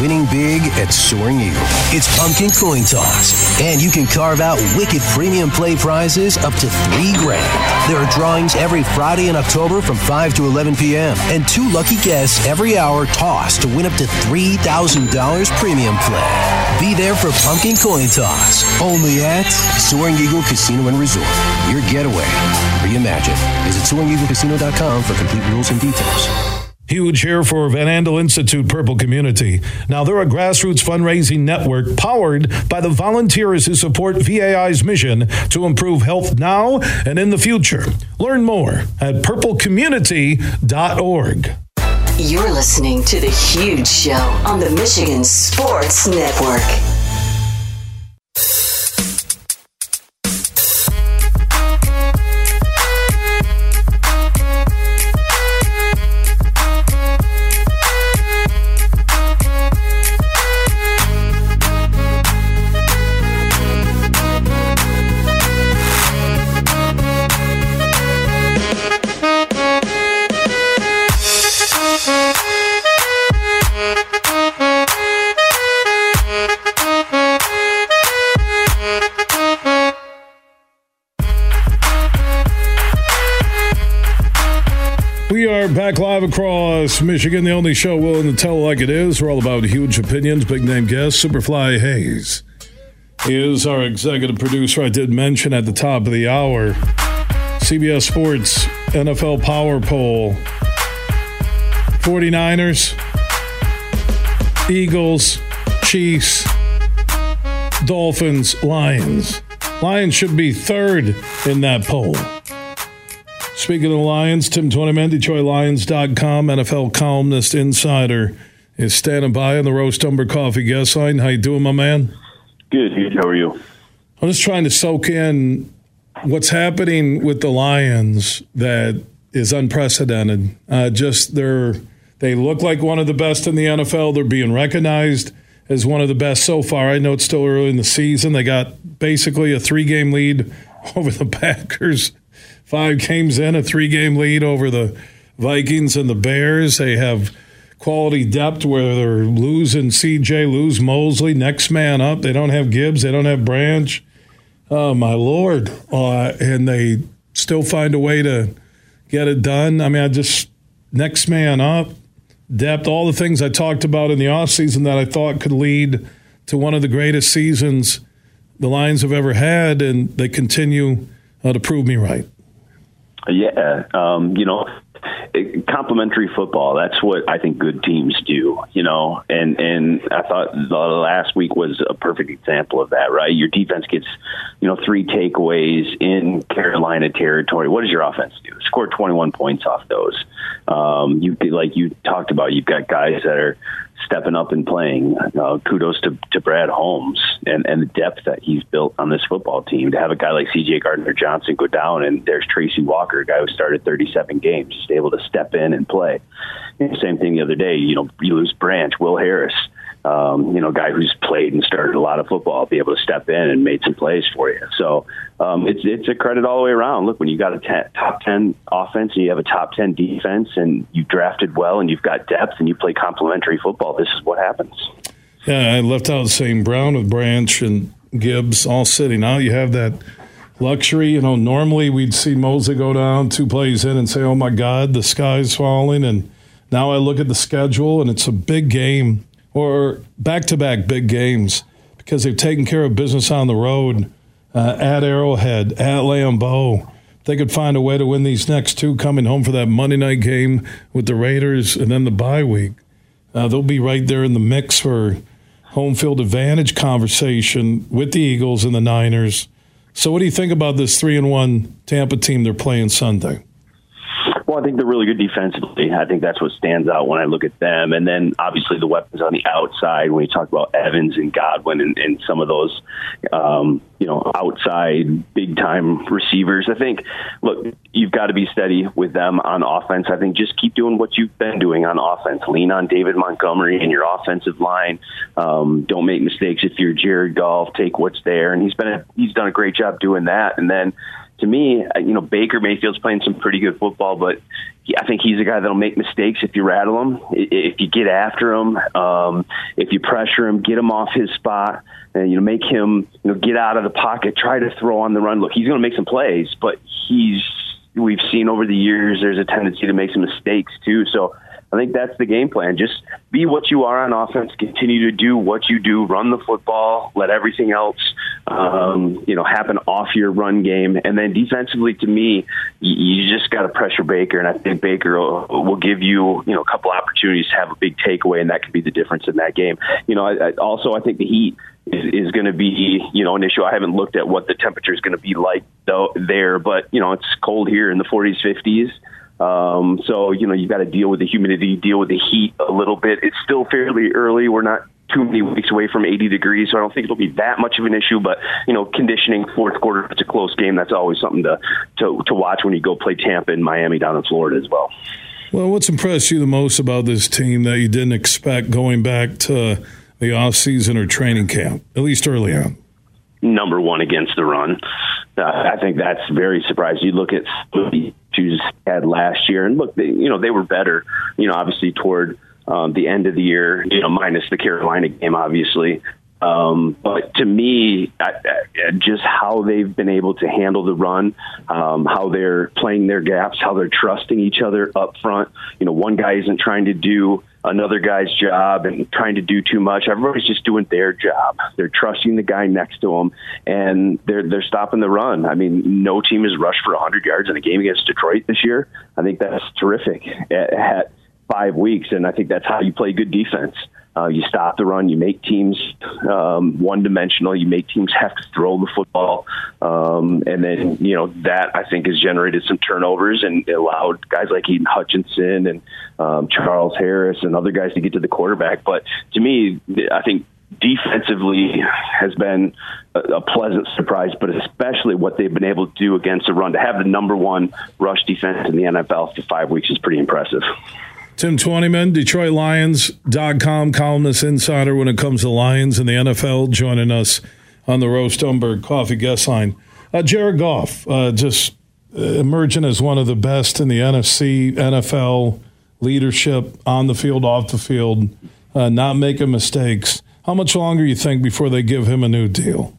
winning big at Soaring Eagle. It's pumpkin coin toss, and you can carve out wicked premium play prizes up to three grand. There are drawings every Friday in October from 5 to 11 p.m., and two lucky guests every hour toss to win up to $3,000 premium play. Be there for pumpkin coin toss, only at Soaring Eagle Casino and Resort. Your getaway reimagined. Visit SoaringEagleCasino.com for complete rules and details. Huge here for Van Andel Institute Purple Community. Now, they're a grassroots fundraising network powered by the volunteers who support VAI's mission to improve health now and in the future. Learn more at purplecommunity.org. You're listening to The Huge Show on the Michigan Sports Network. Michigan, the only show willing to tell like it is. We're all about huge opinions, big name guests. Superfly Hayes is our executive producer. I did mention at the top of the hour CBS Sports NFL Power Poll 49ers, Eagles, Chiefs, Dolphins, Lions. Lions should be third in that poll. Speaking of the Lions, Tim Twentyman, DetroitLions.com, NFL columnist, insider, is standing by on the Roast Umber Coffee guest line. How you doing, my man? Good, huge. How are you? I'm just trying to soak in what's happening with the Lions that is unprecedented. Uh, just they're they look like one of the best in the NFL. They're being recognized as one of the best so far. I know it's still early in the season. They got basically a three game lead over the Packers five games in, a three game lead over the Vikings and the Bears. They have quality depth where they're losing CJ, lose Mosley, next man up. They don't have Gibbs, they don't have Branch. Oh, my Lord. Uh, and they still find a way to get it done. I mean, I just, next man up, depth, all the things I talked about in the offseason that I thought could lead to one of the greatest seasons the Lions have ever had, and they continue uh, to prove me right. Yeah, um, you know, complementary football. That's what I think good teams do. You know, and and I thought the last week was a perfect example of that. Right, your defense gets you know three takeaways in Carolina territory. What does your offense do? Score twenty one points off those. Um, you like you talked about. You've got guys that are stepping up and playing. Uh, kudos to, to Brad Holmes and, and the depth that he's built on this football team. To have a guy like C.J. Gardner Johnson go down, and there's Tracy Walker, a guy who started 37 games, just able to step in and play. And same thing the other day. You know, you lose Branch, Will Harris um, you know, guy who's played and started a lot of football, be able to step in and made some plays for you. So um, it's it's a credit all the way around. Look, when you got a ten, top ten offense and you have a top ten defense, and you drafted well and you've got depth and you play complementary football, this is what happens. Yeah, I left out St. Brown with Branch and Gibbs all sitting. Now you have that luxury. You know, normally we'd see Mosley go down two plays in and say, "Oh my God, the sky's falling," and now I look at the schedule and it's a big game or back to back big games because they've taken care of business on the road uh, at Arrowhead, at Lambeau. They could find a way to win these next two coming home for that Monday night game with the Raiders and then the bye week. Uh, they'll be right there in the mix for home field advantage conversation with the Eagles and the Niners. So, what do you think about this three and one Tampa team they're playing Sunday? I think they're really good defensively. I think that's what stands out when I look at them. And then obviously the weapons on the outside when you talk about Evans and Godwin and, and some of those, um, you know, outside big time receivers. I think, look, you've got to be steady with them on offense. I think just keep doing what you've been doing on offense. Lean on David Montgomery and your offensive line. Um, don't make mistakes if you're Jared Goff. Take what's there, and he's been a, he's done a great job doing that. And then to me, uh, you know, Baker Mayfield's playing some pretty good football, but I think he's a guy that'll make mistakes if you rattle him, if you get after him, um, if you pressure him, get him off his spot, and you know, make him you know get out of the pocket, try to throw on the run. Look, he's going to make some plays, but he's we've seen over the years there's a tendency to make some mistakes too. So I think that's the game plan. Just be what you are on offense. Continue to do what you do. Run the football. Let everything else, um, you know, happen off your run game. And then defensively, to me, you, just got to pressure Baker, and I think Baker will, will, give you, you know, a couple opportunities to have a big takeaway, and that could be the difference in that game. You know, I, I, also I think the Heat is, is going to be, you know, an issue. I haven't looked at what the temperature is going to be like though there, but you know, it's cold here in the 40s, 50s. Um, so, you know, you've got to deal with the humidity, deal with the heat a little bit. It's still fairly early. We're not too many weeks away from 80 degrees, so I don't think it'll be that much of an issue. But you know, conditioning fourth quarter, it's a close game. That's always something to to, to watch when you go play Tampa and Miami down in Florida as well. Well, what's impressed you the most about this team that you didn't expect going back to the off season or training camp, at least early on? Number one against the run. Uh, I think that's very surprising. You look at had last year, and look, they, you know, they were better. You know, obviously toward um, the end of the year, you know, minus the Carolina game, obviously. Um, but to me, I, I, just how they've been able to handle the run, um, how they're playing their gaps, how they're trusting each other up front. You know, one guy isn't trying to do another guy's job and trying to do too much. Everybody's just doing their job. They're trusting the guy next to them, and they're they're stopping the run. I mean, no team has rushed for 100 yards in a game against Detroit this year. I think that's terrific at, at five weeks, and I think that's how you play good defense. Uh, you stop the run. You make teams um, one dimensional. You make teams have to throw the football, um, and then you know that I think has generated some turnovers and allowed guys like Aidan Hutchinson and um, Charles Harris and other guys to get to the quarterback. But to me, I think defensively has been a, pleasant surprise, but especially what they've been able to do against the run. To have the number one rush defense in the NFL for five weeks is pretty impressive. Tim Twentyman, DetroitLions.com columnist insider when it comes to Lions and the NFL, joining us on the Roast Umber Coffee Guest Line. Uh, Jared Goff, uh, just uh, emerging as one of the best in the NFC, NFL leadership on the field, off the field, uh, not making mistakes. How much longer you think before they give him a new deal?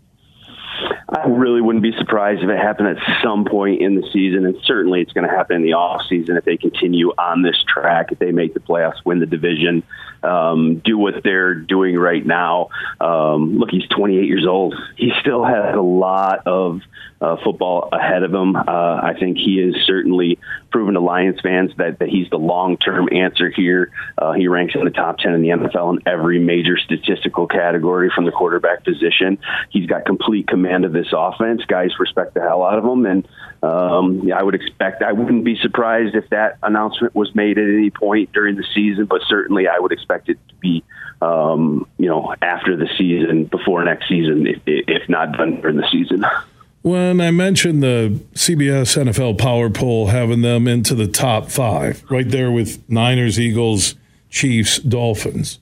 I really wouldn't be surprised if it happened at some point in the season, and certainly it's going to happen in the off season if they continue on this track. If they make the playoffs, win the division, um, do what they're doing right now. Um, look, he's 28 years old. He still has a lot of uh, football ahead of him. Uh, I think he has certainly proven to Lions fans that, that he's the long term answer here. Uh, he ranks in the top 10 in the NFL in every major statistical category from the quarterback position. He's got complete command of this offense. Guys respect the hell out of him. And um, yeah, I would expect, I wouldn't be surprised if that announcement was made at any point during the season, but certainly I would expect it to be um, you know, after the season, before next season, if, if not done during the season. When I mentioned the CBS NFL Power Poll having them into the top five, right there with Niners, Eagles, Chiefs, Dolphins,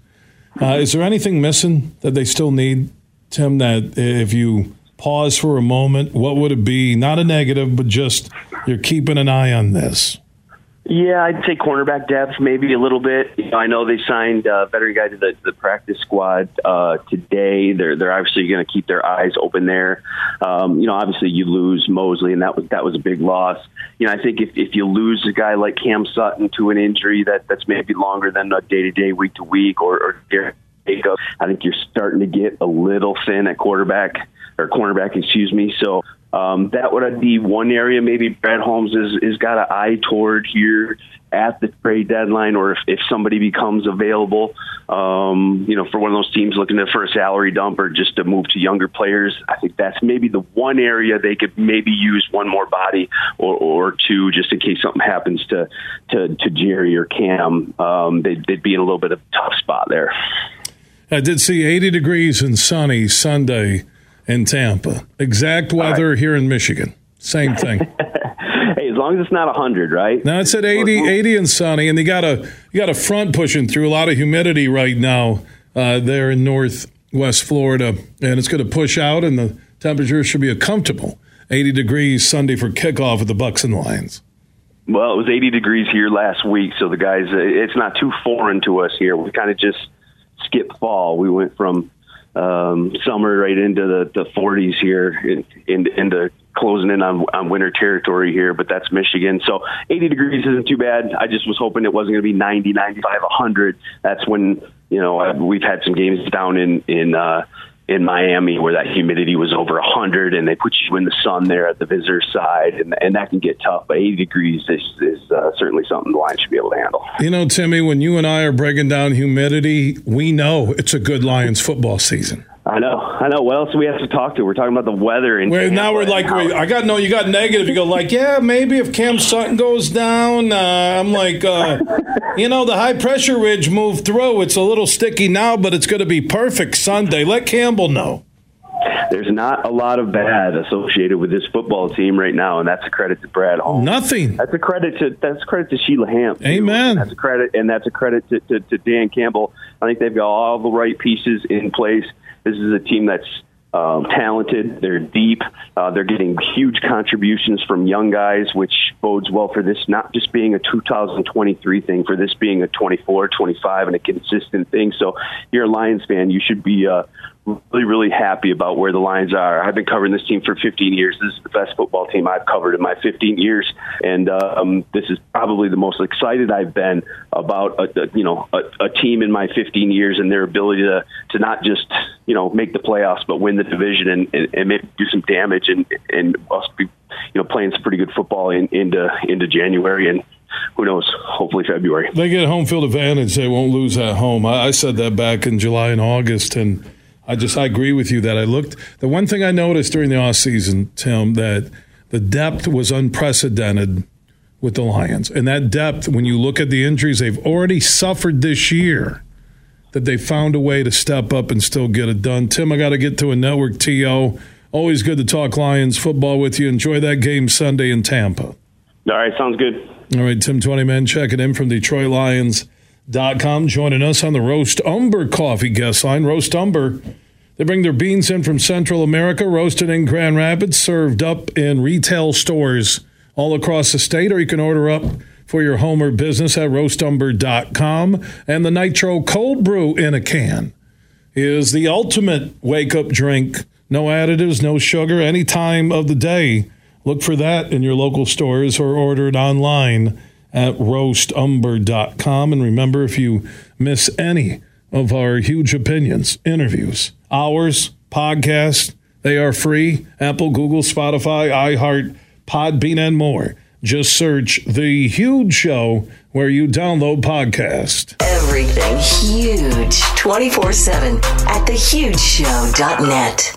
uh, is there anything missing that they still need, Tim? That if you pause for a moment, what would it be? Not a negative, but just you're keeping an eye on this. Yeah, I'd say cornerback depth maybe a little bit. You know, I know they signed a veteran guy to the, the practice squad uh, today. They're they're obviously going to keep their eyes open there. Um, you know, obviously you lose Moseley, and that was that was a big loss. You know, I think if if you lose a guy like Cam Sutton to an injury that that's maybe longer than a day to day, week to week, or, or I think you're starting to get a little thin at quarterback or cornerback, excuse me. So um, that would be one area maybe Brad Holmes is is got an eye toward here at the trade deadline or if, if somebody becomes available, um, you know, for one of those teams looking for a salary dump or just to move to younger players. I think that's maybe the one area they could maybe use one more body or, or two just in case something happens to, to, to Jerry or Cam. Um, they'd, they'd be in a little bit of a tough spot there. I did see 80 degrees and sunny Sunday in Tampa. Exact weather right. here in Michigan. Same thing. hey, as long as it's not 100, right? Now it's at 80, 80 and sunny, and you got a you got a front pushing through a lot of humidity right now uh, there in northwest Florida, and it's going to push out, and the temperature should be a comfortable 80 degrees Sunday for kickoff of the Bucs and Lions. Well, it was 80 degrees here last week, so the guys, it's not too foreign to us here. We kind of just skip fall. We went from um, summer right into the, the 40s here, in, in, into closing in on, on winter territory here, but that's Michigan. So 80 degrees isn't too bad. I just was hoping it wasn't going to be 90, 95, 100. That's when, you know, we've had some games down in, in, uh, in Miami where that humidity was over 100 and they put you in the sun there at the visitor side and, and that can get tough but 80 degrees is, is uh, certainly something the Lions should be able to handle. You know, Timmy, when you and I are breaking down humidity, we know it's a good Lions football season. I know, I know. What else do we have to talk to? We're talking about the weather, and now we're like, wait, I got no. You got negative. You go like, yeah, maybe if Cam Sutton goes down, uh, I'm like, uh, you know, the high pressure ridge moved through. It's a little sticky now, but it's going to be perfect Sunday. Let Campbell know. There's not a lot of bad associated with this football team right now, and that's a credit to Brad Holmes. Nothing. That's a credit to that's a credit to Sheila Hamp. Amen. That's a credit, and that's a credit to, to, to Dan Campbell. I think they've got all the right pieces in place this is a team that's um, talented. They're deep. Uh, they're getting huge contributions from young guys, which bodes well for this not just being a 2023 thing, for this being a 24, 25, and a consistent thing. So, you're a Lions fan. You should be uh, really, really happy about where the Lions are. I've been covering this team for 15 years. This is the best football team I've covered in my 15 years, and um, this is probably the most excited I've been about a, a you know a, a team in my 15 years and their ability to to not just you know make the playoffs but win the division and, and, and maybe do some damage and and us be you know playing some pretty good football in, into into January and who knows? Hopefully February. They get home field advantage. They won't lose at home. I, I said that back in July and August, and I just I agree with you that I looked. The one thing I noticed during the off season, Tim, that the depth was unprecedented with the Lions, and that depth, when you look at the injuries they've already suffered this year, that they found a way to step up and still get it done. Tim, I got to get to a network. To always good to talk Lions football with you. Enjoy that game Sunday in Tampa. All right, sounds good. All right, Tim Twentyman checking in from Detroit Lions com joining us on the Roast Umber Coffee guest line. Roast Umber, they bring their beans in from Central America, roasted in Grand Rapids, served up in retail stores all across the state, or you can order up for your home or business at roastumber.com. And the Nitro Cold Brew in a can is the ultimate wake up drink. No additives, no sugar, any time of the day. Look for that in your local stores or order it online at roastumber.com. And remember, if you miss any of our huge opinions, interviews, hours, podcasts, they are free. Apple, Google, Spotify, iHeart, Podbean, and more. Just search The Huge Show where you download podcast. Everything huge 24 7 at thehugeshow.net.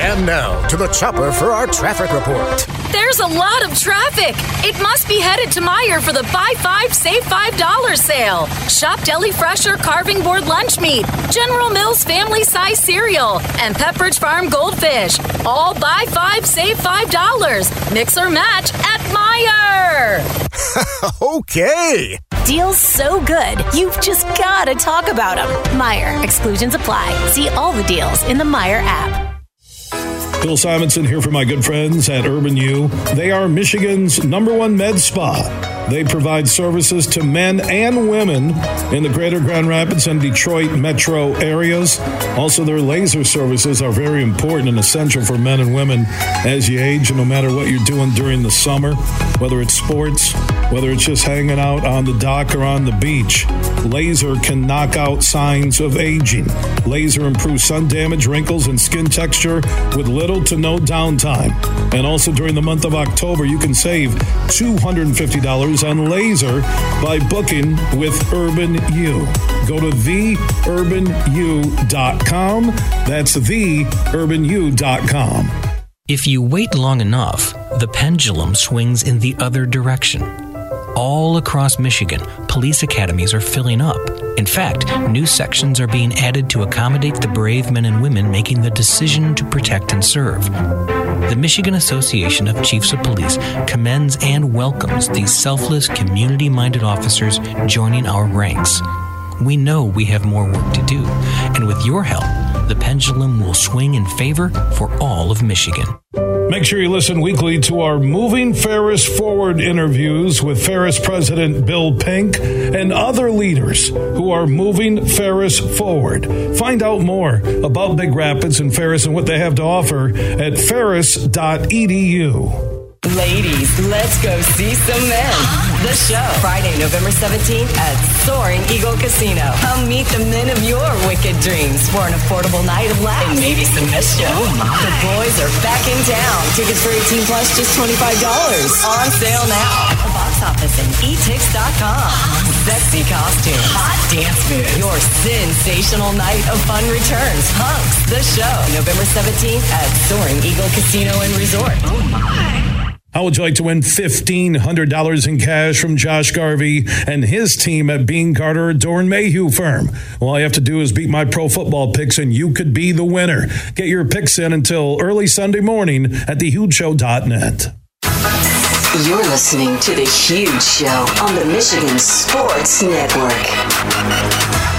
And now to the chopper for our traffic report. There's a lot of traffic. It must be headed to Meijer for the buy five, save five dollars sale. Shop deli fresher carving board lunch meat, General Mills family size cereal, and Pepperidge Farm goldfish. All buy five, save five dollars. Mix or match at Meijer. okay. Deals so good, you've just got to talk about them. Meijer. Exclusions apply. See all the deals in the Meijer app. Bill Simonson here for my good friends at Urban U. They are Michigan's number one med spa. They provide services to men and women in the greater Grand Rapids and Detroit metro areas. Also, their laser services are very important and essential for men and women as you age, and no matter what you're doing during the summer, whether it's sports, Whether it's just hanging out on the dock or on the beach, laser can knock out signs of aging. Laser improves sun damage, wrinkles, and skin texture with little to no downtime. And also during the month of October, you can save $250 on laser by booking with Urban U. Go to theurbanu.com. That's theurbanu.com. If you wait long enough, the pendulum swings in the other direction. All across Michigan, police academies are filling up. In fact, new sections are being added to accommodate the brave men and women making the decision to protect and serve. The Michigan Association of Chiefs of Police commends and welcomes these selfless, community minded officers joining our ranks. We know we have more work to do, and with your help, the pendulum will swing in favor for all of Michigan. Make sure you listen weekly to our Moving Ferris Forward interviews with Ferris President Bill Pink and other leaders who are moving Ferris forward. Find out more about Big Rapids and Ferris and what they have to offer at ferris.edu. Ladies, let's go see some men. The show, Friday, November 17th at Soaring Eagle Casino. Come meet the men of your wicked dreams for an affordable night of laughs and maybe some mischief. Oh my. the boys are back in town. Tickets for 18 plus, just $25. On sale now. At the box office and etix.com. Sexy costumes, hot dance moves. Your sensational night of fun returns. Hunks, the show, November 17th at Soaring Eagle Casino and Resort. Oh my. How would you like to win $1,500 in cash from Josh Garvey and his team at Beene Garter Doeren Mayhew Firm? All you have to do is beat my pro football picks and you could be the winner. Get your picks in until early Sunday morning at thehugeshow.net. You're listening to The Huge Show on the Michigan Sports Network.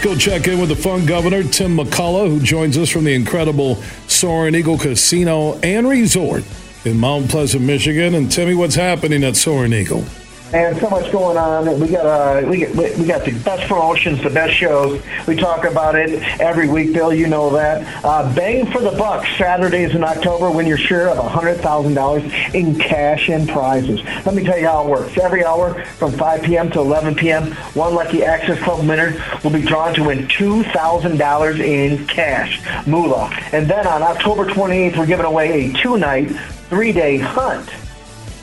Let's go check in with the fun governor, Tim McCullough, who joins us from the incredible Soaring Eagle Casino and Resort in Mount Pleasant, Michigan. And Timmy, what's happening at Soaring Eagle? And so much going on. We got uh, we get we got the best promotions, the best shows. We talk about it every week, Bill. You know that. Uh, bang for the buck Saturdays in October when you're sure of hundred thousand dollars in cash and prizes. Let me tell you how it works. Every hour from 5 p.m. to 11 p.m., one lucky Access Club winner will be drawn to win two thousand dollars in cash, moolah. And then on October 28th, we're giving away a two-night, three-day hunt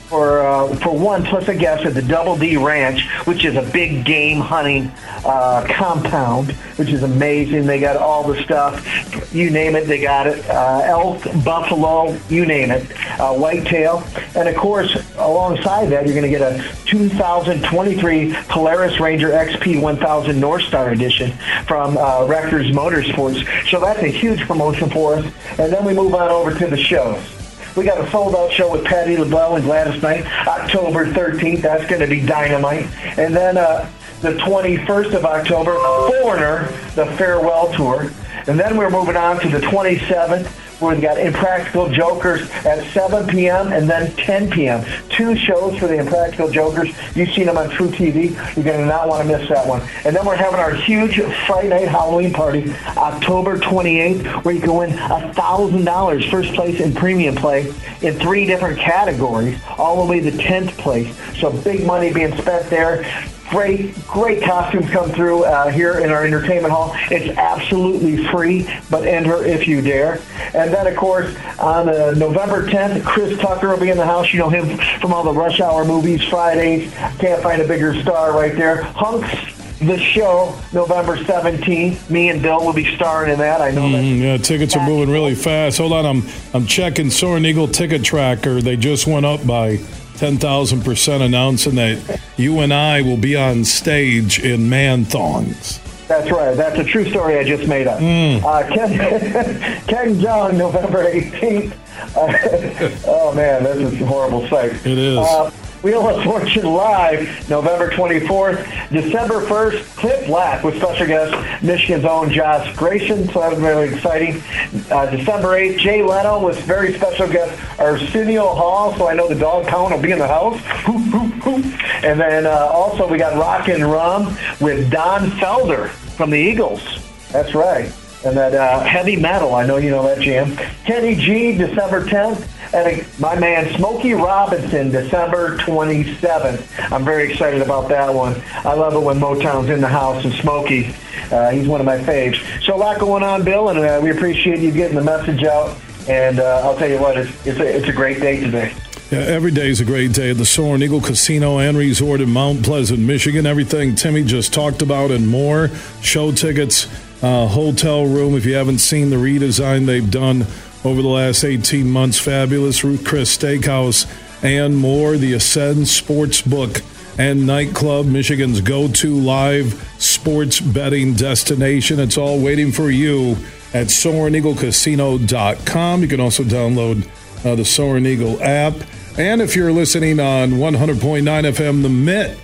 for uh, for one plus a guest at the Double D Ranch, which is a big game hunting uh, compound, which is amazing. They got all the stuff, you name it, they got it. Uh, elk, buffalo, you name it, uh, whitetail, and of course, alongside that, you're going to get a 2023 Polaris Ranger XP 1000 North Star Edition from uh, Rector's Motorsports. So that's a huge promotion for us. And then we move on over to the shows. We got a sold out show with Patti LaBelle and Gladys Knight, October 13th. That's going to be dynamite. And then uh, the 21st of October, Foreigner, the farewell tour. And then we're moving on to the 27th We've got Impractical Jokers at 7 p.m. and then 10 p.m. Two shows for the Impractical Jokers. You've seen them on truTV. You're going to not want to miss that one. And then we're having our huge Friday night Halloween party, October 28th, where you can win $1,000 first place in premium play in three different categories, all the way to 10th place. So big money being spent there great, great costumes come through uh, here in our entertainment hall. It's absolutely free, but enter if you dare. And then, of course, on uh, November 10th, Chris Tucker will be in the house. You know him from all the Rush Hour movies, Fridays. Can't find a bigger star right there. Hunks the show November 17th. Me and Bill will be starring in that. I know mm, Yeah, tickets are moving really fast. Hold on, I'm I'm checking Soaring Eagle ticket tracker. They just went up by 10,000% announcing that you and I will be on stage in man thongs. That's right. That's a true story I just made up. Mm. Uh, Ken, Ken Jeong, November 18th. Uh, oh, man, this is a horrible sight. It is. Uh, Wheel of Fortune Live, November 24th. December 1st, Clint Black with special guest Michigan's own Josh Gracin. So that was really exciting. Uh, December 8th, Jay Leno with very special guest Arsenio Hall. So I know the dog count will be in the house. And then uh, also we got Rock and Rum with Don Felder from the Eagles. That's right. And that uh, heavy metal. I know you know that jam. Kenny G, December 10th, and my man Smokey Robinson, December 27th. I'm very excited about that one. I love it when Motown's in the house and Smokey. Uh, he's one of my faves. So a lot going on, Bill, and uh, we appreciate you getting the message out. And uh, I'll tell you what, it's, it's, a, it's a great day today. Yeah, every day is a great day at the Soaring Eagle Casino and Resort in Mount Pleasant, Michigan. Everything Timmy just talked about and more. Show tickets, uh, hotel room. If you haven't seen the redesign they've done over the last 18 months, fabulous. Ruth Chris Steakhouse and more. The Ascend Sports Book and Nightclub, Michigan's go to live sports betting destination. It's all waiting for you at SoaringEagleCasino.com. You can also download uh, the Soaring Eagle app. And if you're listening on 100.9 FM, The Mitt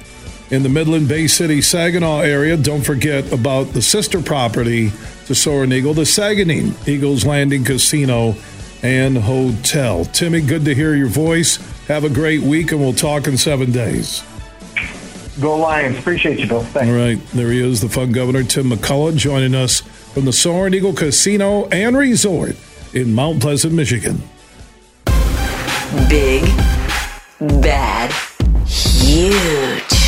in the Midland Bay City, Saginaw area, don't forget about the sister property to Soaring Eagle, the Saganing Eagles Landing Casino and Hotel. Timmy, good to hear your voice. Have a great week, and we'll talk in seven days. Go Lions. Appreciate you, Bill. Thanks. All right. There he is, the fun governor, Tim McCullough, joining us from the Soaring Eagle Casino and Resort in Mount Pleasant, Michigan. Big, bad, huge.